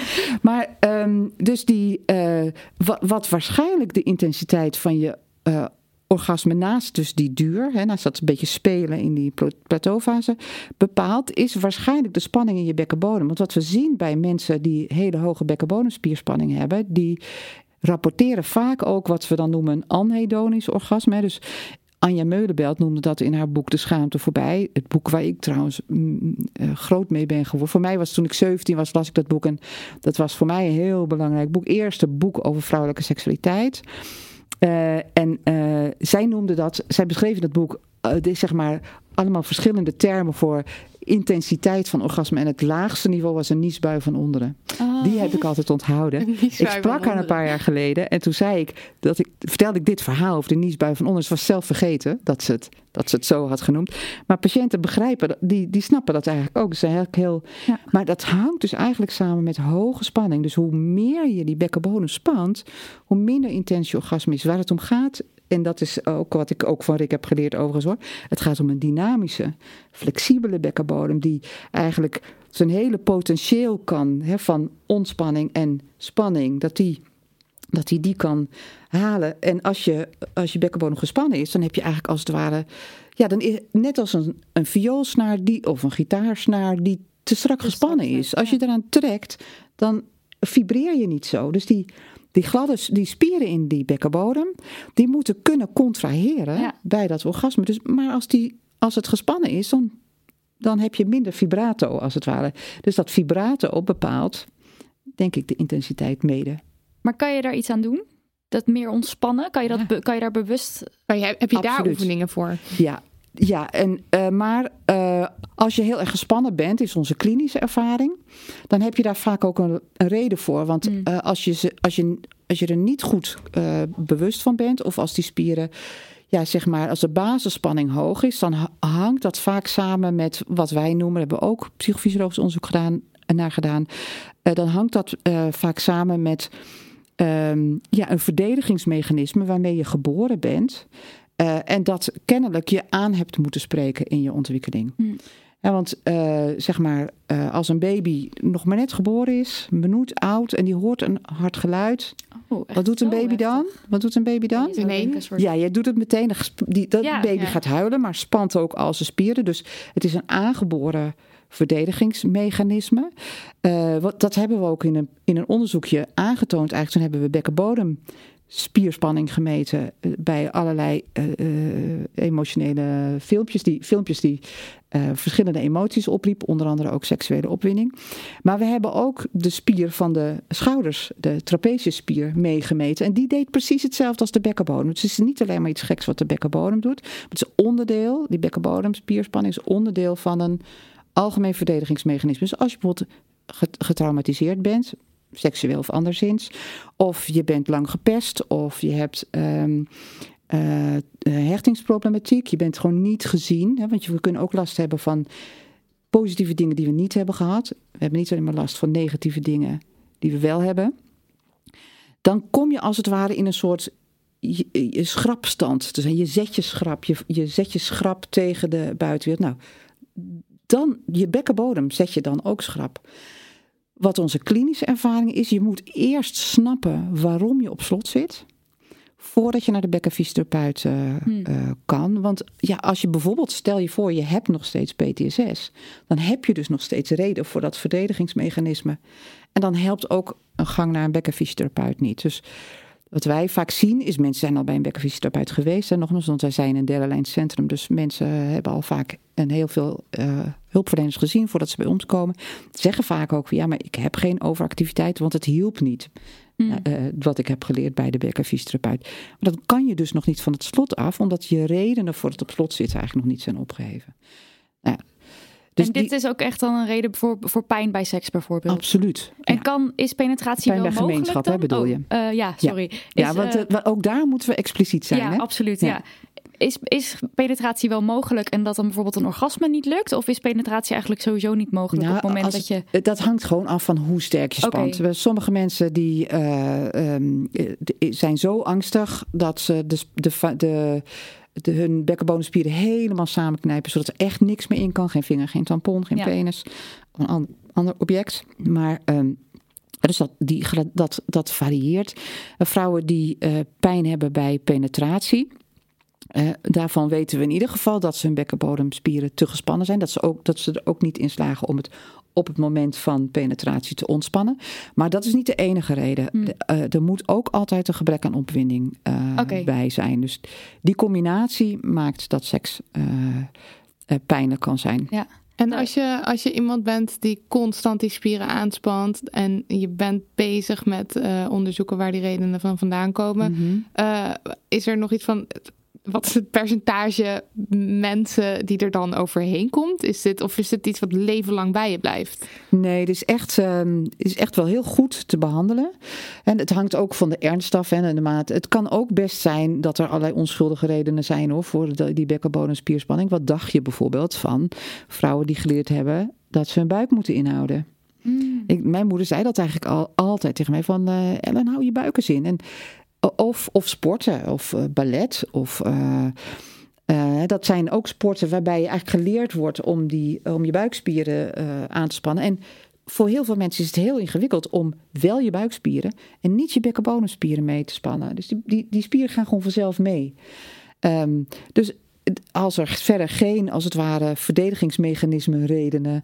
Maar um, dus die, wat, wat waarschijnlijk de intensiteit van je orgasme naast dus die duur, hè, naast dat een beetje spelen in die plateaufase, bepaalt, is waarschijnlijk de spanning in je bekkenbodem. Want wat we zien bij mensen die hele hoge bekkenbodemspierspanning hebben, die rapporteren vaak ook wat we dan noemen een anhedonisch orgasme. Dus Anja Meulenbelt noemde dat in haar boek De Schaamte voorbij. Het boek waar ik trouwens mm, uh, groot mee ben geworden. Voor mij was toen ik 17 was, las ik dat boek. En dat was voor mij een heel belangrijk boek. Eerste boek over vrouwelijke seksualiteit. Uh, en uh, zij noemde dat, zij beschreef in het boek, uh, de, zeg maar, allemaal verschillende termen voor intensiteit van orgasme. En het laagste niveau was een niesbui van onderen. Oh. Die heb ik altijd onthouden. <laughs> Ik sprak haar een paar jaar geleden en toen zei ik, dat ik, vertelde ik dit verhaal over de niesbui van onderen. Ze was zelf vergeten dat ze het, dat ze het zo had genoemd. Maar patiënten begrijpen, die, die snappen dat eigenlijk ook. Ze eigenlijk heel, ja. Maar dat hangt dus eigenlijk samen met hoge spanning. Dus hoe meer je die bekkenbodem spant, hoe minder intens je orgasme is. Waar het om gaat, en dat is ook wat ik ook van Rick heb geleerd overigens hoor. Het gaat om een dynamische, flexibele bekkenbodem die eigenlijk zijn hele potentieel kan hè, van ontspanning en spanning, dat die, dat die die kan halen. En als je, als je bekkenbodem gespannen is, dan heb je eigenlijk als het ware, ja, dan is net als een, een vioolsnaar die, of een gitaarsnaar die te strak gespannen is. Als je eraan trekt, dan vibreer je niet zo. Dus die, die gladde, die spieren in die bekkenbodem, die moeten kunnen contraheren Ja. bij dat orgasme. Dus, maar als, die, als het gespannen is, dan, dan heb je minder vibrato als het ware. Dus dat vibrato bepaalt, denk ik, de intensiteit mede. Maar kan je daar iets aan doen? Dat meer ontspannen? Kan je, dat kan je daar bewust... Maar je- heb je daar oefeningen voor? Ja, ja en, eh, maar eh, als je heel erg gespannen bent, is onze klinische ervaring, dan heb je daar vaak ook een, een reden voor. Want Mm. eh, als, je als, je, als je er niet goed bewust van bent, of als die spieren, ja, zeg maar, als de basisspanning hoog is, dan ha- hangt dat vaak samen met wat wij noemen, hebben we ook psychofysiologisch onderzoek gedaan, naar gedaan, dan hangt dat vaak samen met ehm, ja, een verdedigingsmechanisme waarmee je geboren bent. Eh, en dat kennelijk je aan hebt moeten spreken in je ontwikkeling. Hmm. Ja, want eh, zeg maar, eh, als een baby nog maar net geboren is, minuut oud en die hoort een hard geluid. Oh, Wat doet een baby dan? Wat doet een baby dan? Soort- Ja, je doet het meteen. Die, dat Ja, baby ja. gaat huilen, maar spant ook al zijn spieren. Dus het is een aangeboren verdedigingsmechanisme. Wat, dat hebben we ook in een, in een onderzoekje aangetoond. Eigenlijk toen hebben we bekkenbodem spierspanning gemeten eh, bij allerlei eh, eh, emotionele filmpjes die, filmpjes die verschillende emoties opriepen, onder andere ook seksuele opwinding. Maar we hebben ook de spier van de schouders, de trapeziusspier, meegemeten. En die deed precies hetzelfde als de bekkenbodem. Het is niet alleen maar iets geks wat de bekkenbodem doet. Het is onderdeel, die bekkenbodemspierspanning is onderdeel van een algemeen verdedigingsmechanisme. Dus als je bijvoorbeeld get- getraumatiseerd bent, seksueel of anderszins, of je bent lang gepest, of je hebt eh, hechtingsproblematiek, je bent gewoon niet gezien, hè, want we kunnen ook last hebben van positieve dingen die we niet hebben gehad. We hebben niet alleen maar last van negatieve dingen die we wel hebben. Dan kom je als het ware in een soort je schrapstand. Dus je zet je schrap, je, je zet je schrap tegen de buitenwereld. Nou, dan je bekkenbodem zet je dan ook schrap. Wat onze klinische ervaring is, je moet eerst snappen waarom je op slot zit. Voordat je naar de bekkenfysiotherapeut eh, Hmm. eh, kan. Want ja, als je bijvoorbeeld, stel je voor, je hebt nog steeds PTSS. Dan heb je dus nog steeds reden voor dat verdedigingsmechanisme. En dan helpt ook een gang naar een bekkenfysiotherapeut niet. Dus wat wij vaak zien is, mensen zijn al bij een bekkenfysiotherapeut geweest. En nogmaals, want wij zijn een derde lijn centrum. Dus mensen hebben al vaak een heel veel eh, hulpverleners gezien voordat ze bij ons komen. Zeggen vaak ook, ja, maar ik heb geen overactiviteit, want het hielp niet. Mm. eh, wat ik heb geleerd bij de bekkenfysiotherapeut. Maar dat kan je dus nog niet van het slot af, omdat je redenen voor het op slot zitten eigenlijk nog niet zijn opgeheven. Ja, dus en dit die- is ook echt dan een reden voor, voor pijn bij seks bijvoorbeeld. absoluut. En ja. kan, is penetratie Pijn wel bij mogelijk gemeenschap, hè, bedoel Oh, je? eh, ja, sorry. ja, Is, want eh, eh, ook daar moeten we expliciet zijn. ja, hè? absoluut. Ja. Ja. Is, is penetratie wel mogelijk en dat dan bijvoorbeeld een orgasme niet lukt? Of is penetratie eigenlijk sowieso niet mogelijk Nou, op het moment als dat je... dat hangt gewoon af van hoe sterk je spant. Sommige mensen die eh, ehm, eh, de- zijn zo angstig dat ze de, de, de, de, hun bekkenbodemspieren helemaal samenknijpen, zodat er echt niks meer in kan. Geen vinger, geen tampon, geen Ja. penis, een an- ander object. Maar ehm, dus dat, die, dat, dat varieert. Vrouwen die eh, pijn hebben bij penetratie. Eh, daarvan weten we in ieder geval dat ze hun bekkenbodemspieren te gespannen zijn. Dat ze, ook, dat ze er ook niet in slagen om het op het moment van penetratie te ontspannen. Maar dat is niet de enige reden. Hmm. De- eh, er moet ook altijd een gebrek aan opwinding eh, bij zijn. Dus die combinatie maakt dat seks eh, eh, pijnlijk kan zijn. Ja. En als je, als je iemand bent die constant die spieren aanspant en je bent bezig met uh, onderzoeken waar die redenen van vandaan komen, mm uh, is er nog iets van wat is het percentage mensen die er dan overheen komt? Is dit, of is het iets wat leven lang bij je blijft? Nee, het is echt, uh, is echt wel heel goed te behandelen. En het hangt ook van de ernst af en de maat. Het kan ook best zijn dat er allerlei onschuldige redenen zijn hoor, voor de, die bekkenbodemspierspanning. Wat dacht je bijvoorbeeld van vrouwen die geleerd hebben dat ze hun buik moeten inhouden? Mm. Ik, mijn moeder zei dat eigenlijk al, altijd tegen mij van uh, Ellen, hou je buik eens in. En of, of sporten, of uh, ballet, of... Uh, uh, dat zijn ook sporten waarbij je eigenlijk geleerd wordt om, die, om je buikspieren aan te spannen. En voor heel veel mensen is het heel ingewikkeld om wel je buikspieren en niet je bekkenbodemspieren mee te spannen. Dus die, die, die spieren gaan gewoon vanzelf mee. Um, dus als er verder geen, als het ware, verdedigingsmechanismen redenen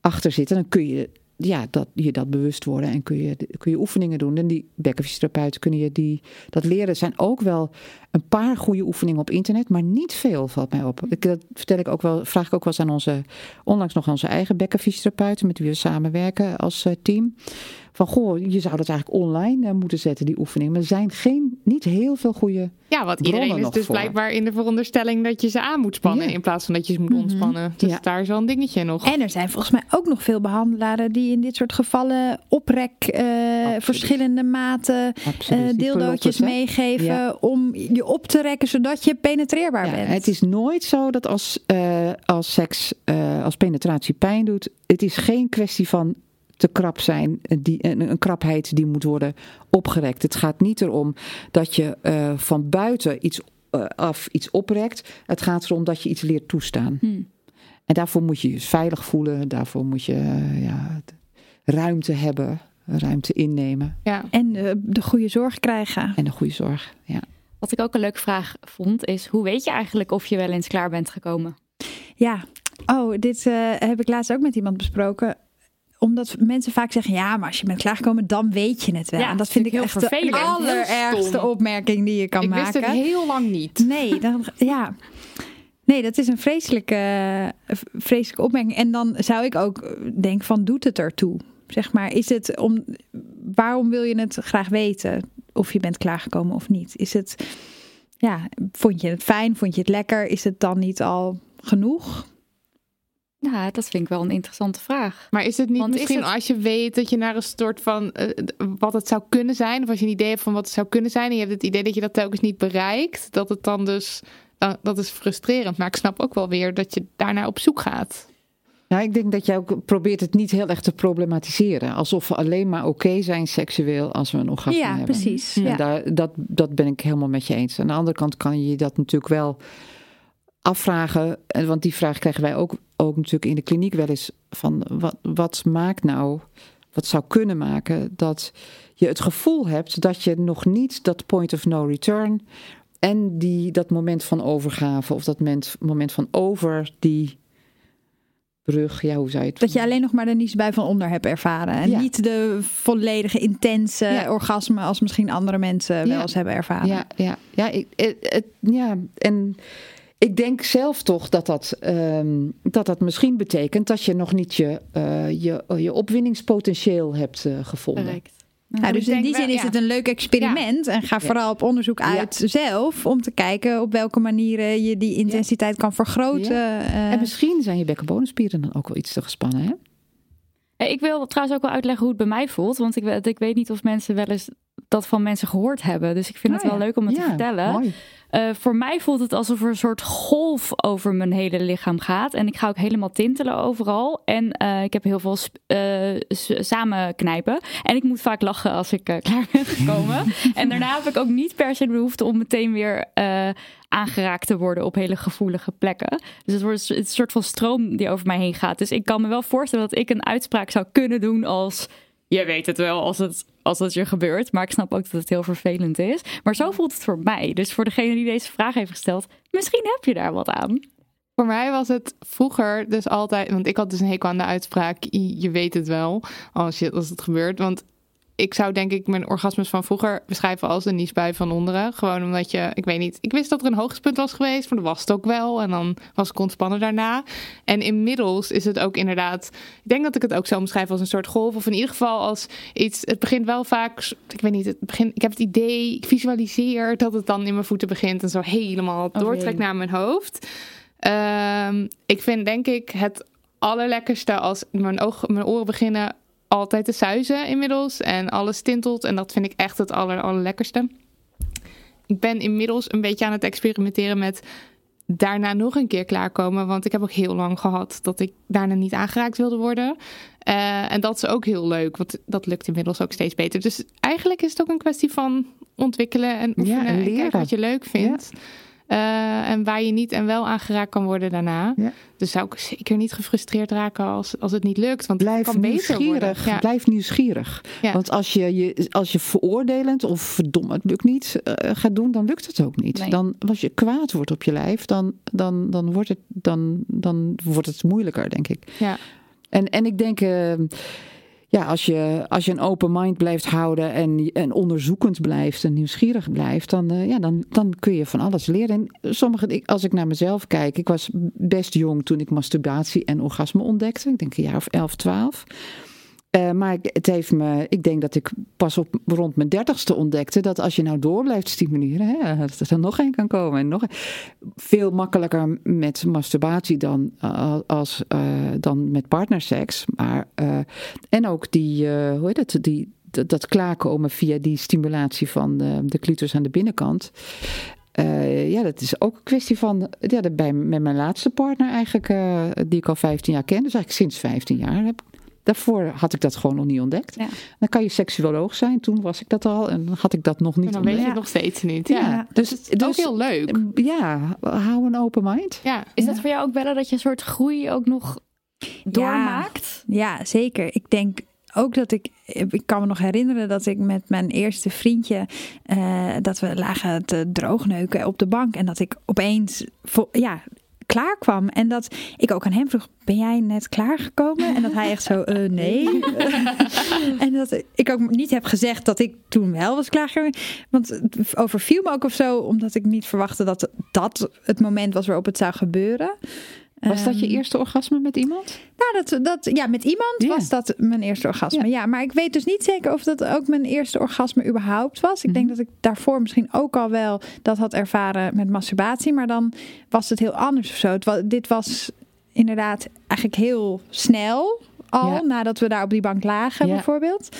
achter zitten, dan kun je ja, dat, je dat bewust worden en kun je, kun je oefeningen doen. En die bekkenfysiotherapeuten kunnen je die, dat leren. Er zijn ook wel een paar goede oefeningen op internet, maar niet veel valt mij op. Ik, dat vertel ik ook wel, vraag ik ook wel eens aan onze, onlangs nog onze eigen bekkenfysiotherapeuten met wie we samenwerken als uh, team. Van goh, je zou dat eigenlijk online uh, moeten zetten, die oefeningen. Maar er zijn geen, niet heel veel goede. Ja, want iedereen is dus voor. blijkbaar in de veronderstelling dat je ze aan moet spannen in plaats van dat je ze moet mhm. ontspannen. Dus ja. daar is wel een dingetje nog. En er zijn volgens mij ook nog veel behandelaren die in dit soort gevallen oprek, uh, verschillende maten, deeldootjes meegeven om je op te rekken zodat je penetreerbaar ja, bent. Het is nooit zo dat als, uh, als seks, uh, als penetratie pijn doet, het is geen kwestie van te krap zijn, die, een, een krapheid die moet worden opgerekt. Het gaat niet erom dat je uh, van buiten iets af iets oprekt. Het gaat erom dat je iets leert toestaan. Hmm. En daarvoor moet je je veilig voelen, daarvoor moet je ja, ruimte hebben, ruimte innemen. Ja. En de goede zorg krijgen. En de goede zorg, ja. Wat ik ook een leuke vraag vond, is hoe weet je eigenlijk of je wel eens klaar bent gekomen? Ja, oh, dit uh, heb ik laatst ook met iemand besproken omdat mensen vaak zeggen, ja, maar als je bent klaargekomen, dan weet je het wel. Ja, en dat vind ik heel echt vervelend. de allerergste opmerking die je kan maken. Ik wist het heel lang niet. Nee, <laughs> dan, ja. Nee, dat is een vreselijke, vreselijke opmerking. En dan zou ik ook denken van, doet het ertoe? Zeg maar, is het om, waarom wil je het graag weten? of je bent klaargekomen of niet. Is het, ja, vond je het fijn? Vond je het lekker? Is het dan niet al genoeg? Ja, dat vind ik wel een interessante vraag. Maar is het niet misschien als je weet dat je naar een soort van uh, wat het zou kunnen zijn, of als je een idee hebt van wat het zou kunnen zijn en je hebt het idee dat je dat telkens niet bereikt, dat het dan dus, uh, dat is frustrerend. Maar ik snap ook wel weer dat je daarnaar op zoek gaat. Nou, ik denk dat jij ook probeert het niet heel erg te problematiseren. Alsof we alleen maar oké zijn seksueel als we een orgasme ja, hebben. Precies, ja, precies. Dat, dat ben ik helemaal met je eens. Aan de andere kant kan je dat natuurlijk wel afvragen. Want die vraag krijgen wij ook, ook natuurlijk in de kliniek wel eens. Van wat, wat maakt nou, wat zou kunnen maken dat je het gevoel hebt dat je nog niet dat point of no return... en die, dat moment van overgave of dat moment, moment van over die brug, ja, hoe zou je het Dat je alleen nog maar de niets bij van onder hebt ervaren. En niet de volledige intense orgasme als misschien andere mensen wel eens hebben ervaren. Ja, ja, ja, ik, het, ja. en ik denk zelf toch dat dat, um, dat dat misschien betekent dat je nog niet je, uh, je, je opwinningspotentieel hebt uh, gevonden. Nou, dus in die zin is het een leuk experiment. En ga vooral op onderzoek uit zelf. Om te kijken op welke manieren je die intensiteit kan vergroten. Uh... En misschien zijn je bekkenbodemspieren dan ook wel iets te gespannen, hè? Ik wil trouwens ook wel uitleggen hoe het bij mij voelt. Want ik, ik weet niet of mensen wel eens dat van mensen gehoord hebben. Dus ik vind het oh wel leuk om het te vertellen. Uh, voor mij voelt het alsof er een soort golf over mijn hele lichaam gaat. En ik ga ook helemaal tintelen overal. En uh, ik heb heel veel uh, samen knijpen. En ik moet vaak lachen als ik <laughs> klaar ben gekomen. <laughs> en daarna heb ik ook niet per se de behoefte om meteen weer aangeraakt te worden op hele gevoelige plekken. Dus het wordt een soort van stroom die over mij heen gaat. Dus ik kan me wel voorstellen dat ik een uitspraak zou kunnen doen als je weet het wel als het, als het je gebeurt. Maar ik snap ook dat het heel vervelend is. Maar zo voelt het voor mij. Dus voor degene die deze vraag heeft gesteld, misschien heb je daar wat aan. Voor mij was het vroeger dus altijd, want ik had dus een hekel aan de uitspraak, je weet het wel als, je, als het gebeurt. Want ik zou denk ik mijn orgasmes van vroeger beschrijven als een niesbui van onderen. Gewoon omdat je, ik weet niet, ik wist dat er een hoogtepunt was geweest, maar dat was het ook wel. En dan was ik ontspannen daarna. En inmiddels is het ook inderdaad, ik denk dat ik het ook zo omschrijf als een soort golf. Of in ieder geval als iets, het begint wel vaak, ik weet niet, het begint, ik heb het idee, ik visualiseer dat het dan in mijn voeten begint en zo helemaal doortrekt naar mijn hoofd. Ehm, ik vind denk ik het allerlekkerste als mijn, oog, mijn oren beginnen altijd te suizen inmiddels. En alles tintelt. En dat vind ik echt het aller, allerlekkerste. Ik ben inmiddels een beetje aan het experimenteren met daarna nog een keer klaarkomen. Want ik heb ook heel lang gehad dat ik daarna niet aangeraakt wilde worden. Uh, en dat is ook heel leuk, want dat lukt inmiddels ook steeds beter. Dus eigenlijk is het ook een kwestie van ontwikkelen en oefenen ja, en, en kijken wat je leuk vindt. Ja. Uh, en waar je niet en wel aangeraakt kan worden daarna. Ja. Dus zou ik zeker niet gefrustreerd raken als, als het niet lukt. Want blijf het kan nieuwsgierig. Ja. Blijf nieuwsgierig. Ja. Want als je, je, als je veroordelend of verdomme, het lukt niet, uh, gaat doen, dan lukt het ook niet. Nee. Dan, als je kwaad wordt op je lijf, dan, dan, dan, wordt, het, dan, dan wordt het moeilijker, denk ik. Ja. En, en ik denk. Uh, ja, als je, als je een open mind blijft houden en, en onderzoekend blijft en nieuwsgierig blijft, dan, uh, ja, dan, dan kun je van alles leren. En sommige, als ik naar mezelf kijk, ik was best jong toen ik masturbatie en orgasme ontdekte. Ik denk een jaar of 11, 12. Uh, maar het heeft me, ik denk dat ik pas op rond mijn dertigste ontdekte dat als je nou door blijft stimuleren, hè, dat er nog één kan komen. En nog veel makkelijker met masturbatie dan, uh, als, uh, dan met partnerseks. Maar, en ook die, hoe die, dat, dat klaarkomen via die stimulatie van de, de aan de binnenkant. Ja, dat is ook een kwestie van. Ja, bij, met mijn laatste partner eigenlijk, die ik al 15 jaar ken. Dus eigenlijk sinds 15 jaar heb Daarvoor had ik dat gewoon nog niet ontdekt. Ja. Dan kan je seksuoloog zijn. Toen was ik dat al en had ik dat nog niet en dan ontdekt. weet je het nog steeds niet. Ja, ja. dus, dus het is ook heel leuk. Ja, hou een open mind. Ja. Is dat voor jou ook bellen dat je een soort groei ook nog doormaakt? Ja, zeker. Ik denk ook dat ik, ik kan me nog herinneren dat ik met mijn eerste vriendje, uh, dat we lagen te droogneuken op de bank en dat ik opeens, ja, klaar kwam. En dat ik ook aan hem vroeg, ben jij net klaargekomen? En dat hij echt zo, uh, nee. <laughs> <laughs> en dat ik ook niet heb gezegd dat ik toen wel was klaargekomen. Want het overviel me ook of zo, omdat ik niet verwachtte dat dat het moment was waarop het zou gebeuren. Was dat je eerste orgasme met iemand? Nou, dat, dat, ja, met iemand yeah. was dat mijn eerste orgasme. Ja. ja. maar ik weet dus niet zeker of dat ook mijn eerste orgasme überhaupt was. Ik mm -hmm. denk dat ik daarvoor misschien ook al wel dat had ervaren met masturbatie. Maar dan was het heel anders of zo. Het was, dit was inderdaad eigenlijk heel snel al, ja. nadat we daar op die bank lagen ja. bijvoorbeeld.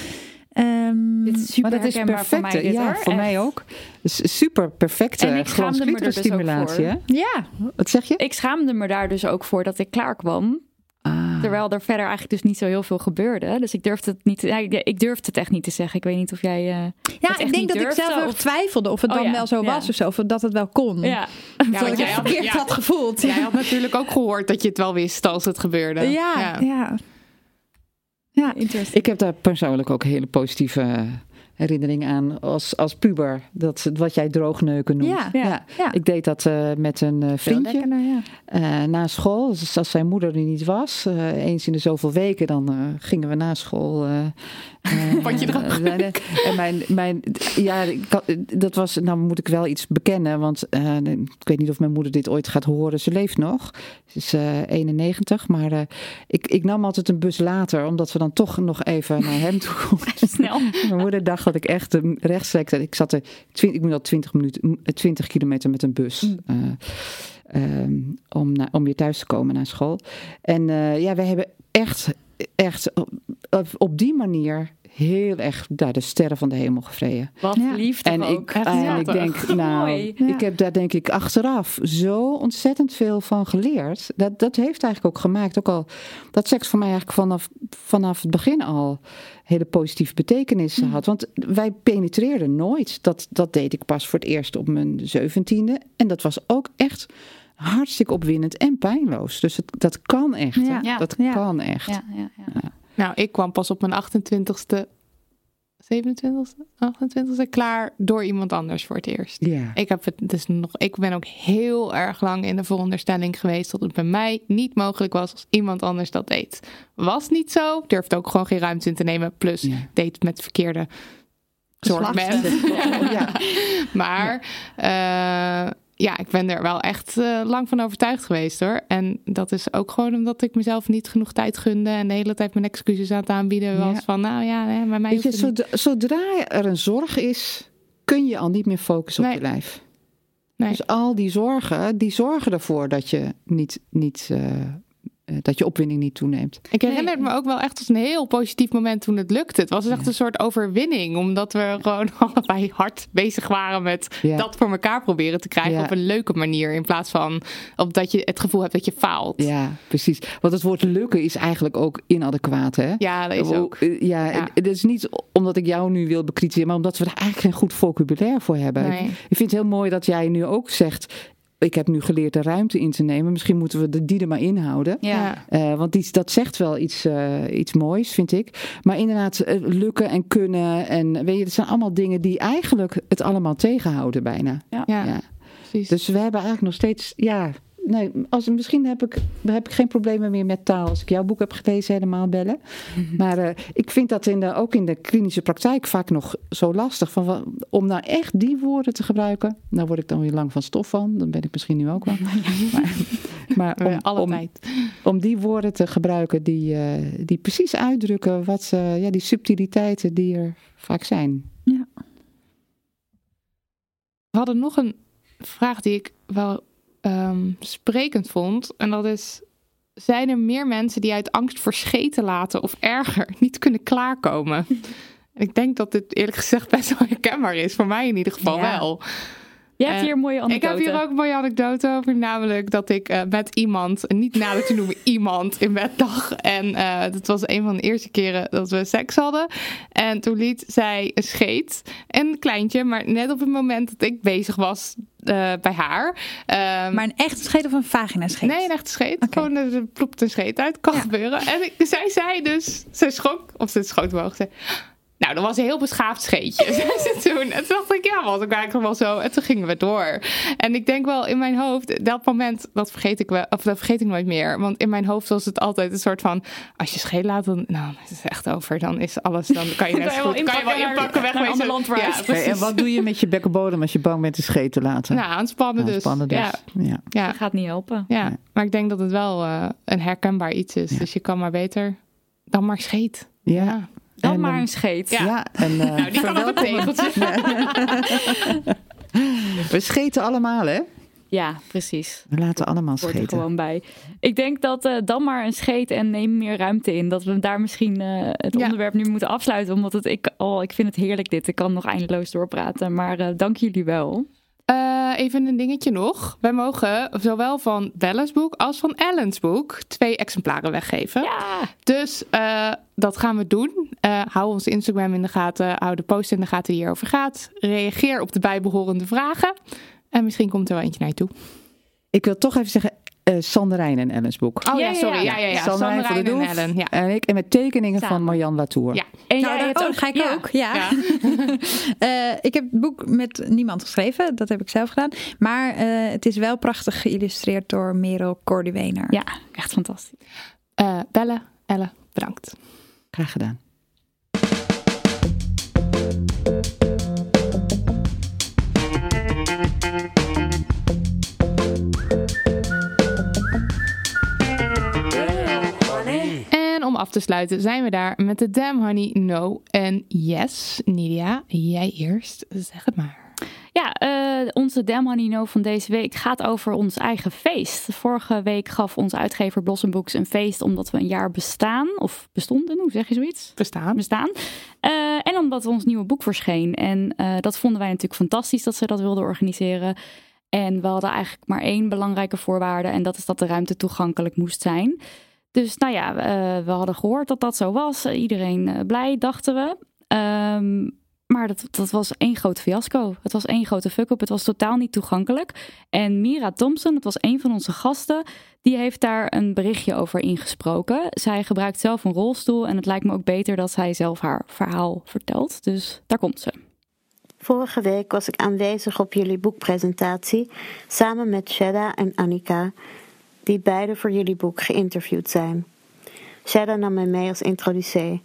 Um, dit is super maar dat is perfect. Voor mij, ja, hoor. voor Echt. mij ook. Super perfecte er dus stimulatie. Ook voor. Ja. Wat zeg je? Ik schaamde me daar dus ook voor dat ik klaar kwam. Ah. Terwijl er verder eigenlijk dus niet zo heel veel gebeurde. Dus ik durfde het niet. Ik durfde het echt niet te zeggen. Ik weet niet of jij. Uh, ja, ik denk dat durfde, ik zelf of... twijfelde of het oh, dan ja. wel zo ja. was of zo. Of dat het wel kon. Ja, ja dat ik het verkeerd ja. had gevoeld. Jij had natuurlijk ook gehoord dat je het wel wist als het gebeurde. Ja, ja. Ja, ik heb daar persoonlijk ook hele positieve herinnering aan als, als puber. Dat, wat jij droogneuken noemt. Ja, ja, ja. Ik deed dat uh, met een uh, vriendje lekkerder, uh, na school. Dus als zijn moeder er niet was, eens in de zoveel weken, dan gingen we na school. Wat je En mijn, mijn, ja, dat was, nou moet ik wel iets bekennen, want ik weet niet of mijn moeder dit ooit gaat horen. Ze leeft nog. Ze is 91, maar ik, ik nam altijd een bus later, omdat we dan toch nog even naar hem toe <laughs> konden. Snel. Mijn moeder dacht dat ik echt rechtstreeks. Ik zat er, ik moet al 20 minuten, 20 kilometer met een bus. Mm. Um, om, na, om weer thuis te komen naar school. En ja, we hebben echt, echt op, op die manier heel erg daar de sterren van de hemel gevreden. Wat ja. lief en ook. Ik, en ik denk, <laughs> nou, ja. ik heb daar denk ik achteraf zo ontzettend veel van geleerd. Dat, dat heeft eigenlijk ook gemaakt, ook al dat seks voor mij eigenlijk vanaf, vanaf het begin al hele positieve betekenissen mm. had. Want wij penetreerden nooit. Dat, dat deed ik pas voor het eerst op mijn zeventiende. En dat was ook echt hartstikke opwindend en pijnloos. Dus het, dat kan echt. Ja. Dat kan echt. Ja, ja, Nou, ik kwam pas op mijn 28ste 27e, 28e klaar door iemand anders voor het eerst. Ja. Ik, heb het dus nog, ik ben ook heel erg lang in de veronderstelling geweest dat het bij mij niet mogelijk was als iemand anders dat deed. Was niet zo, durfde ook gewoon geen ruimte in te nemen. Plus deed met verkeerde soort mensen. <laughs> Ja. Maar ja. Ja, ik ben er wel echt uh, lang van overtuigd geweest hoor. En dat is ook gewoon omdat ik mezelf niet genoeg tijd gunde en de hele tijd mijn excuses aan het aanbieden was ja. van nou ja, nee, bij mij Weet je, zodra, zodra, er een zorg is, kun je al niet meer focussen op je lijf. Nee. Dus al die zorgen, die zorgen ervoor dat je niet, niet uh, dat je opwinding niet toeneemt. Ik herinner nee. me ook wel echt als een heel positief moment toen het lukte. Het was echt ja. een soort overwinning, omdat we gewoon <laughs> allebei hard bezig waren met ja. dat voor elkaar proberen te krijgen ja. op een leuke manier. In plaats van op dat je het gevoel hebt dat je faalt. Ja, precies. Want het woord lukken is eigenlijk ook inadequaat, hè? Ja, dat is ook. Ja, het is niet omdat ik jou nu wil bekritiseren, maar omdat we er eigenlijk geen goed vocabulaire voor hebben. Nee. Ik vind het heel mooi dat jij nu ook zegt ik heb nu geleerd de ruimte in te nemen. Misschien moeten we de, die er maar inhouden. Ja. Uh, want die, dat zegt wel iets, uh, iets moois, vind ik. Maar inderdaad, uh, lukken en kunnen. En weet je, dat zijn allemaal dingen die eigenlijk het allemaal tegenhouden bijna. Ja, ja. precies. Dus we hebben eigenlijk nog steeds... Ja, nee, als, misschien heb ik, heb ik geen problemen meer met taal als ik jouw boek heb gelezen, helemaal bellen. <laughs> Maar uh, ik vind dat in de, ook in de klinische praktijk vaak nog zo lastig. Van, om nou echt die woorden te gebruiken. Nou word ik dan weer lang van stof van. Dan ben ik misschien nu ook wel. <laughs> maar, maar om, alle om, die woorden te gebruiken die, uh, die precies uitdrukken wat uh, ja, die subtiliteiten die er vaak zijn. Ja. We hadden nog een vraag die ik wel um, sprekend vond. En dat is: zijn er meer mensen die uit angst voor scheten laten of erger <laughs> niet kunnen klaarkomen? <laughs> ik denk dat dit eerlijk gezegd best wel herkenbaar is. Voor mij in ieder geval ja. wel. Je hebt hier een mooie anekdote. Ik heb hier ook een mooie anekdote over. Namelijk dat ik uh, met iemand, niet nader te noemen <laughs> iemand, in bed lag. En uh, dat was een van de eerste keren dat we seks hadden. En toen liet zij een scheet. Een kleintje, maar net op het moment dat ik bezig was uh, bij haar. Um, maar een echte scheet of een vagina scheet? Nee, een echte scheet. Okay. Gewoon er ploept een scheet uit. Kan ja. gebeuren. En ik, zij zei dus, zij schrok, of ze schoot omhoog. Zei, nou, dat was een heel beschaafd scheetje. <laughs> toen, en toen dacht ik, ja, was ik eigenlijk wel zo. En toen gingen we door. En ik denk wel in mijn hoofd, dat moment, dat vergeet ik wel, of dat vergeet ik nooit meer. Want in mijn hoofd was het altijd een soort van, als je scheet laat, dan nou, is het echt over. Dan is alles, dan kan je <laughs> net goed, kan je wel inpakken, wegwezen. Ja, okay, en wat doe je met je bekkenbodem als je bang bent te scheet te laten? Nou, aanspannen dus. Aanspannen dus. Ja. Ja. ja. Dat gaat niet helpen. Ja, nee. maar ik denk dat het wel uh, een herkenbaar iets is. Ja. Dus je kan maar beter dan maar scheet. ja. Dan en, maar een scheet. Ja, ja en, uh, <laughs> nou, die kan ook een tegeltje. <laughs> We scheten allemaal, hè? Ja, precies. We laten allemaal Hoort scheten. er gewoon bij. Ik denk dat uh, dan maar een scheet en neem meer ruimte in. Dat we daar misschien uh, het ja. onderwerp nu moeten afsluiten. Omdat het, ik, oh, ik vind het heerlijk dit. Ik kan nog eindeloos doorpraten. Maar uh, dank jullie wel. Uh, even een dingetje nog. Wij mogen zowel van Bella's boek als van Ellen's boek twee exemplaren weggeven. Ja. Dus uh, dat gaan we doen. Uh, hou ons Instagram in de gaten. Hou de post in de gaten die hierover gaat. Reageer op de bijbehorende vragen. En misschien komt er wel eentje naar je toe. Ik wil toch even zeggen, uh, Sanderijn en Ellen's boek. Oh ja, ja sorry. Ja, ja, ja. Sanderijn, Sanderijn en Ellen. Ja. En ik en met tekeningen Samen. van Marjan Latour. Ja. En nou, jij dat ook, ga ik ja. ook. Ja. ja. uh, <laughs> ik heb het boek met niemand geschreven. Dat heb ik zelf gedaan. Maar uh, het is wel prachtig geïllustreerd door Merel Corduwener. Ja, echt fantastisch. Belle, Elle, bedankt. Graag gedaan. Om af te sluiten zijn we daar met de Damn Honey No en Yes. Nidia, jij eerst. Zeg het maar. Ja, uh, onze Damn Honey No van deze week gaat over ons eigen feest. Vorige week gaf onze uitgever Blossom Books een feest omdat we een jaar bestaan. Of bestonden, hoe zeg je zoiets? Bestaan. Bestaan. Uh, en omdat ons nieuwe boek verscheen. En uh, dat vonden wij natuurlijk fantastisch dat ze dat wilden organiseren. En we hadden eigenlijk maar één belangrijke voorwaarde. En dat is dat de ruimte toegankelijk moest zijn. Dus nou ja, uh, we hadden gehoord dat dat zo was. Iedereen uh, blij, dachten we. Um, maar dat, dat was één groot fiasco. Het was één grote fuck-up. Het was totaal niet toegankelijk. En Mira Thompson, dat was een van onze gasten, die heeft daar een berichtje over ingesproken. Zij gebruikt zelf een rolstoel en het lijkt me ook beter dat zij zelf haar verhaal vertelt. Dus daar komt ze. Vorige week was ik aanwezig op jullie boekpresentatie samen met Sheda en Annika, die beide voor jullie boek geïnterviewd zijn. Sheda nam mij mee als introducee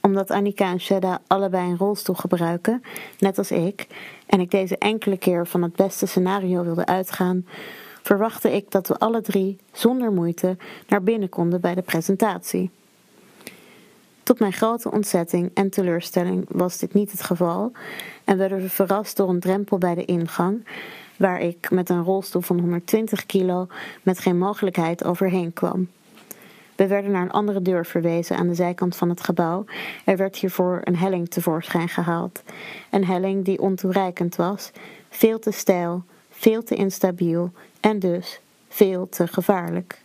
omdat Annika en Sheda allebei een rolstoel gebruiken, net als ik, en ik deze enkele keer van het beste scenario wilde uitgaan, verwachtte ik dat we alle drie zonder moeite naar binnen konden bij de presentatie. Tot mijn grote ontzetting en teleurstelling was dit niet het geval en werden we verrast door een drempel bij de ingang, waar ik met een rolstoel van 120 kilo met geen mogelijkheid overheen kwam. We werden naar een andere deur verwezen aan de zijkant van het gebouw. Er werd hiervoor een helling tevoorschijn gehaald. Een helling die ontoereikend was, veel te steil, veel te instabiel en dus veel te gevaarlijk.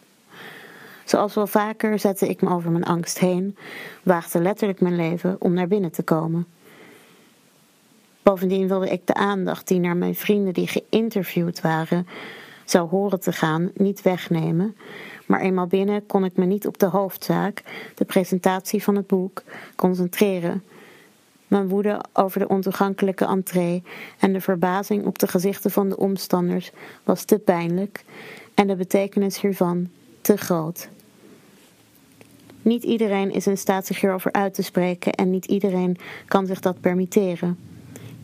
Zoals wel vaker zette ik me over mijn angst heen, waagde letterlijk mijn leven om naar binnen te komen. Bovendien wilde ik de aandacht die naar mijn vrienden die geïnterviewd waren zou horen te gaan niet wegnemen, maar eenmaal binnen kon ik me niet op de hoofdzaak, de presentatie van het boek, concentreren. Mijn woede over de ontoegankelijke entree en de verbazing op de gezichten van de omstanders was te pijnlijk en de betekenis hiervan te groot. Niet iedereen is in staat zich hierover uit te spreken en niet iedereen kan zich dat permitteren.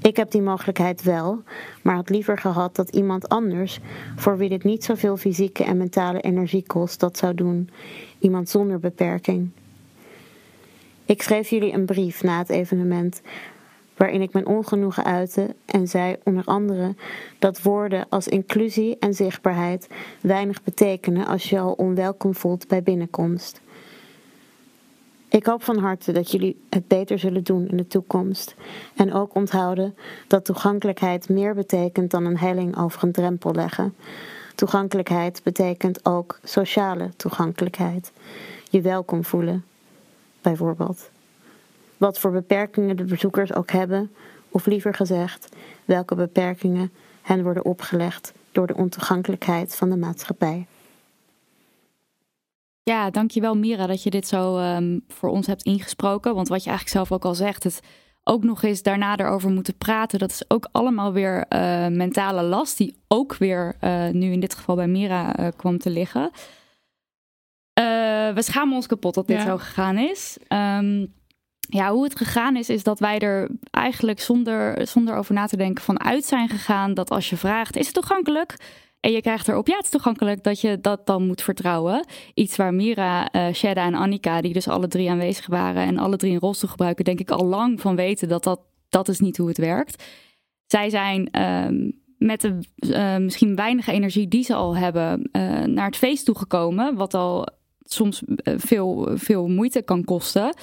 Ik heb die mogelijkheid wel, maar had liever gehad dat iemand anders, voor wie dit niet zoveel fysieke en mentale energie kost, dat zou doen. Iemand zonder beperking. Ik schreef jullie een brief na het evenement, waarin ik mijn ongenoegen uitte en zei onder andere dat woorden als inclusie en zichtbaarheid weinig betekenen als je al onwelkom voelt bij binnenkomst. Ik hoop van harte dat jullie het beter zullen doen in de toekomst. En ook onthouden dat toegankelijkheid meer betekent dan een helling over een drempel leggen. Toegankelijkheid betekent ook sociale toegankelijkheid. Je welkom voelen, bijvoorbeeld. Wat voor beperkingen de bezoekers ook hebben, of liever gezegd, welke beperkingen hen worden opgelegd door de ontoegankelijkheid van de maatschappij. Ja, dankjewel Mira dat je dit zo um, voor ons hebt ingesproken. Want wat je eigenlijk zelf ook al zegt, het ook nog eens daarna erover moeten praten, dat is ook allemaal weer uh, mentale last die ook weer uh, nu in dit geval bij Mira uh, kwam te liggen. we schamen ons kapot dat dit ja. zo gegaan is. Um, ja, hoe het gegaan is, is dat wij er eigenlijk zonder, zonder over na te denken vanuit zijn gegaan dat als je vraagt, is het toegankelijk? En je krijgt erop, ja, het is toegankelijk dat je dat dan moet vertrouwen. Iets waar Mira, uh, en Annika, die dus alle drie aanwezig waren en alle drie een rolstoel gebruiken, denk ik al lang van weten dat dat, dat is niet hoe het werkt. Zij zijn uh, met de uh, misschien weinige energie die ze al hebben uh, naar het feest toegekomen, wat al soms veel, veel moeite kan kosten.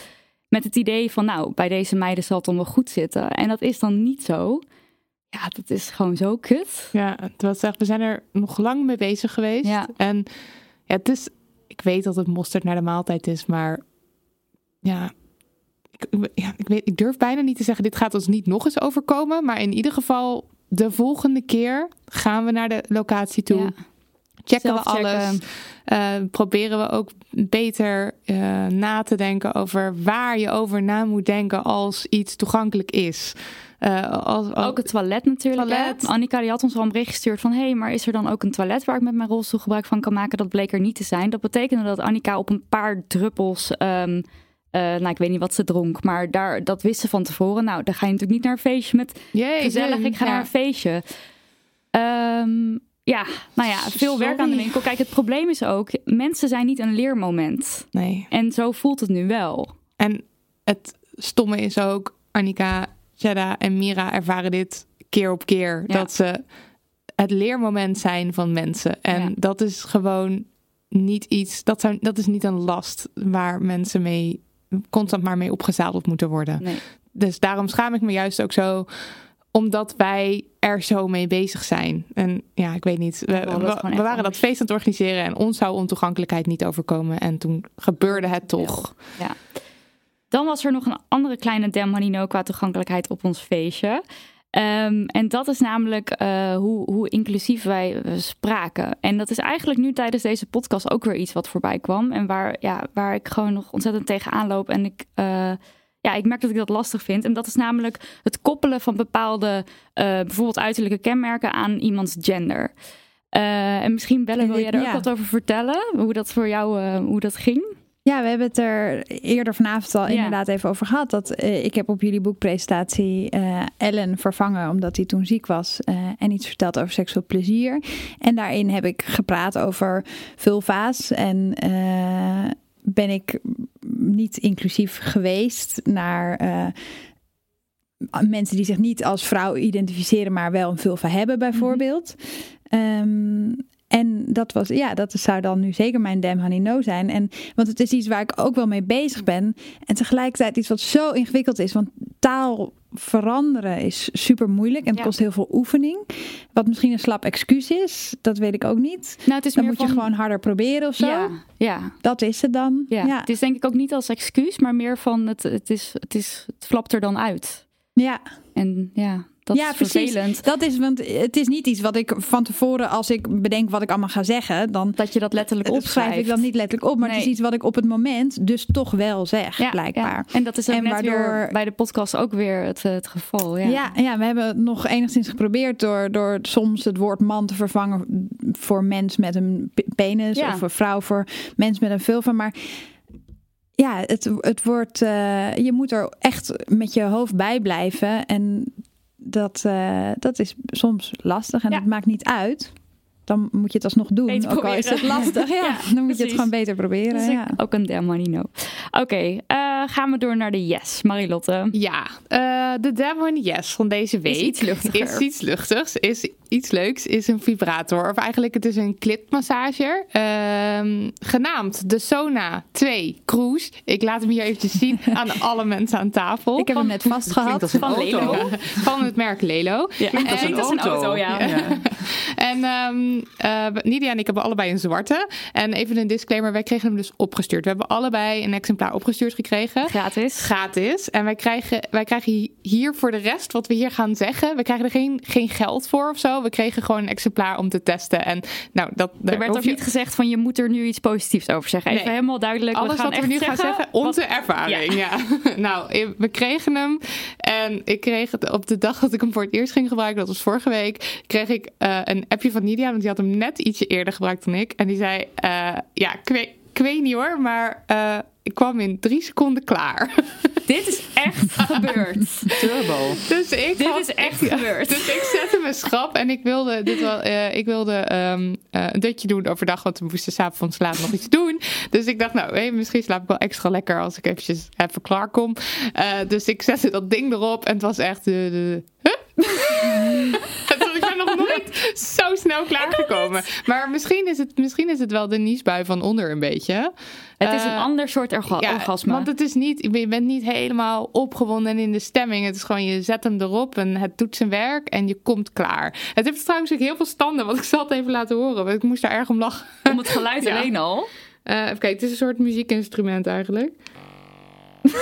Met het idee van, nou, bij deze meiden zal het dan wel goed zitten. En dat is dan niet zo. Ja, dat is gewoon zo kut. Ja, wat zegt, we zijn er nog lang mee bezig geweest. Ja. En ja, het is, ik weet dat het mosterd naar de maaltijd is, maar ja ik, ja, ik, weet, ik durf bijna niet te zeggen, dit gaat ons niet nog eens overkomen. Maar in ieder geval, de volgende keer gaan we naar de locatie toe. Ja. Checken we alles. Uh, proberen we ook beter uh, na te denken over waar je over na moet denken als iets toegankelijk is. Uh, als, als, ook het toilet natuurlijk. Toilet. Annika die had ons al een bericht gestuurd van... hé, hey, maar is er dan ook een toilet waar ik met mijn rolstoel gebruik van kan maken? Dat bleek er niet te zijn. Dat betekende dat Annika op een paar druppels... Um, uh, nou, ik weet niet wat ze dronk, maar daar, dat wist ze van tevoren. Nou, dan ga je natuurlijk niet naar een feestje met Jee, gezellig, ik ga ja. naar een feestje. Um, ja, nou ja, veel Sorry. werk aan de winkel. Kijk, het probleem is ook, mensen zijn niet een leermoment. Nee. En zo voelt het nu wel. En het stomme is ook, Annika, Jedda en Mira ervaren dit keer op keer. Ja. Dat ze het leermoment zijn van mensen. En Ja. dat is gewoon niet iets, dat, zou, dat is niet een last waar mensen mee constant maar mee opgezadeld moeten worden. Nee. Dus daarom schaam ik me juist ook zo omdat wij er zo mee bezig zijn. En ja, ik weet niet. We, waren dat feest aan het organiseren en ons zou ontoegankelijkheid niet overkomen. En toen gebeurde het toch. Ja. Dan was er nog een andere kleine Dem qua toegankelijkheid op ons feestje. Ehm, en dat is namelijk uh, hoe, hoe inclusief wij spraken. En dat is eigenlijk nu tijdens deze podcast ook weer iets wat voorbij kwam. En waar, ja, waar ik gewoon nog ontzettend tegenaan loop. En ik, uh, ja, ik merk dat ik dat lastig vind. En dat is namelijk het koppelen van bepaalde, uh, bijvoorbeeld uiterlijke kenmerken aan iemands gender. en misschien Belle, wil jij er ook wat over vertellen? Hoe dat voor jou hoe dat ging? Ja, we hebben het er eerder vanavond al inderdaad even over gehad. Dat uh, ik heb op jullie boekpresentatie uh, Ellen vervangen omdat hij toen ziek was. Uh, en iets verteld over seksueel plezier. En daarin heb ik gepraat over vulva's. En ben ik niet inclusief geweest naar mensen die zich niet als vrouw identificeren, maar wel een vulva hebben, bijvoorbeeld. Mm en dat was, ja, dat zou dan nu zeker mijn Damn Honey No zijn. En, want het is iets waar ik ook wel mee bezig ben. En tegelijkertijd iets wat zo ingewikkeld is. Want taal veranderen is super moeilijk en het kost heel veel oefening. Wat misschien een slap excuus is, dat weet ik ook niet. Nou, het is dan moet je gewoon harder proberen of zo. Ja, ja. Dat is het dan. Ja. ja. Het is denk ik ook niet als excuus, maar meer van het, het, is, het, is, het flapt er dan uit. Ja. En ja, dat ja, is vervelend. Precies. Dat is, want het is niet iets wat ik van tevoren, als ik bedenk wat ik allemaal ga zeggen, dan. Dat je dat letterlijk opschrijft. schrijf ik dan niet letterlijk op, maar het is iets wat ik op het moment dus toch wel zeg, ja, blijkbaar. Ja. En dat is ook en net waardoor... bij de podcast ook weer het, het geval. Ja. ja. Ja, we hebben nog enigszins geprobeerd door, door soms het woord man te vervangen voor mens met een penis of voor vrouw voor mens met een vulva, maar ja, het, het wordt. Uh, je moet er echt met je hoofd bij blijven. En dat, uh, dat is soms lastig en ja. het maakt niet uit. Dan moet je het alsnog doen. Beter ook al is het lastig. <laughs> Ja, dan moet je het gewoon beter proberen. ja. Ook een Demonino. Oké, okay, uh, eh, gaan we door naar de yes, Marilotte. Ja, uh, de Demon yes van deze week is iets luchtiger. Is iets luchtigs. Is iets leuks. Is een vibrator. Of eigenlijk het is een clipmassager. Uh, genaamd de Sona 2 Cruise. Ik laat hem hier eventjes zien <laughs> aan alle mensen aan tafel. Ik heb hem net vastgehad. Van Lelo. Van het merk Lelo. Ja. Klinkt als een, auto. een auto. ja. ja. <laughs> en um, uh, Nidia en ik hebben allebei een zwarte. En even een disclaimer. Wij kregen hem dus opgestuurd. We hebben allebei een exemplaar opgestuurd gekregen. Gratis. Gratis. En wij krijgen, wij krijgen hier voor de rest wat we hier gaan zeggen. We krijgen er geen, geen geld voor of zo. We kregen gewoon een exemplaar om te testen. En nou, dat, er werd ook niet gezegd van je moet er nu iets positiefs over zeggen. Even helemaal duidelijk. Alles we gaan wat we nu gaan zeggen, onze ervaring. Ja. <laughs> nou, we kregen hem. En ik kreeg het op de dag dat ik hem voor het eerst ging gebruiken, dat was vorige week, kreeg ik uh, een appje van Nidia. Want die had hem net ietsje eerder gebruikt dan ik. En die zei, uh, ja, ik weet, niet hoor, maar... Uh, ik kwam in drie seconden klaar. <laughs> Dit is echt gebeurd. <laughs> Turbo. Dus ik dit is echt gebeurd. Dus ik zette mijn schap en ik wilde, dit wel, uh, ik wilde um, uh, een dutje doen overdag, want we moesten s'avonds laat nog iets doen. Dus ik dacht, nou, hey, misschien slaap ik wel extra lekker als ik eventjes even klaar kom. Uh, dus ik zette dat ding erop en het was echt de. de huh? <laughs> zo snel klaargekomen. Maar misschien is, het, misschien is het wel de niesbui van onder een beetje. Het is een uh, ander soort orga ja, orgasme. Want het is niet, je bent niet helemaal opgewonden en in de stemming. Het is gewoon, je zet hem erop en het doet zijn werk en je komt klaar. Het heeft trouwens ook heel veel standen, want ik zal het even laten horen. Want ik moest daar erg om lachen. Om het geluid <laughs> ja. alleen al? Uh, even kijken, het is een soort muziekinstrument eigenlijk. <laughs>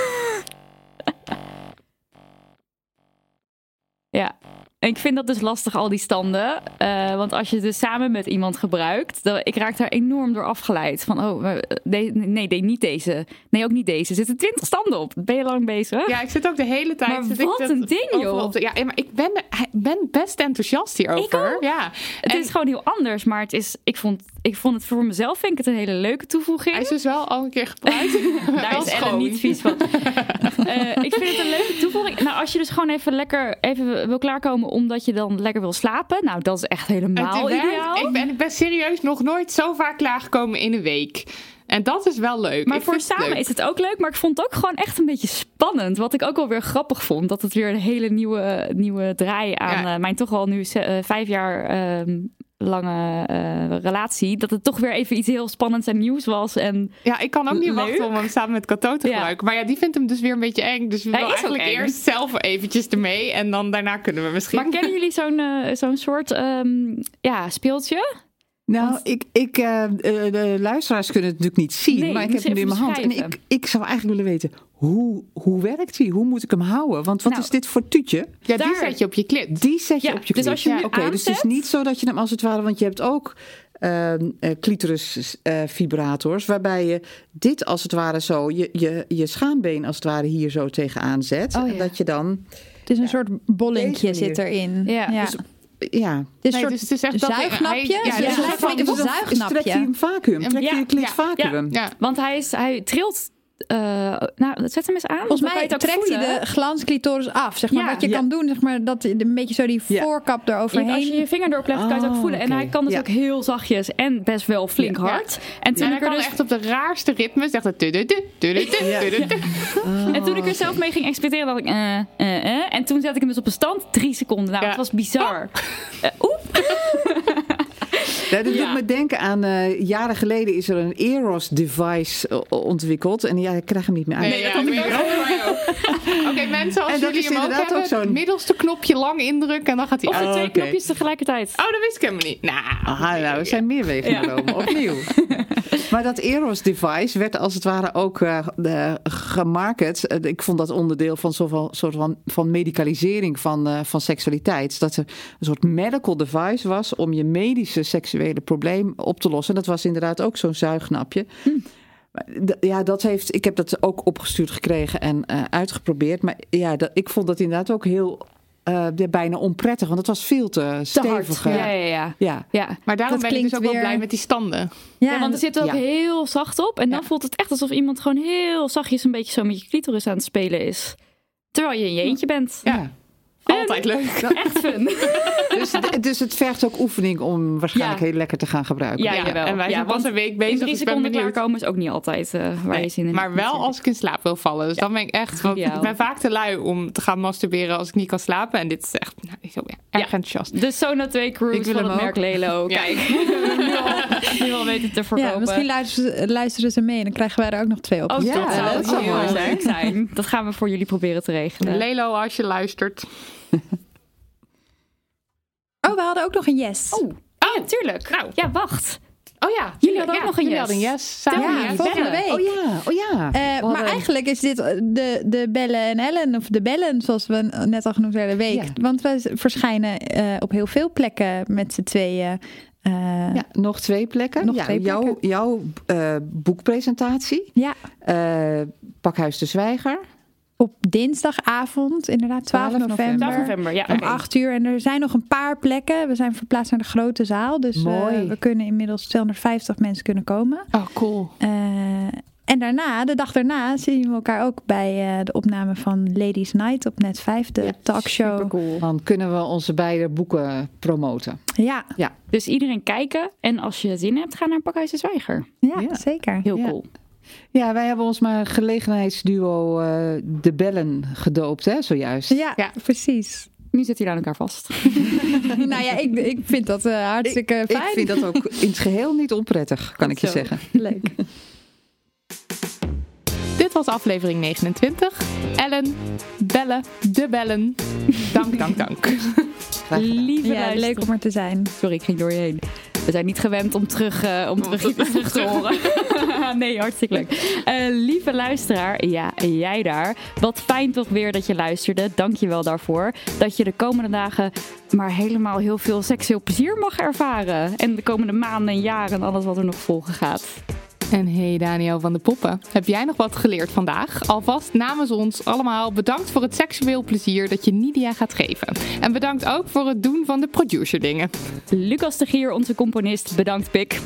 ja. Ik vind dat dus lastig, al die standen. Uh, want als je het dus samen met iemand gebruikt, dan, ik raak daar enorm door afgeleid. Van, oh, nee, nee, niet deze. Nee, ook niet deze. Er zitten twintig standen op. Ben je lang bezig? Ja, ik zit ook de hele tijd... Maar wat een ding, joh. ja, maar ik ben, ben best enthousiast hierover. Ik. Ja. Het is gewoon heel anders, maar het is, ik, vond, ik vond het voor mezelf vind ik het een hele leuke toevoeging. Hij is dus wel al een keer gebruikt. <laughs> daar is Ellen niet vies van. uh, ik vind het een leuke toevoeging. Nou, als je dus gewoon even lekker even wil klaarkomen omdat je dan lekker wil slapen. Nou, dat is echt helemaal ideaal. Ik ben, ik ben serieus nog nooit zo vaak klaargekomen in een week. En dat is wel leuk. Maar voor samen is het ook leuk. Maar ik vond het ook gewoon echt een beetje spannend. Wat ik ook wel weer grappig vond. Dat het weer een hele nieuwe, nieuwe draai aan ja. uh, mijn toch al nu uh, vijf jaar uh, lange uh, relatie. Dat het toch weer even iets heel spannends en nieuws was. En ja, ik kan ook niet leuk. wachten om hem samen met Kato te gebruiken. Maar ja, die vindt hem dus weer een beetje eng. Dus we willen eigenlijk eerst zelf eventjes ermee. En dan daarna kunnen we misschien... Maar kennen jullie zo'n zo'n soort um, ja, speeltje? Nou, ik, ik, uh, de luisteraars kunnen het natuurlijk niet zien, Nee, maar ik heb hem je in mijn hand. En ik, ik zou eigenlijk willen weten, hoe, hoe werkt hij? Hoe moet ik hem houden? Want wat Nou, is dit voor tuutje? Ja, die Daar- zet je op je klit. Die zet je Ja, op je dus klit. als je hem nu Oké, dus het is niet zo dat je hem als het ware... Want je hebt ook ehm eh, clitoris eh, vibrators... waarbij je dit als het ware zo... Je, je, je schaambeen als het ware hier zo tegenaan zet. Oh, ja. En dat je dan... Het is een soort manier. zit erin. Ja, ja. Dus, ja. het is een Nee, soort dus het is echt dat hij- zuignapje. hij- ja, Ja, dus het een lijkt een van- Dus dan zuignapje. Hem vacuüm? Trek je Ja, ja, vacuüm? Ja. Want hij, is, hij trilt. Eh, nou, zet hem eens aan. Volgens mij het trekt hij de glansclitoris af. Zeg maar. Ja, Wat je ja. kan doen, zeg maar, dat een beetje zo die Ja. voorkap eroverheen. als je je vinger erop legt, kan je het ook Oh, voelen. En hij kan dus Ja. ook heel zachtjes en best wel flink Ja. hard. En toen En ik hij er dus echt op de raarste ritmes. Echt het tududu. <laughs> En toen ik er zelf mee ging experimenteren, dacht ik, eh, eh, eh. En toen zette ik hem dus op een stand, drie seconden. Nou, het was bizar. Eh, Oeh. <laughs> Ja, dat Ja. doet me denken aan, eh, jaren geleden is er een Eros-device eh, ontwikkeld. En ja, ik krijg hem niet meer uit. Nee, ja, ik weet het. <laughs> Oké, mensen, als En dat jullie is hem ook inderdaad hebben, ook zo'n- het middelste knopje lang indrukken en dan gaat hij Of de uit. twee knopjes tegelijkertijd. Oh, dat wist ik helemaal niet. Nou, Aha, nou, er zijn meer wegen Ja. genomen, opnieuw. <laughs> maar dat Eros-device werd als het ware ook de- gemarket. Eh, ik vond dat onderdeel van zoveel soort van, van medicalisering van, eh, van seksualiteit. Dat er een soort medical device was om je medische seksuele probleem op te lossen. En dat was inderdaad ook zo'n zuignapje. D- Ja, dat heeft, ik heb dat ook opgestuurd gekregen en uitgeprobeerd. Maar ja, dat, ik vond dat inderdaad ook heel eh, bijna onprettig. Want het was veel te Te hard. stevig. Ja, ja, ja. ja. ja. maar daarom Dat ben ik dus ook wel blij met die standen. Ja, want er zit ook Ja. heel zacht op. En dan Ja. voelt het echt alsof iemand gewoon heel zachtjes een beetje zo met je clitoris aan het spelen is. Terwijl je in je eentje bent. Ja. Altijd leuk. Echt fun. <laughs> Dus, dus het vergt ook oefening om waarschijnlijk Ja. heel lekker te gaan gebruiken. Ja, en wij ja, zijn pas een week in bezig, drie dus ik seconden klaarkomen is ook niet altijd eh, waar je zin in hebt. Maar wel als ik in slaap wil vallen. Dus dan ben ik echt... Want ik ben vaak te lui om te gaan masturberen als ik niet kan slapen. En dit is echt nou, ik ben erg Ja. enthousiast. De Sona 2 Ik Cruise wil van hem het merk. Lelo. Ja. Kijk, <laughs> nu al, nu al weten te verkopen. ja, misschien luisteren, luisteren ze mee en dan krijgen wij er ook nog twee op. Oh, Ja, dat zou, mooi leuk zijn. Dat gaan we voor jullie proberen te regelen. Lelo, als je luistert. <laughs> Oh, we hadden ook nog een yes. Oh, ja, tuurlijk. Nou. Ja, wacht. Oh ja. Jullie hadden ook ja, nog een yes. hadden een yes. Samen Ja, yes. volgende bellen. week. Oh ja, oh ja. Eh, maar eigenlijk is dit de, de Bellen en Ellen, of de Bellen zoals we net al genoemd werden, week. Ja. Want we verschijnen eh, op heel veel plekken met z'n tweeën. Eh, Ja, nog twee plekken. Nog ja, twee jouw plekken. jouw eh, boekpresentatie. ja, eh, Pakhuis de Zwijger. Op dinsdagavond, inderdaad 12, 12 november. 12 november, ja. Om oké. 8 uur. En er zijn nog een paar plekken. We zijn verplaatst naar de grote zaal. Dus eh, we kunnen inmiddels 250 mensen kunnen komen. Oh, cool. Eh, en daarna, de dag daarna, zien we elkaar ook bij eh, de opname van Ladies Night op Net 5, de Ja, talkshow. Supercool. Dan kunnen we onze beide boeken promoten. Ja, Dus iedereen kijken. En als je zin hebt, ga naar Pakhuis de Zwijger. ja, Ja. zeker. Heel Ja. cool. Ja, wij hebben ons maar gelegenheidsduo eh, De Bellen gedoopt, hè, zojuist. Ja, Ja. precies. Nu zitten jullie aan elkaar vast. <laughs> nou ja, ik, ik vind dat eh, hartstikke Ik fijn. vind dat ook <laughs> in het geheel niet onprettig, kan ik je Zo. zeggen. leuk. <laughs> Dit was aflevering 29. Ellen, bellen, de bellen. Dank, dank, dank. Lieve Ja, leuk om er te zijn. Sorry, ik ging door je heen. We zijn niet gewend om terug, eh, om terug, <laughs> terug te horen. <laughs> nee, hartstikke leuk. Eh, lieve luisteraar, ja, jij daar. Wat fijn toch weer dat je luisterde. Dank je wel daarvoor. Dat je de komende dagen maar helemaal heel veel seksueel plezier mag ervaren. En de komende maanden en jaren en alles wat er nog volgen gaat. En hey Daniel van de Poppen, heb jij nog wat geleerd vandaag? Alvast namens ons allemaal bedankt voor het seksueel plezier dat je Nidia gaat geven. En bedankt ook voor het doen van de producer dingen. Lucas de Gier, onze componist, bedankt Pik.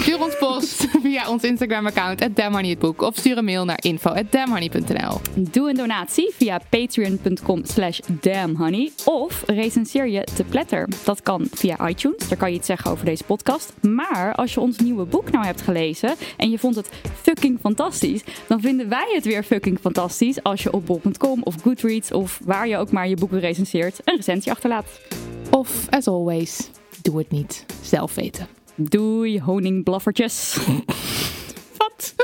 Stuur ons post <laughs> via ons Instagram account @damnhoney of stuur een mail naar info@damnhoney.nl. Doe een donatie via patreon.com slash damnhoney of recenseer je te pletter. Dat kan via iTunes, daar kan je iets zeggen over deze podcast. Maar als je ons nieuwe boek nou hebt gelezen en je vond het fucking fantastisch, dan vinden wij het weer fucking fantastisch als je op bol.com of Goodreads of waar je ook maar je boeken recenseert een recensie achterlaat. Of as always, doe het niet zelf weten. Doei, honingblaffertjes. <laughs> Wat?